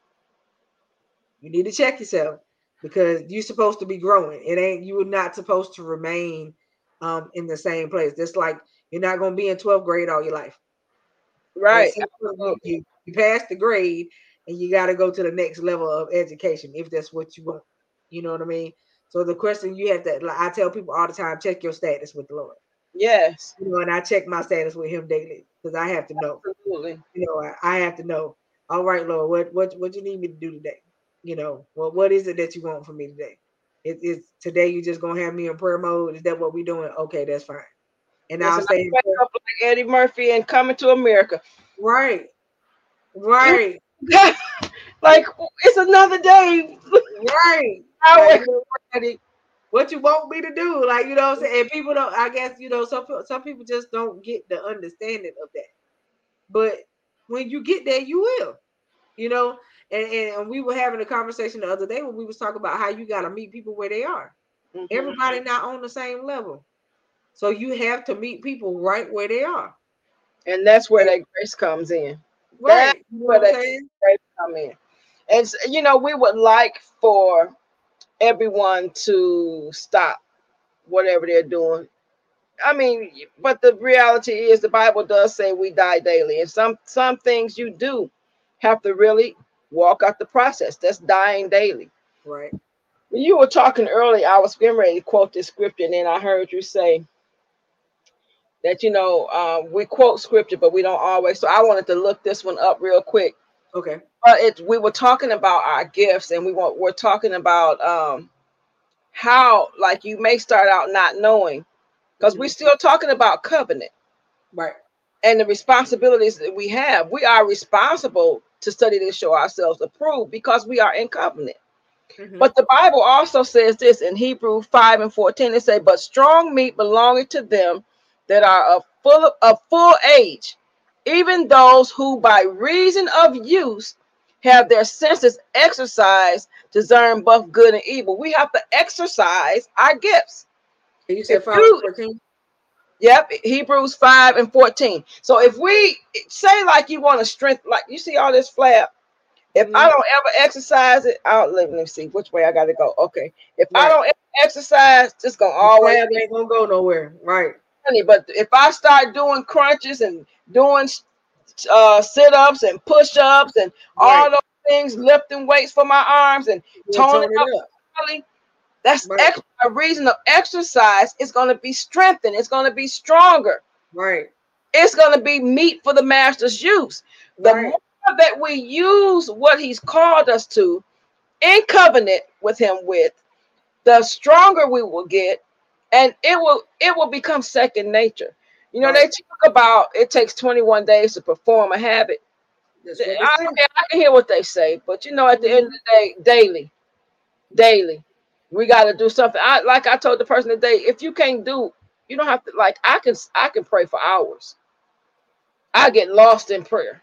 You need to check yourself because you're supposed to be growing. It ain't you are not supposed to remain um, in the same place. Just like you're not going to be in 12th grade all your life. Right. You, you pass the grade and you got to go to the next level of education if that's what you want. You know what I mean? So the question you have to, like I tell people all the time, check your status with the Lord. Yes. You know, and I check my status with him daily because I have to know. Absolutely. You know, I, I, have to know. All right, Lord, what what what you need me to do today? You know, what what is it that you want from me today? It, it's today you just gonna have me in prayer mode. Is that what we doing? Okay, that's fine. And I'll Listen, say like Eddie Murphy and coming to America. right, right, like it's another day. right. Like, what you want me to do? Like you know I'm saying? And people don't. I guess you know some some people just don't get the understanding of that. But when you get there, you will. You know. And, and we were having a conversation the other day when we was talking about how you got to meet people where they are. Mhm. Everybody not on the same level. So you have to meet people right where they are. and that's where that grace comes in. Right. Know where that- Grace come in, and you know we would like for everyone to stop whatever they're doing. I mean, but the reality is the Bible does say we die daily, and some some things you do have to really walk out the process. That's dying daily. Right. When you were talking earlier, I was getting ready to quote this scripture, and then I heard you say that you know uh, we quote scripture, but we don't always. So I wanted to look this one up real quick. Okay. But it we were talking about our gifts, and we want we're talking about um how like you may start out not knowing because we're Mhm. still talking about covenant Right. and the responsibilities that we have. We are responsible to study to show ourselves approved because we are in covenant. Mhm. But the Bible also says this in Hebrew 5 and 14. It say, But strong meat belonging to them that are of full of full age, even those who by reason of use have their senses exercised, to discern both good and evil. We have to exercise our gifts. And you said if five you- fourteen? Yep, Hebrews 5 and 14. So if we say like you want to strength, like you see all this flap, if I Mhm. don't ever exercise it, I'll let me see which way I gotta go. Okay. If I don't exercise, it's gonna Always ain't gonna go nowhere. Right. But if I start doing crunches and doing uh sit-ups and push-ups and all those things, lifting weights for my arms and You tone tone it it up. belly, that's Right. ex- a reason of exercise. It's gonna be strengthened, it's gonna be stronger. Right. it's going to be meat for the master's use. The Right. more that we use what he's called us to in covenant with him with, the stronger we will get, and it will it will become second nature. You know, they talk about it takes 21 days to perform a habit. That's what they I. I can hear what they say, but you know, at the end of the day, daily, daily, we got to do something. I like I told the person today, if you can't do, you don't have to like I can I can pray for hours. I get lost in prayer.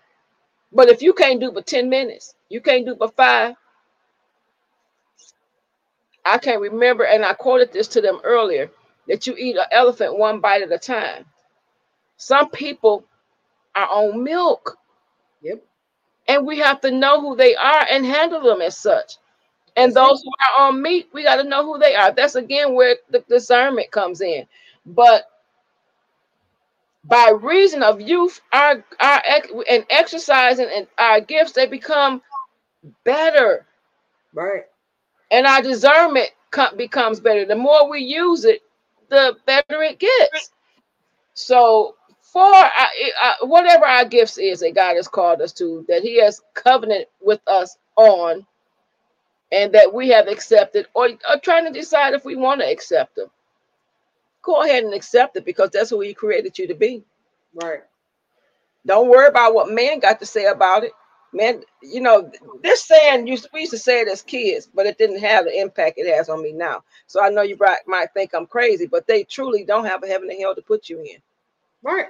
But if you can't do but 10 minutes, you can't do but five. I can't remember, and I quoted this to them earlier that you eat an elephant one bite at a time. Some people are on milk, Yep. and we have to know who they are and handle them as such. And those who are on meat, we got to know who they are. That's again where the discernment comes in. But by reason of youth, our our and exercising and our gifts, they become better, Right. and our discernment co- becomes better. The more we use it, the better it gets. So, for our, uh, whatever our gifts is that God has called us to, that He has covenant with us on, and that we have accepted, or, or trying to decide if we want to accept them, go ahead and accept it because that's who He created you to be. Right. Don't worry about what man got to say about it. Man, you know, this saying used we used to say it as kids, but it didn't have the impact it has on me now. So I know you might think I'm crazy, but they truly don't have a heaven and hell to put you in. Right.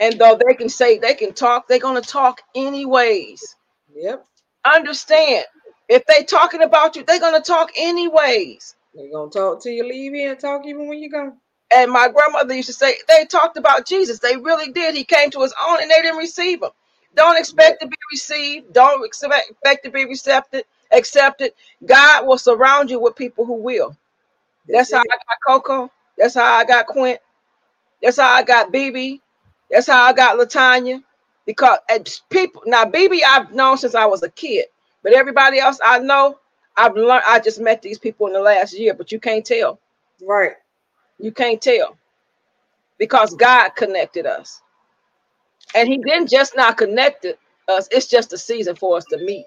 And though they can say they can talk, they're gonna talk anyways. Yep. Understand? If they talking about you, they're gonna talk anyways. They're gonna talk till you leave here and talk even when you go. And my grandmother used to say they talked about Jesus. They really did. He came to his own and they didn't receive him. Don't expect to be received. Don't expect to be accepted. Accepted. God will surround you with people who will. That's how I got Cocoa. That's how I got Quint. That's how I got BB. That's how I got Latanya. Because people now BB I've known since I was a kid, but everybody else I know, I've learned. I just met these people in the last year, but you can't tell. Right. You can't tell because God connected us. And He didn't just not connect us. It's just a season for us to meet.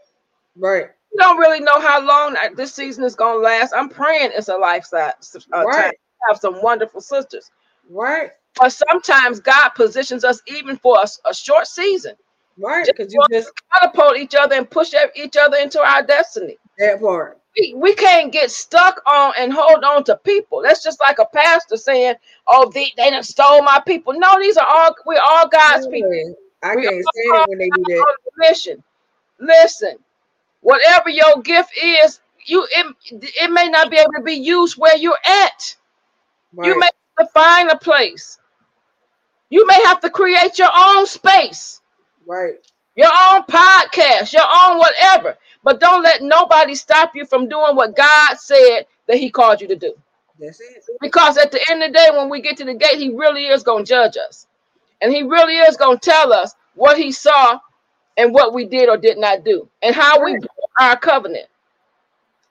Right. You don't really know how long this season is gonna last. I'm praying it's a lifestyle. Uh, right. Time. Have some wonderful sisters. Right. But sometimes God positions us even for a, a short season. Right. Because you just catapult each other and push each other into our destiny. That part. We, we can't get stuck on and hold on to people. That's just like a pastor saying, "Oh, they they done stole my people." No, these are all we're all God's yeah. people. I we can't stand it when they do that. Mission. Listen, whatever your gift is, you it, it may not be able to be used where you're at. Right. You may to find a place. You may have to create your own space. Right. Your own podcast, your own whatever. But don't let nobody stop you from doing what God said that He called you to do. That's it. Because at the end of the day, when we get to the gate, He really is going to judge us. And He really is going to tell us what He saw and what we did or did not do, and how right. we broke our covenant,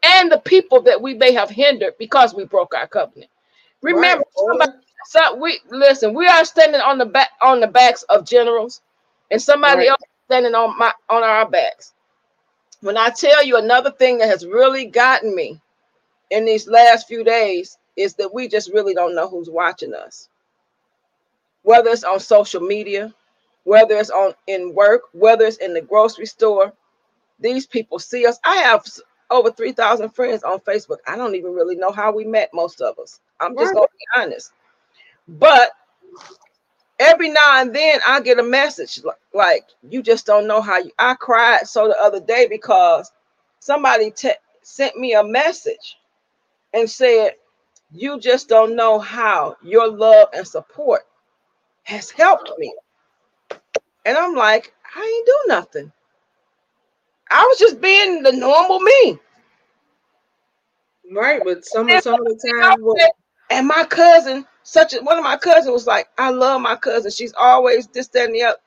and the people that we may have hindered because we broke our covenant. Remember, right. somebody, we listen. We are standing on the back on the backs of generals, and somebody right. else standing on my on our backs. When I tell you another thing that has really gotten me in these last few days is that we just really don't know who's watching us. Whether it's on social media, whether it's on in work, whether it's in the grocery store, these people see us. I have over 3,000 friends on Facebook. I don't even really know how we met, most of us. I'm just going to be honest. But every now and then I get a message like, you just don't know how you. I cried so the other day because somebody te- sent me a message and said, you just don't know how your love and support has helped me. And I'm like, I ain't do nothing. I was just being the normal me. Right, but some of some of the time, what... and my cousin, such a, one of my cousins was like, I love my cousin. She's always this, that, and the other.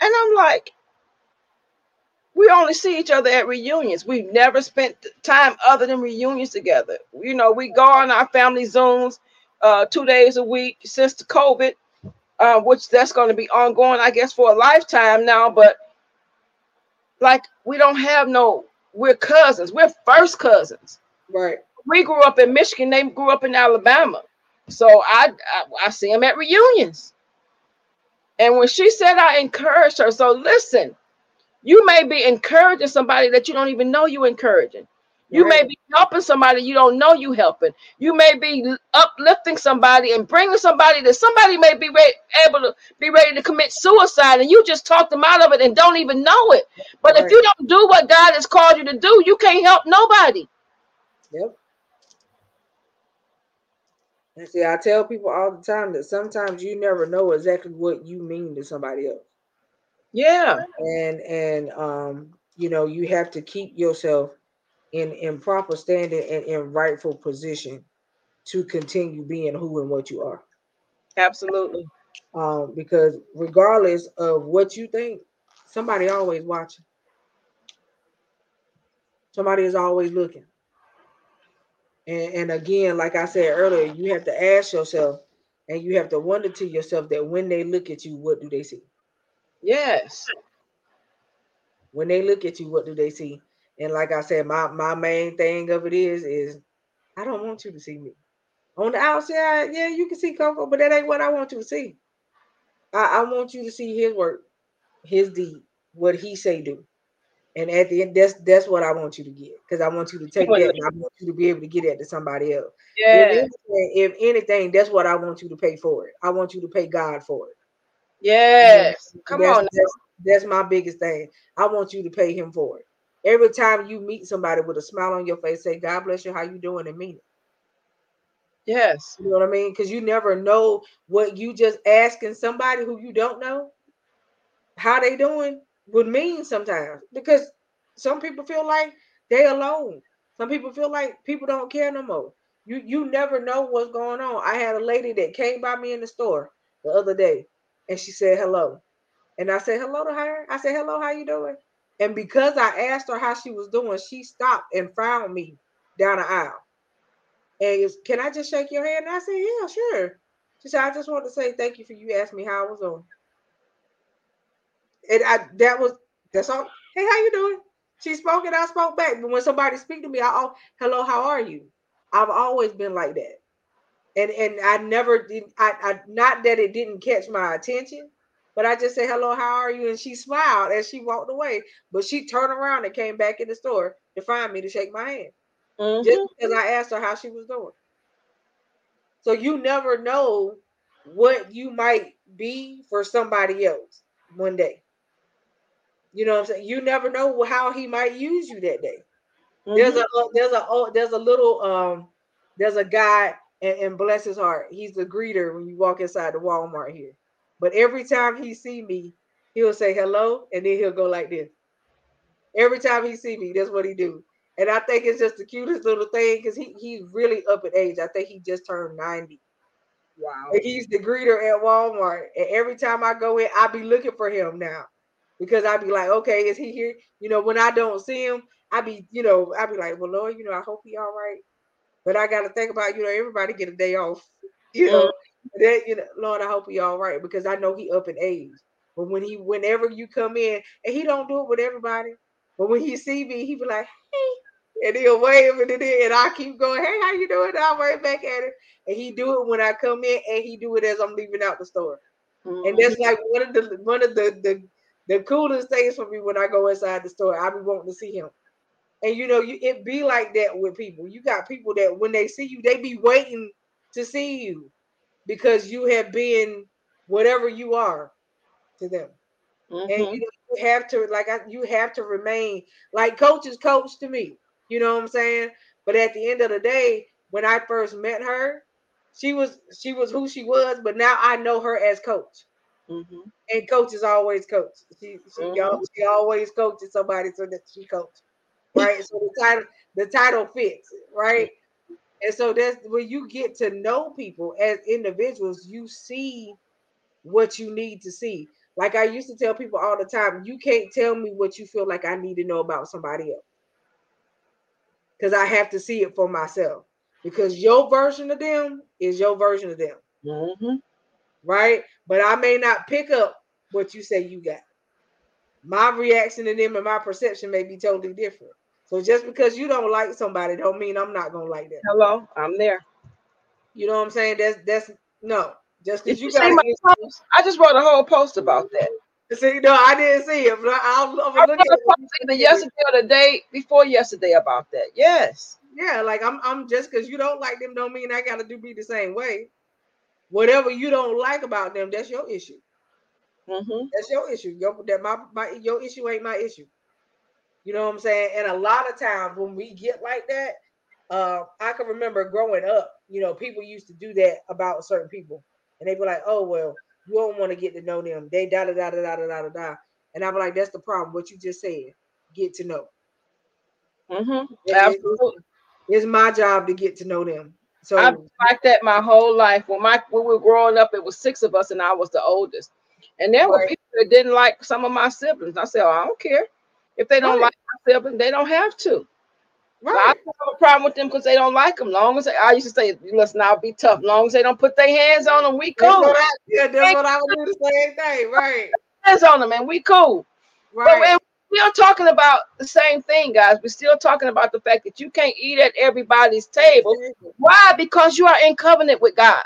And I'm like, we only see each other at reunions. We've never spent time other than reunions together. You know, we go on our family Zooms uh, two days a week since the COVID, uh, which that's going to be ongoing, I guess, for a lifetime now. But like, we don't have no, we're cousins. We're first cousins. Right we grew up in Michigan, they grew up in Alabama. So I, I, I see them at reunions. And when she said I encouraged her, so listen, you may be encouraging somebody that you don't even know you encouraging. You right. may be helping somebody you don't know you helping. You may be uplifting somebody and bringing somebody that somebody may be re- able to be ready to commit suicide, and you just talk them out of it and don't even know it. But right. if you don't do what God has called you to do, you can't help nobody. Yep. And see, I tell people all the time that sometimes you never know exactly what you mean to somebody else. Yeah. And and um, you know, you have to keep yourself in in proper standing and in rightful position to continue being who and what you are. Absolutely. Um, because regardless of what you think, somebody always watching. Somebody is always looking. And, and again, like I said earlier, you have to ask yourself and you have to wonder to yourself that when they look at you, what do they see? Yes. When they look at you, what do they see? And like I said, my my main thing of it is is I don't want you to see me. On the outside, yeah, you can see Cocoa, but that ain't what I want you to see. I, I want you to see his work, his deed, what he say do. And at the end, that's that's what I want you to get because I want you to take that and I want you to be able to get that to somebody else. Yeah. If anything, if anything, that's what I want you to pay for it. I want you to pay God for it. Yes. Come that's, on. That's, that's my biggest thing. I want you to pay him for it. Every time you meet somebody with a smile on your face, say, God bless you, how you doing, and mean it. Yes. You know what I mean? Because you never know what you just asking somebody who you don't know how they doing would mean sometimes because some people feel like they alone. Some people feel like people don't care no more. You you never know what's going on. I had a lady that came by me in the store the other day and she said hello. And I said hello to her. I said, hello, how you doing? And because I asked her how she was doing, she stopped and found me down the aisle. And was, can I just shake your hand? And I said, yeah, sure. She said, I just want to say thank you for you asking me how I was doing and I that was That's all. Hey, how you doing? She spoke and I spoke back. But when somebody speak to me, I oh, hello, how are you? I've always been like that. And and I never did I, I not that it didn't catch my attention, but I just say hello, how are you? And she smiled as she walked away. But she turned around and came back in the store to find me to shake my hand. Mm-hmm. Just because I asked her how she was doing. So you never know what you might be for somebody else one day. You know what I'm saying? You never know how he might use you that day. Mm-hmm. There's a uh, there's a oh, there's a little um there's a guy and, and bless his heart, he's the greeter when you walk inside the Walmart here. But every time he see me, he'll say hello and then he'll go like this. Every time he see me, that's what he do. And I think it's just the cutest little thing because he he's really up in age. I think he just turned 90. Wow. And he's the greeter at Walmart. And every time I go in, I be looking for him now. Because I'd be like, okay, is he here? You know, when I don't see him, I'd be, you know, I'd be like, well, Lord, you know, I hope he all right. But I gotta think about, you know, everybody get a day off. You know, that you know, Lord, I hope he all right because I know he up in age. But when he whenever you come in, and he don't do it with everybody, but when he see me, he be like, hey, and he'll wave and then and I keep going, hey, how you doing? I'll wave back at him. And he do it when I come in and he do it as I'm leaving out the store. Mm-hmm. And that's like one of the one of the, the the coolest things for me when I go inside the store. I be wanting to see him. And you know, you it be like that with people. You got people that when they see you, they be waiting to see you because you have been whatever you are to them. Mm-hmm. And you, you have to like you have to remain like coaches coach to me. You know what I'm saying? But at the end of the day, when I first met her, she was she was who she was, but now I know her as coach. Mm-hmm. And coach is always coach. She she, mm-hmm. she always coaches somebody so that she coach. Right. so the title the title fits, right? And so that's when you get to know people as individuals, you see what you need to see. Like I used to tell people all the time, you can't tell me what you feel like I need to know about somebody else because I have to see it for myself. Because your version of them is your version of them. Mm-hmm. Right? But I may not pick up what you say you got. My reaction to them and my perception may be totally different. So just because you don't like somebody don't mean I'm not gonna like them. Hello, I'm there. You know what I'm saying? That's that's no. Just because you, you got I just wrote a whole post about that. See, no, I didn't see it, but I, will at either yesterday or the day before yesterday about that. Yes. Yeah, like I'm I'm just because you don't like them don't mean I gotta do be the same way. Whatever you don't like about them, that's your issue. Mm-hmm. That's your issue. Your that my, my your issue ain't my issue. You know what I'm saying? And a lot of times when we get like that, uh, I can remember growing up, you know, people used to do that about certain people. And they'd be like, oh well, you don't want to get to know them. They da da da da da da da da. And I'm like, that's the problem. What you just said, get to know. Mm-hmm. Absolutely. It's, my job to get to know them. So I've like that my whole life. When my when we were growing up, it was six of us, and I was the oldest. And there right. were people that didn't like some of my siblings. I said, oh, I don't care if they don't right. like my siblings, they don't have to. Right. So I don't have a problem with them because they don't like them. Long as they, I used to say, let's not be tough. Long as they don't put their hands on them, we cool. That's I, yeah, that's what I would do the same thing. Right. Hands on them, and we cool. Right. But still talking about the same thing, guys. We're still talking about the fact that you can't eat at everybody's table. Why? Because you are in covenant with God.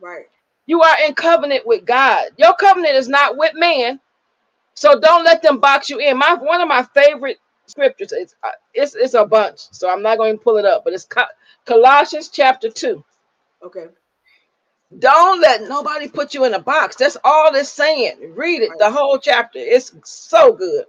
Right. You are in covenant with God. Your covenant is not with man. So don't let them box you in. My one of my favorite scriptures. It's uh, it's it's a bunch, so I'm not going to pull it up, but it's Colossians chapter two. Okay. Don't let nobody put you in a box. That's all it's saying. Read it, the whole chapter. It's so good.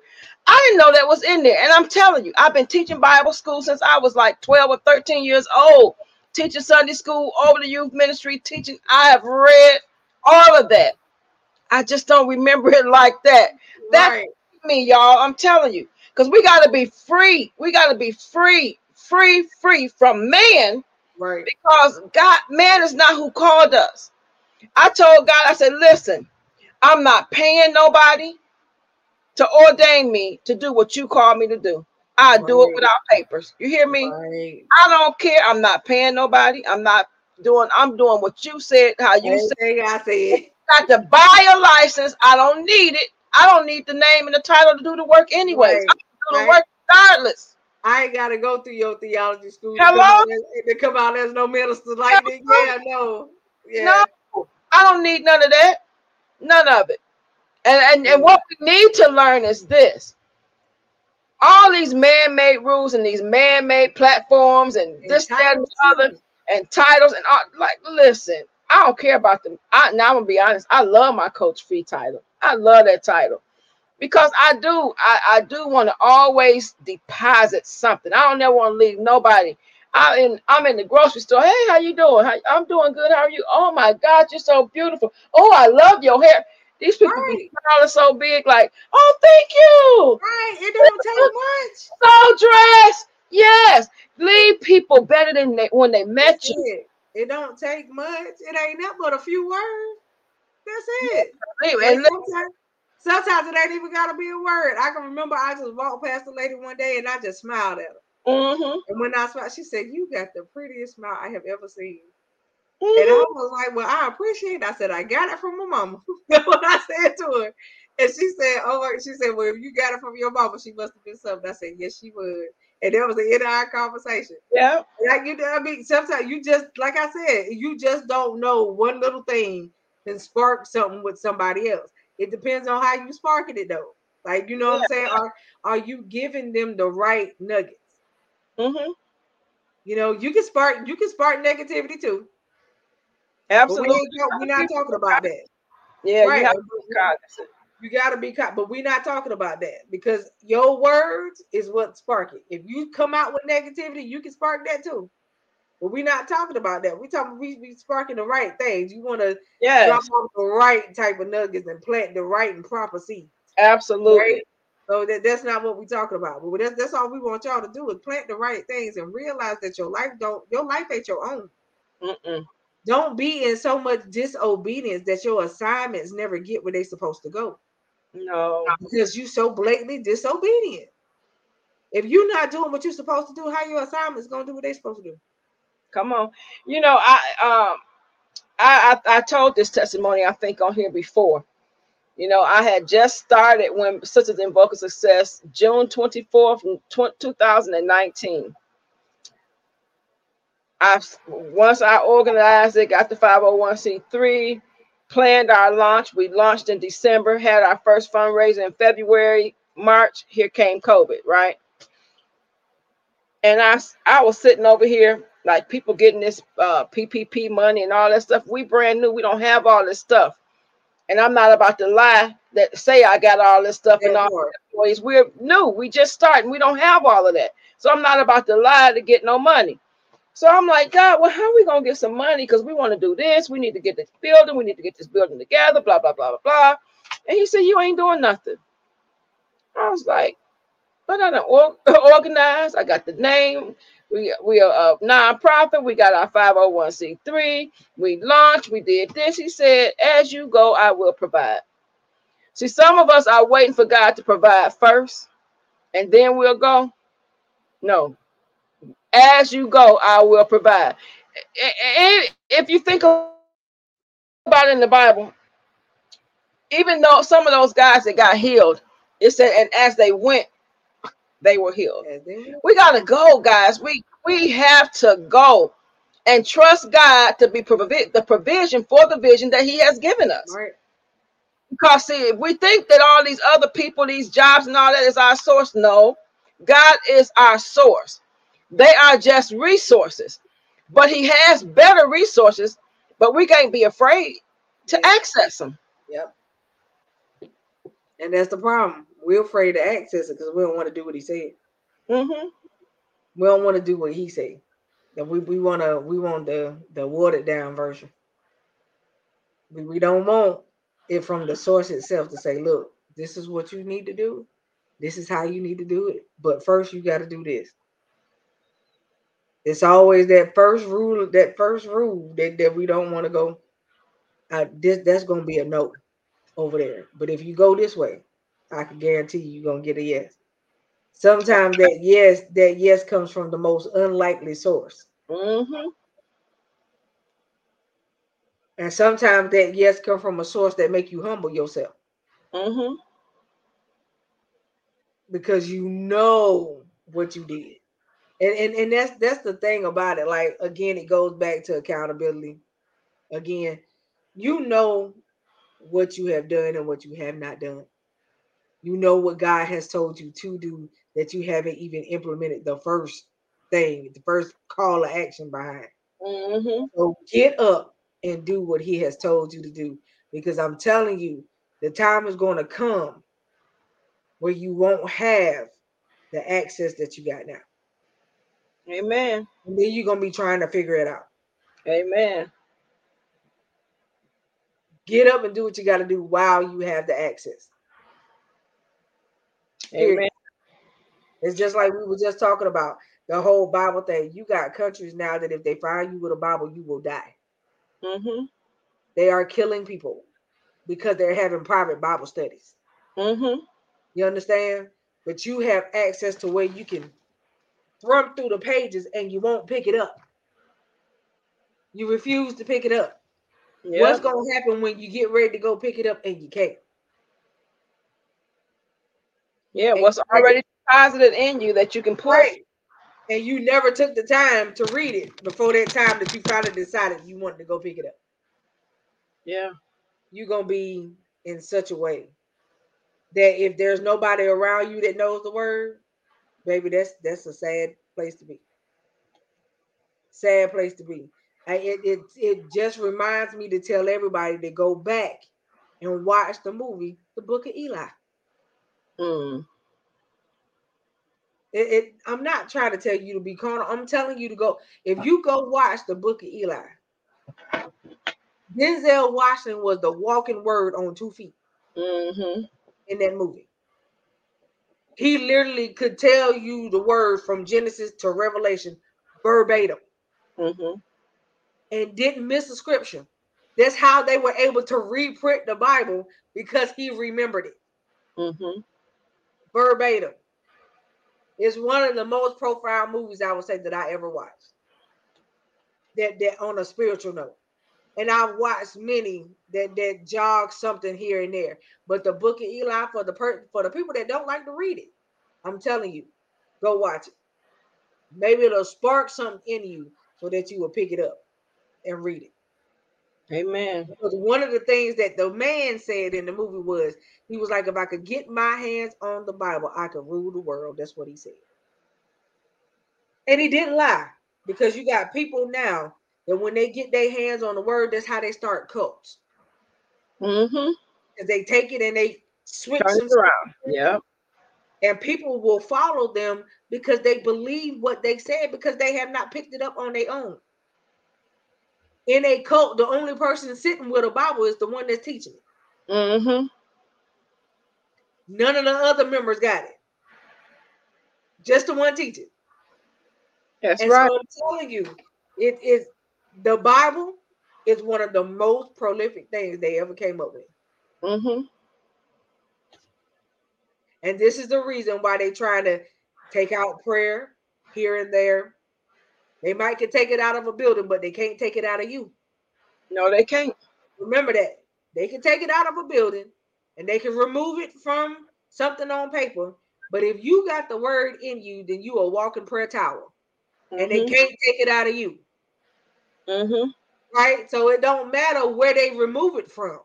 I didn't know that was in there. And I'm telling you, I've been teaching Bible school since I was like 12 or 13 years old, teaching Sunday school, over the youth ministry, teaching. I have read all of that. I just don't remember it like that. That right. me, y'all. I'm telling you because we got to be free. We got to be free, free, free from man. Right. Because God, man is not who called us. I told God, I said, listen, I'm not paying nobody to ordain me to do what you call me to do. I right. do it without papers. You hear me? Right. I don't care. I'm not paying nobody. I'm not doing. I'm doing what you said. How you said. I said. Got to buy a license. I don't need it. I don't need the name and the title to do the work anyways. Right, I'm the right. work regardless. I ain't gotta go through your theology school. to Hello? come out as- To come out as no minister like that. Yeah, no. Yeah. No, I don't need none of that. None of it. And, and and what we need to learn is this. All these man-made rules and these man-made platforms and And this, that, and other, and titles and all, like listen, I don't care about them. I now I'm gonna be honest, I love my coach free title. I love that title. Because I do, I, I do want to always deposit something. I don't ever want to leave nobody. I in I'm in the grocery store. Hey, how you doing? How, I'm doing good. How are you? Oh my God, you're so beautiful. Oh, I love your hair. These people be Right. smiling so big, like, oh, thank you. Right. It don't take much. So dressed. Yes. Leave people better than they when they met That's you. it. It don't take much. It ain't nothing but a few words. That's it. Leave- And sometimes, it ain't even gotta be a word. I can remember I just walked past a lady one day and I just smiled at her. mhm, And when I smiled, she said, "You got the prettiest smile I have ever seen." And mhm. I was like, "Well, I appreciate." it. I said, "I got it from my mama." That's what I said to her, and she said, "Oh," she said, "Well, if you got it from your mama, she must have been something." I said, "Yes, she would." And that was the end of our conversation. Yeah. Like you know, I mean, sometimes you just, like I said, you just don't know one little thing can spark something with somebody else. It depends on how you sparking it, though. Like you know what I'm saying? Are are you giving them the right nuggets? Mm-hmm. You know, you can spark you can spark negativity too. Absolutely. We are not talking about that. Yeah, right. you have to. You gotta be caught, but we're not talking about that because your words is what spark it. If you come out with negativity, you can spark that too. But we're not talking about that. We're talking we be sparking the right things. You want to Yes, drop off the right type of nuggets and plant the right and proper seeds. absolutely. Right? So that, that's not what we're talking about. But that's that's all we want y'all to do is plant the right things and realize that your life don't your life ain't your own. Mm-mm. Don't be in so much disobedience that your assignments never get where they supposed to go No. because you so blatantly disobedient. If you're not doing what you're supposed to do, how your assignments gonna do what they supposed to do? Come on. You know, I um I, I I told this testimony, I think, on here before. You know, I had just started when Sisters in Vocal Success, June 24th, in 2019. I once I organized it, got the 501c3, planned our launch. We launched in December, had our first fundraiser in February, March. Here came COVID, right? And I I was sitting over here like people getting this uh, PPP money and all that stuff. We brand new. We don't have all this stuff. And I'm not about to lie that say I got all this stuff and all employees. We're new. We just starting. We don't have all of that. So I'm not about to lie to get no money. So I'm like, God, well, how are we gonna get some money? Because we want to do this. We need to get this building. We need to get this building together. Blah blah blah blah blah. And he said, you ain't doing nothing. I was like, but I don't organize. I got the name. We we are a nonprofit. We got our 501c3. We launched. We did this. He said, as you go, I will provide. See, some of us are waiting for God to provide first, and then we'll go. No. As you go, I will provide. If you think about it in the Bible, even though some of those guys that got healed, it said, and as they went, they were healed. As they will. We gotta go, guys. We we have to go and trust God to be provi- the provision for the vision that He has given us. Right. Because see, if we think that all these other people, these jobs and all that is our source, no, God is our source. They are just resources, but He has better resources, but we can't be afraid to access them. Yep. And that's the problem. We're afraid to access it because we don't want to do what he said. hmm We don't want to do what he said. And we, we want to we want the the watered down version. We, we don't want it from the source itself to say, look, this is what you need to do. This is how you need to do it. But first you got to do this. It's always that first rule, that first rule that, that we don't want to go. Uh, this that's gonna be a note over there. But if you go this way, I can guarantee you you're gonna get a yes. Sometimes that yes, that yes comes from the most unlikely source. hmm And sometimes that yes comes from a source that make you humble yourself. hmm because you know what you did. And, and and that's that's the thing about it. Like again, it goes back to accountability. Again, you know what you have done and what you have not done. You know what God has told you to do that you haven't even implemented the first thing, the first call of action behind. Mm-hmm. So get up and do what He has told you to do. Because I'm telling you, the time is going to come where you won't have the access that you got now. Amen. And then you're gonna be trying to figure it out. Amen. Get up and do what you got to do while you have the access. Amen. It's just like we were just talking about the whole Bible thing. You got countries now that if they find you with a Bible, you will die. Mm-hmm. They are killing people because they're having private Bible studies. Mm-hmm. You understand? But you have access to where you can thumb through the pages and you won't pick it up. You refuse to pick it up. What's going to happen when you get ready to go pick it up and you can't? Yeah. What's already deposited in you that you can pull. Right. And you never took the time to read it before that time that you finally decided you wanted to go pick it up. Yeah. You're gonna be in such a way that if there's nobody around you that knows the word, baby, that's that's a sad place to be. Sad place to be. I, it, it it just reminds me to tell everybody to go back and watch the movie The Book of Eli. Mm. It, it, I'm not trying to tell you to be carnal. I'm telling you to go. If you go watch the book of Eli, Denzel Washington was the walking word on two feet Mm-hmm. in that movie. He literally could tell you the word from Genesis to Revelation verbatim Mm-hmm. and didn't miss a scripture. That's how they were able to reprint the Bible because he remembered it Mm-hmm. Verbatim. It's one of the most profound movies I would say that I ever watched. That that on a spiritual note. And I've watched many that that jog something here and there. But the book of Eli for the per, for the people that don't like to read it, I'm telling you, go watch it. Maybe it'll spark something in you so that you will pick it up and read it. Amen. Because one of the things that the man said in the movie was, he was like, if I could get my hands on the Bible, I could rule the world. That's what he said. And he didn't lie because you got people now that when they get their hands on the word, that's how they start cults. Mm-hmm. Because they take it and they switch Turn it around. Yeah. and people will follow them because they believe what they said because they have not picked it up on their own. In a cult, the only person sitting with a Bible is the one that's teaching it. Mm-hmm. None of the other members got it. Just the one teaching. That's and right. so I'm telling you, it is the Bible is one of the most prolific things they ever came up with. Mm-hmm. And this is the reason why they trying to take out prayer here and there. They might can take it out of a building, but they can't take it out of you. No, they can't. Remember that. They can take it out of a building and they can remove it from something on paper. But if you got the word in you, then you a walking prayer tower. And they Mhm. can't take it out of you. Mhm. Right? So it don't matter where they remove it from.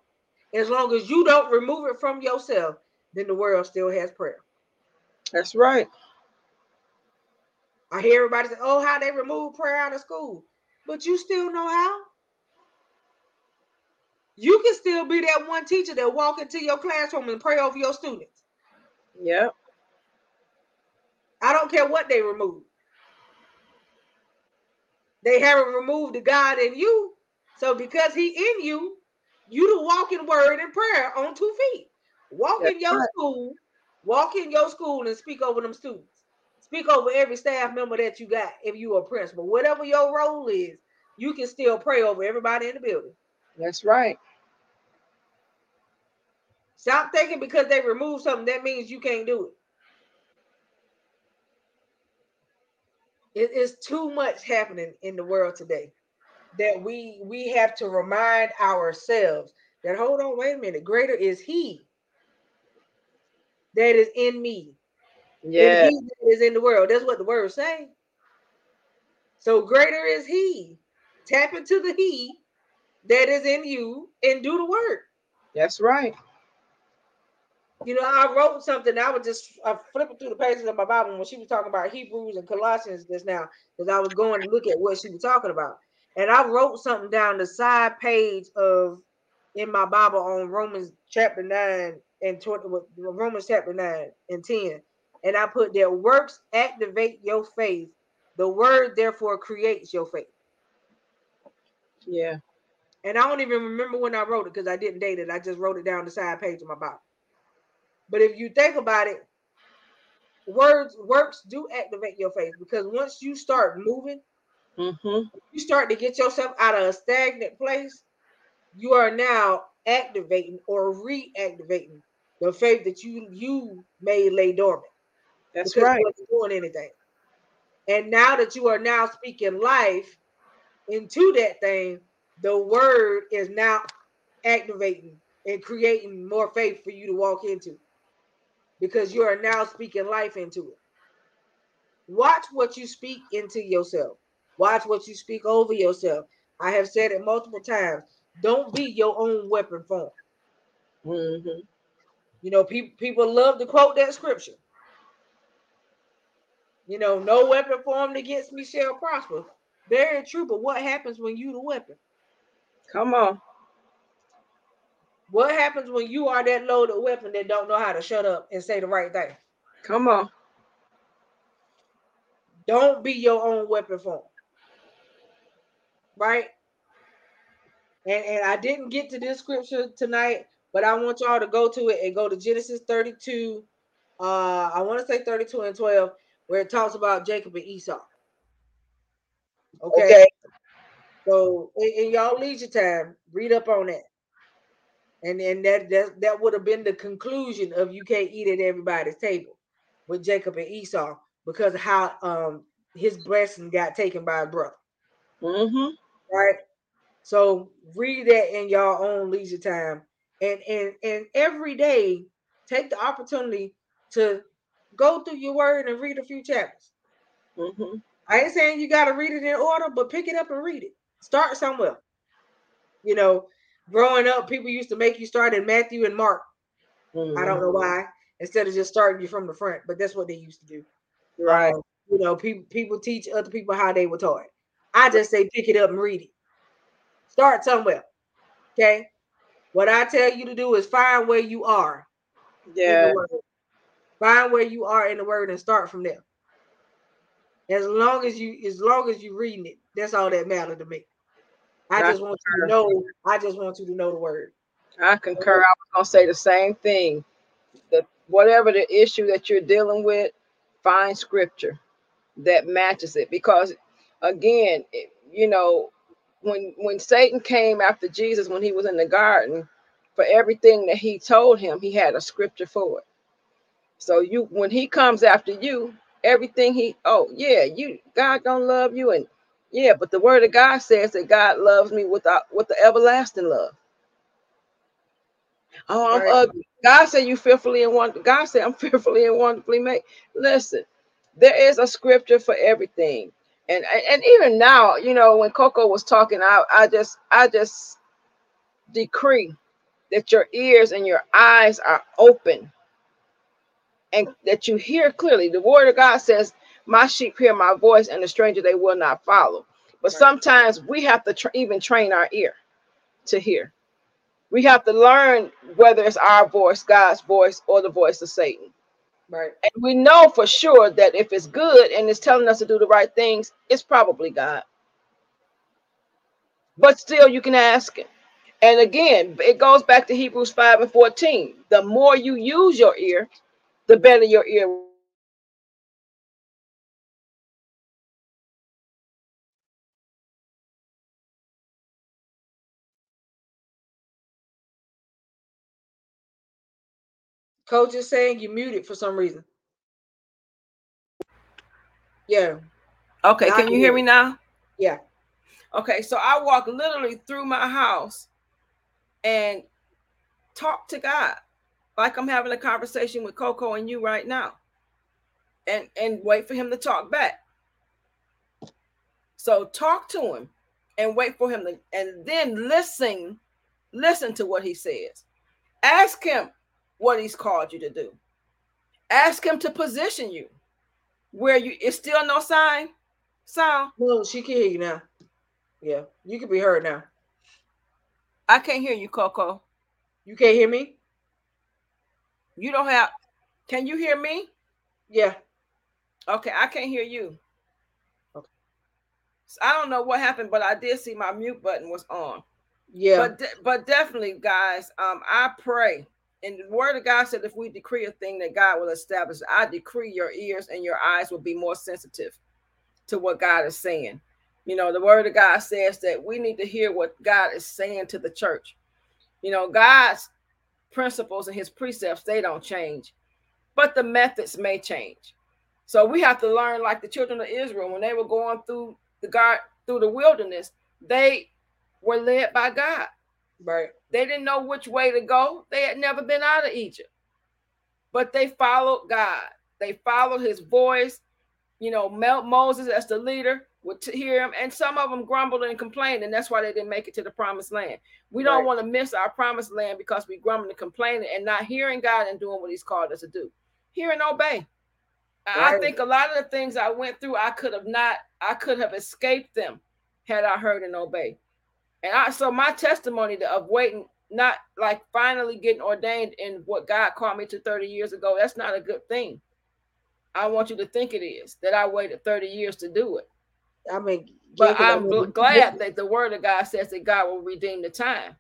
As long as you don't remove it from yourself, then the world still has prayer. That's right. I hear everybody say, oh, how they remove prayer out of school. But you still know how. You can still be that one teacher that walk into your classroom and pray over your students. Yep. I don't care what they remove. They haven't removed the God in you. So because he in you, you the walking word and prayer on two feet. Walk in your right. school, walk in your school and speak over them students. Speak over every staff member that you got if you are a principal. Whatever your role is, you can still pray over everybody in the building. That's right. Stop thinking because they removed something that means you can't do it. It is too much happening in the world today that we we have to remind ourselves that hold on, wait a minute, greater is He that is in me Yeah. is in the world. That's what the word say. So greater is he. Tap into the he that is in you and do the work. That's right. You know, I wrote something. I was just uh, flipping through the pages of my Bible when she was talking about Hebrews and Colossians just now, because I was going to look at what she was talking about. And I wrote something down the side page of in my Bible on Romans chapter 9 and 20, Romans chapter 9 and 10. And I put there works activate your faith. The word therefore creates your faith. Yeah. And I don't even remember when I wrote it because I didn't date it. I just wrote it down the side page of my Bible. But if you think about it, words works do activate your faith because once you start moving, Mm-hmm. you start to get yourself out of a stagnant place, you are now activating or reactivating the faith that you you may lay dormant. That's right. doing anything. And now that you are now speaking life into that thing, the word is now activating and creating more faith for you to walk into because you are now speaking life into it. Watch what you speak into yourself. Watch what you speak over yourself. I have said it multiple times. Don't be your own weapon form. Mm-hmm. You know, people people love to quote that scripture. You know, no weapon formed against me shall prosper. Very true, but what happens when you the weapon? Come on. What happens when you are that loaded weapon that don't know how to shut up and say the right thing? Come on. Don't be your own weapon form. Right? And, and I didn't get to this scripture tonight, but I want y'all to go to it and go to Genesis 32. Uh, I want to say 32 and 12, where it talks about Jacob and Esau. Okay. Okay. So in, in y'all leisure time, read up on that. And then that that, that would have been the conclusion of you can't eat at everybody's table with Jacob and Esau because of how um his blessing got taken by a brother, Mm-hmm. right? So read that in y'all own leisure time. And and and every day take the opportunity to go through your word and read a few chapters. Mm-hmm. I ain't saying you got to read it in order, but pick it up and read it. Start somewhere. You know, growing up, people used to make you start in Matthew and Mark. I don't know why, instead of just starting you from the front, but that's what they used to do. Right. Um, you know, people people teach other people how they were taught. I just say pick it up and read it. Start somewhere. Okay. What I tell you to do is find where you are yeah. Find where you are in the word and start from there. As long as you, as long as you're reading it, that's all that matters to me. I I just want you to know. I just want you to know the word. I concur. I was gonna say the same thing. That whatever the issue that you're dealing with, find scripture that matches it. Because again, it, you know, when when Satan came after Jesus when he was in the garden, for everything that he told him, he had a scripture for it. So you when he comes after you, everything he oh yeah, you God gonna love you and yeah, but the word of God says that God loves me without with the everlasting love. Oh, I'm Right. ugly. God said you fearfully and wonderfully. God said I'm fearfully and wonderfully made. Listen, there is a scripture for everything. And, and and even now, you know, when Cocoa was talking, I, I just I just decree that your ears and your eyes are open and that you hear clearly. The word of God says, My sheep hear my voice, and the stranger they will not follow. But Right. sometimes we have to tra- even train our ear to hear. We have to learn whether it's our voice, God's voice, or the voice of Satan. Right. And we know for sure that if it's good and it's telling us to do the right things, it's probably God. But still, you can ask Him. And again, it goes back to Hebrews 5 and 14. The more you use your ear, the better your ear. Coach is saying you muted for some reason. Yeah. Okay, Now can you hear me now? Yeah. Okay, so I walk literally through my house and talk to God like I'm having a conversation with Cocoa and you right now. and and wait for him to talk back. So talk to him and wait for him to, and then listen, listen to what he says. Ask him what he's called you to do. Ask him to position you where you it's still no sign sound. No, she can hear you now. Yeah, you can be heard now. I can't hear you, Cocoa. You can't hear me? You don't have can you hear me? Yeah. Okay, I can't hear you. Okay. So I don't know what happened, but I did see my mute button was on. Yeah. But de- but definitely, guys, um, I pray. And the word of God said, if we decree a thing that God will establish, I decree your ears and your eyes will be more sensitive to what God is saying. You know, the word of God says that we need to hear what God is saying to the church. You know, God's principles and his precepts, they don't change, but the methods may change. So we have to learn, like the children of Israel, when they were going through the God through the wilderness, they were led by God. Right. They didn't know which way to go. They had never been out of Egypt, but they followed God. They followed his voice. You know, Moses as the leader would hear him, and some of them grumbled and complained, and that's why they didn't make it to the promised land. We don't right. want to miss our promised land because we grumble and complain and not hearing God and doing what He's called us to do. Hear and obey. Right. I think a lot of the things I went through, I could have not, I could have escaped them had I heard and obeyed. And I so my testimony of waiting, not like finally getting ordained in what God called me to 30 years ago, that's not a good thing. I want you to think it is that I waited 30 years to do it. I mean, but I'm glad that the word of God says that God will redeem the time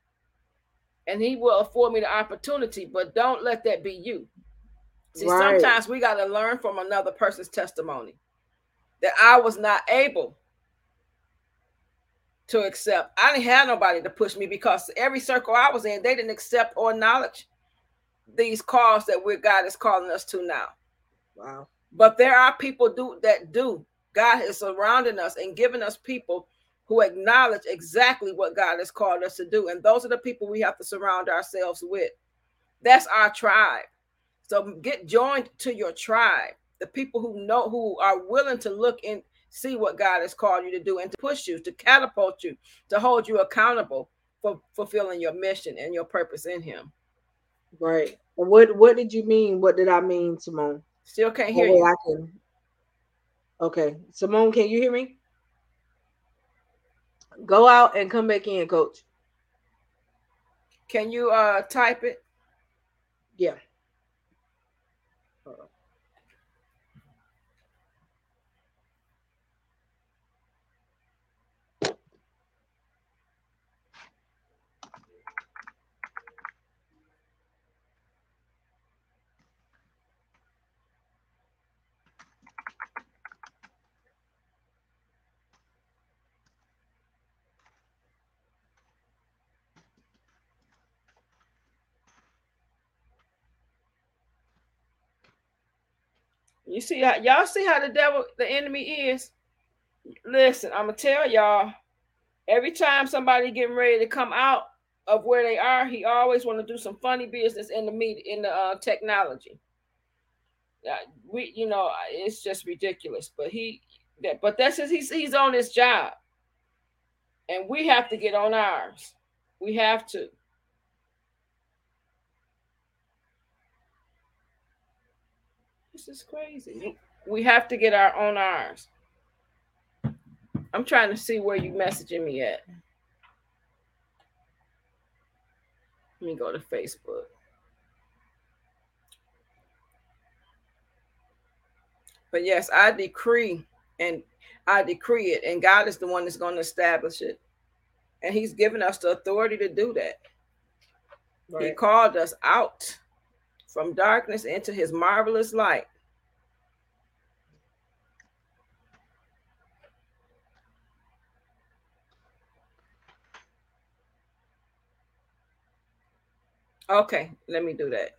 and he will afford me the opportunity, but don't let that be you. See, right. sometimes we got to learn from another person's testimony that I was not able to accept. I didn't have nobody to push me because every circle I was in, they didn't accept or acknowledge these calls that we God is calling us to now. Wow. But there are people do that do. God is surrounding us and giving us people who acknowledge exactly what God has called us to do. And those are the people we have to surround ourselves with. That's our tribe. So get joined to your tribe, the people who know who are willing to look and see what God has called you to do and to push you, to catapult you, to hold you accountable for fulfilling your mission and your purpose in Him. Right. What What did you mean? What did I mean, Simone? Still can't hear you. I can. Okay, Simone, can you hear me? Go out and come back in, Coach. Can you uh type it? Yeah. You see how y'all see how the devil, the enemy is. Listen, I'm gonna tell y'all. Every time somebody getting ready to come out of where they are, he always want to do some funny business in the media, in the uh, technology. Uh, we, you know, it's just ridiculous. But he, that, but that's just he's he's on his job, and we have to get on ours. We have to. This is crazy. We have to get our own ours. I'm trying to see where you messaging me at. Let me go to Facebook. But yes, I decree and I decree it, and God is the one that's going to establish it. And He's given us the authority to do that. Right. He called us out from darkness into his marvelous light. Okay, let me do that.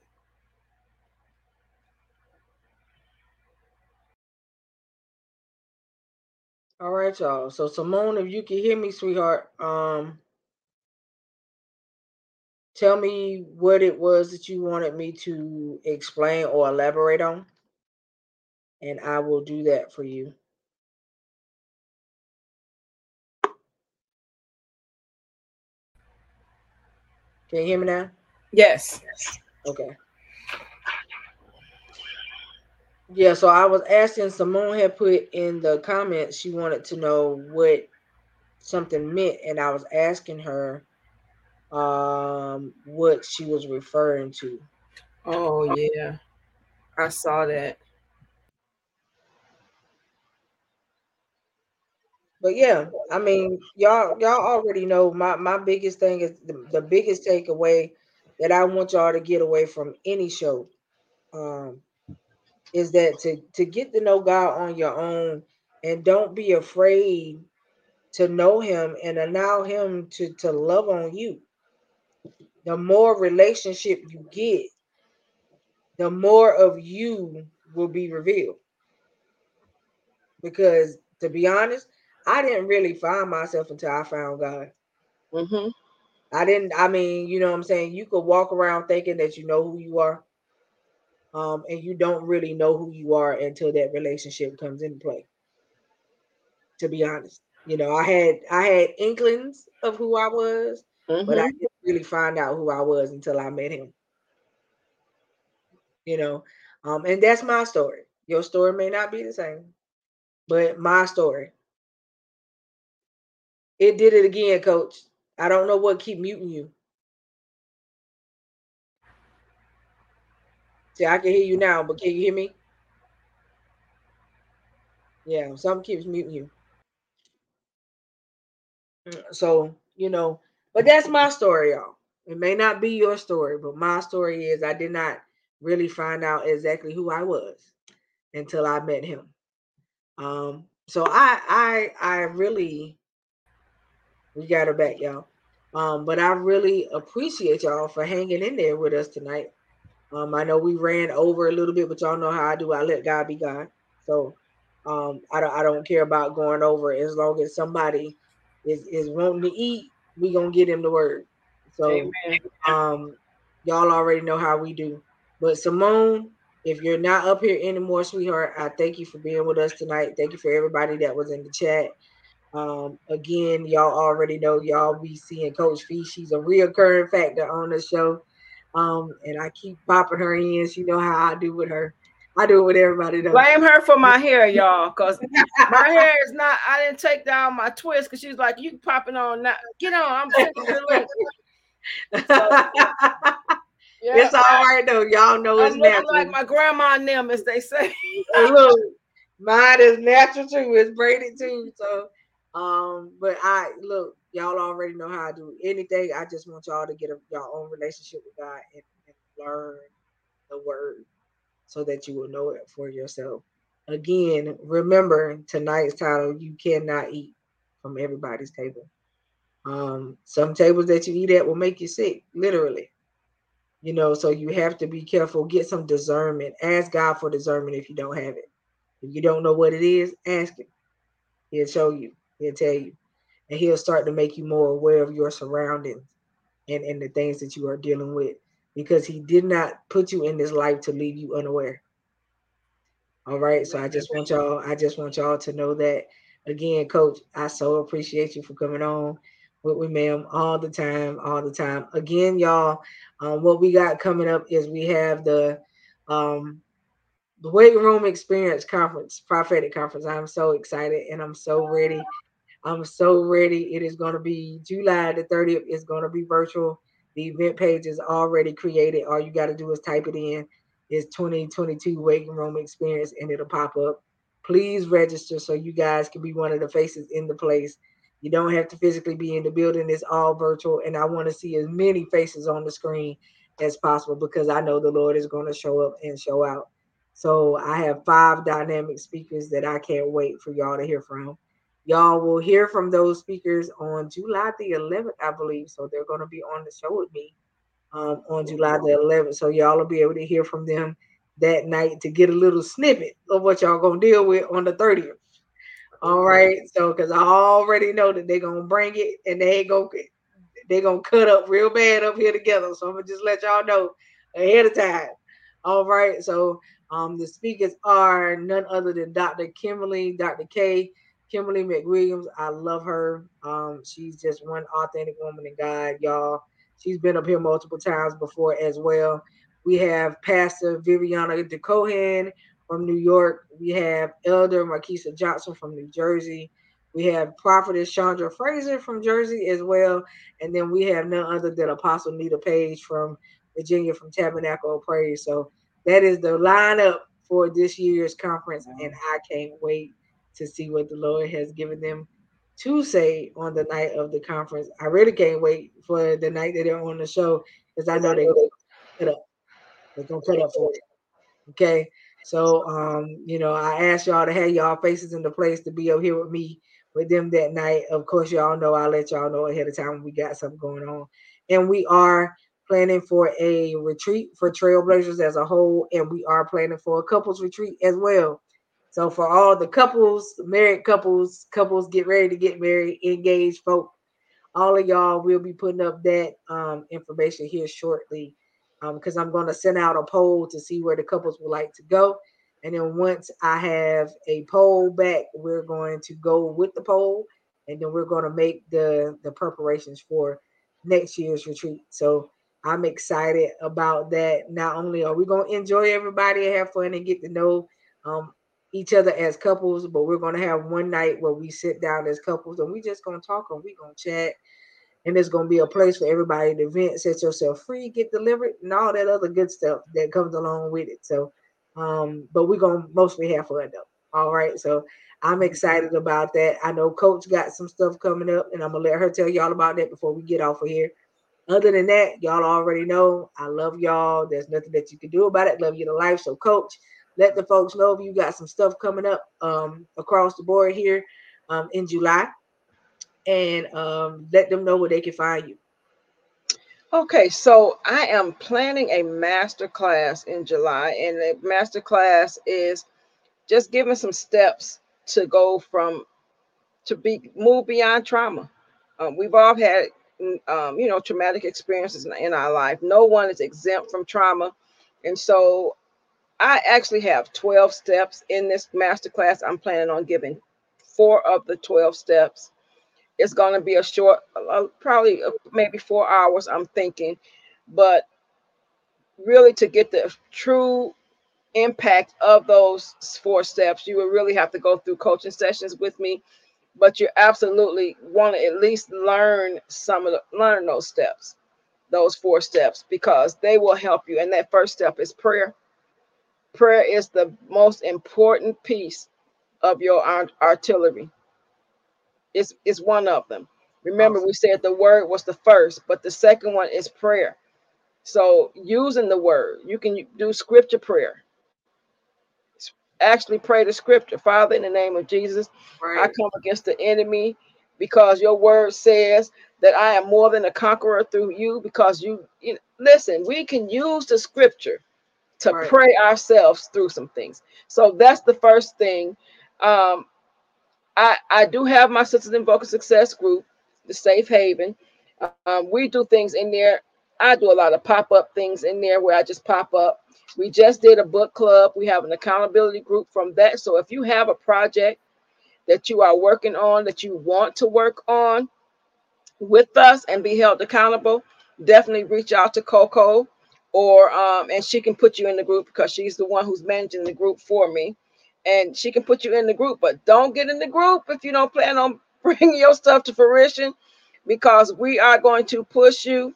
All right, y'all. So Simone, if you can hear me, sweetheart, um, Tell me what it was that you wanted me to explain or elaborate on. and I will do that for you. Can you hear me now? Yes. Okay. Yeah, so I was asking Simone had put in the comments she wanted to know what something meant, and I was asking her um what she was referring to. Oh yeah. I saw that. But yeah, I mean, y'all y'all already know my my biggest thing is the, the biggest takeaway that I want y'all to get away from any show um is that to to get to know God on your own and don't be afraid to know him and allow him to to love on you. The more relationship you get, the more of you will be revealed. Because to be honest, I didn't really find myself until I found God. Mm-hmm. I didn't, I mean, you know what I'm saying? You could walk around thinking that you know who you are. Um, and you don't really know who you are until that relationship comes into play. To be honest. You know, I had I had inklings of who I was, mm-hmm. but I mm-hmm. didn't really find out who I was until I met him. You know, um, and that's my story. Your story may not be the same, but my story. It did it again, coach. I don't know what keep muting you. See, I can hear you now, but can you hear me? Yeah, something keeps muting you. Mm, so, you know, but that's my story, y'all. It may not be your story, but my story is I did not really find out exactly who I was until I met him. Um, so I I I really we got her back, y'all. Um, but I really appreciate y'all for hanging in there with us tonight. Um, I know we ran over a little bit, but y'all know how I do. I let God be God. So um, I don't I don't care about going over as long as somebody is is wanting to eat, we gonna get him the word. So Amen. um y'all already know how we do. But Simone, if you're not up here anymore, sweetheart, I thank you for being with us tonight. Thank you for everybody that was in the chat. Um, again, y'all already know y'all be seeing Coach Fee. She's a reoccurring factor on the show. Um, and I keep popping her in. She know how I do with her. I do it with everybody. Though. Blame her for my hair, y'all, because my hair is not. I didn't take down my twist because she was like, "You popping on now? Get on." I'm sending the link. So, yeah. It's all right though. Y'all know I'm it's natural. Like my grandma and them, as they say. look, mine is natural too. It's braided too. So, um, but I look, y'all already know how I do anything. I just want y'all to get a, your own relationship with God and, and learn the word so that you will know it for yourself. Again, remember tonight's title you cannot eat from everybody's table. Um, some tables that you eat at will make you sick, literally. You know, so you have to be careful. Get some discernment. Ask God for discernment if you don't have it. If you don't know what it is, ask Him. He'll show you, He'll tell you. And He'll start to make you more aware of your surroundings and, and the things that you are dealing with because he did not put you in this life to leave you unaware. All right. So I just want y'all, I just want y'all to know that again, coach, I so appreciate you for coming on with me, ma'am, all the time, all the time. Again, y'all, um, what we got coming up is we have the um the weight room experience conference, prophetic conference. I'm so excited and I'm so ready. I'm so ready. It is going to be July the 30th. It's going to be virtual. The event page is already created. All you got to do is type it in. It's 2022 Waiting Room Experience, and it'll pop up. Please register so you guys can be one of the faces in the place. You don't have to physically be in the building. It's all virtual, and I want to see as many faces on the screen as possible because I know the Lord is going to show up and show out. So I have five dynamic speakers that I can't wait for y'all to hear from. Y'all will hear from those speakers on July the 11th, I believe. So they're going to be on the show with me um, on July the 11th. So y'all will be able to hear from them that night to get a little snippet of what y'all going to deal with on the 30th. All right. So, because I already know that they're going to bring it and they ain't going to they're gonna cut up real bad up here together. So I'm gonna just let y'all know ahead of time. All right. So Um, the speakers are none other than Dr. Kimberly, Dr. K, Kimberly McWilliams. I love her. Um, she's just one authentic woman in God, y'all. She's been up here multiple times before as well. We have Pastor Viviana DeCohen from New York. We have Elder Marquisa Johnson from New Jersey. We have Prophetess Chandra Fraser from Jersey as well. And then we have none other than Apostle Nita Page from Virginia from Tabernacle of Praise. So that is the lineup for this year's conference. And I can't wait to see what the Lord has given them to say on the night of the conference. I really can't wait for the night that they're on the show because I know they're gonna put up. They're gonna cut up for it. Okay. So um, you know, I asked y'all to have y'all faces in the place to be up here with me with them that night. Of course, y'all know I'll let y'all know ahead of time we got something going on. And we are planning for a retreat for Trailblazers as a whole, and we are planning for a couples retreat as well. So for all the couples, married couples, couples get ready to get married, engaged folk, all of y'all will be putting up that um, information here shortly because um, I'm going to send out a poll to see where the couples would like to go. And then once I have a poll back, we're going to go with the poll, and then we're going to make the the preparations for next year's retreat. So I'm excited about that. Not only are we going to enjoy everybody have fun and get to know um, each other as couples, but we're going to have one night where we sit down as couples and we just going to talk and we going to chat. And there's going to be a place for everybody to vent, set yourself free, get delivered, and all that other good stuff that comes along with it. So, um, but we're going to mostly have fun though. All right. So I'm excited about that. I know Coach got some stuff coming up, and I'm going to let her tell y'all about that before we get off of here. Other than that, y'all already know I love y'all. There's nothing that you can do about it. Love you to life. So, Coach, let the folks know if you got some stuff coming up um, across the board here um, in July and um, let them know where they can find you. Okay, so I am planning a master class in July, and the master class is just giving some steps to go from to be move beyond trauma. Um, we've all had, um, you know, traumatic experiences in, in our life. No one is exempt from trauma, and so I actually have 12 steps in this masterclass. I'm planning on giving four of the 12 steps. It's going to be a short, uh, probably uh, maybe four hours, I'm thinking. But really, to get the true impact of those four steps, you will really have to go through coaching sessions with me. But you absolutely want to at least learn some of the learn those steps, those four steps, because they will help you. And that first step is prayer prayer is the most important piece of your art- artillery. It's, it's one of them. Remember, we said the word was the first, but the second one is prayer. So, using the word, you can do scripture prayer. Actually, pray the scripture. Father, in the name of Jesus, right. I come against the enemy because your word says that I am more than a conqueror through you. Because you, you listen, we can use the scripture to right. pray ourselves through some things. So that's the first thing. Um, I I do have my Sisters Invoking Success group, the Safe Haven. Um, we do things in there. I do a lot of pop up things in there where I just pop up. We just did a book club. We have an accountability group from that. So if you have a project that you are working on that you want to work on with us and be held accountable, definitely reach out to Cocoa or um, and she can put you in the group because she's the one who's managing the group for me, and she can put you in the group. But don't get in the group if you don't plan on bringing your stuff to fruition, because we are going to push you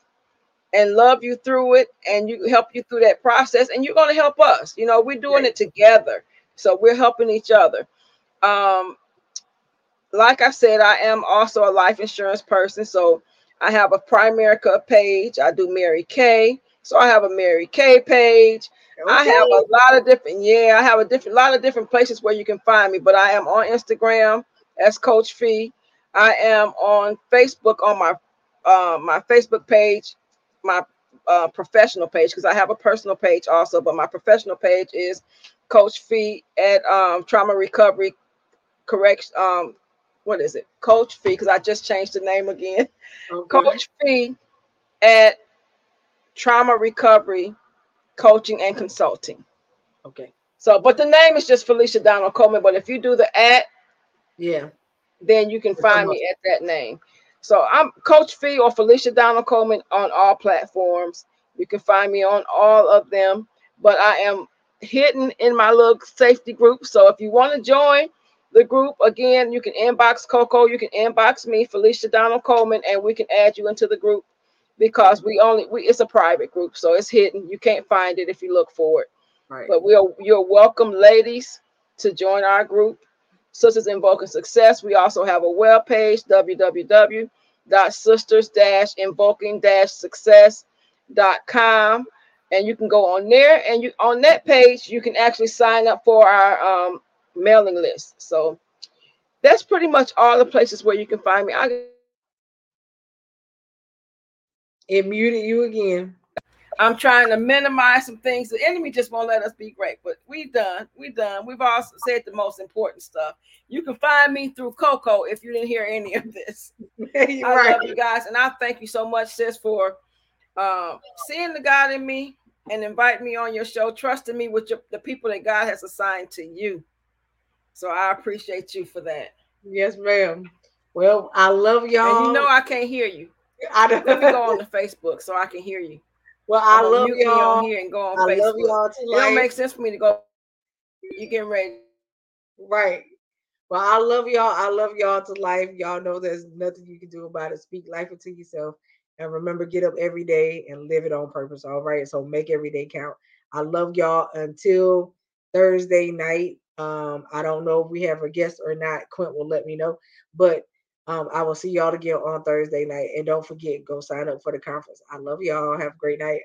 and love you through it, and you help you through that process, and you're going to help us. You know, we're doing it together, so we're helping each other. Um, like I said, I am also a life insurance person, so I have a Primerica page. I do Mary Kay. So I have a Mary Kay page. Okay. I have a lot of different, yeah, I have a different lot of different places where you can find me, but I am on Instagram as Coach Fee. I am on Facebook on my uh, my Facebook page, my uh, professional page, because I have a personal page also, but my professional page is Coach Fee at um, Trauma Recovery Correct. Um, what is it? Coach Fee, because I just changed the name again. Okay. Coach Fee at trauma recovery coaching and consulting. Okay. So, but the name is just Felicia Donald Coleman. But if you do the at, yeah, then you can find me at that name. So I'm Coach Fee or Felicia Donald Coleman on all platforms. You can find me on all of them. But I am hidden in my little safety group. So if you want to join the group, again, you can inbox Cocoa, you can inbox me, Felicia Donald Coleman, and we can add you into the group because we only we it's a private group, so it's hidden. You can't find it if you look for it. right. But we are you're welcome, ladies, to join our group. Sisters Invoking Success. We also have a web page, www.sisters-invoking-success.com. And you can go on there and you on that page, you can actually sign up for our um, mailing list. So that's pretty much all the places where you can find me. I It muted you again. I'm trying to minimize some things. The enemy just won't let us be great, but we done. We done. We've also said the most important stuff. You can find me through Cocoa if you didn't hear any of this. I right. love you guys, and I thank you so much, sis, for um, seeing the God in me and inviting me on your show, trusting me with your, the people that God has assigned to you. So I appreciate you for that. Yes, ma'am. Well, I love y'all. And you know I can't hear you. I don't, Let me go on the Facebook so I can hear you. well, I love mute me on y'all. here and go on I Facebook. love y'all to It don't make sense for me to go. You getting ready? Right. Well, I love y'all. I love y'all to life. Y'all know there's nothing you can do about it. Speak life into yourself. And remember, get up every day and live it on purpose. All right. So make every day count. I love y'all until Thursday night. Um, I don't know if we have a guest or not. Quint will let me know. But um, I will see y'all again on Thursday night. And don't forget, go sign up for the conference. I love y'all. Have a great night.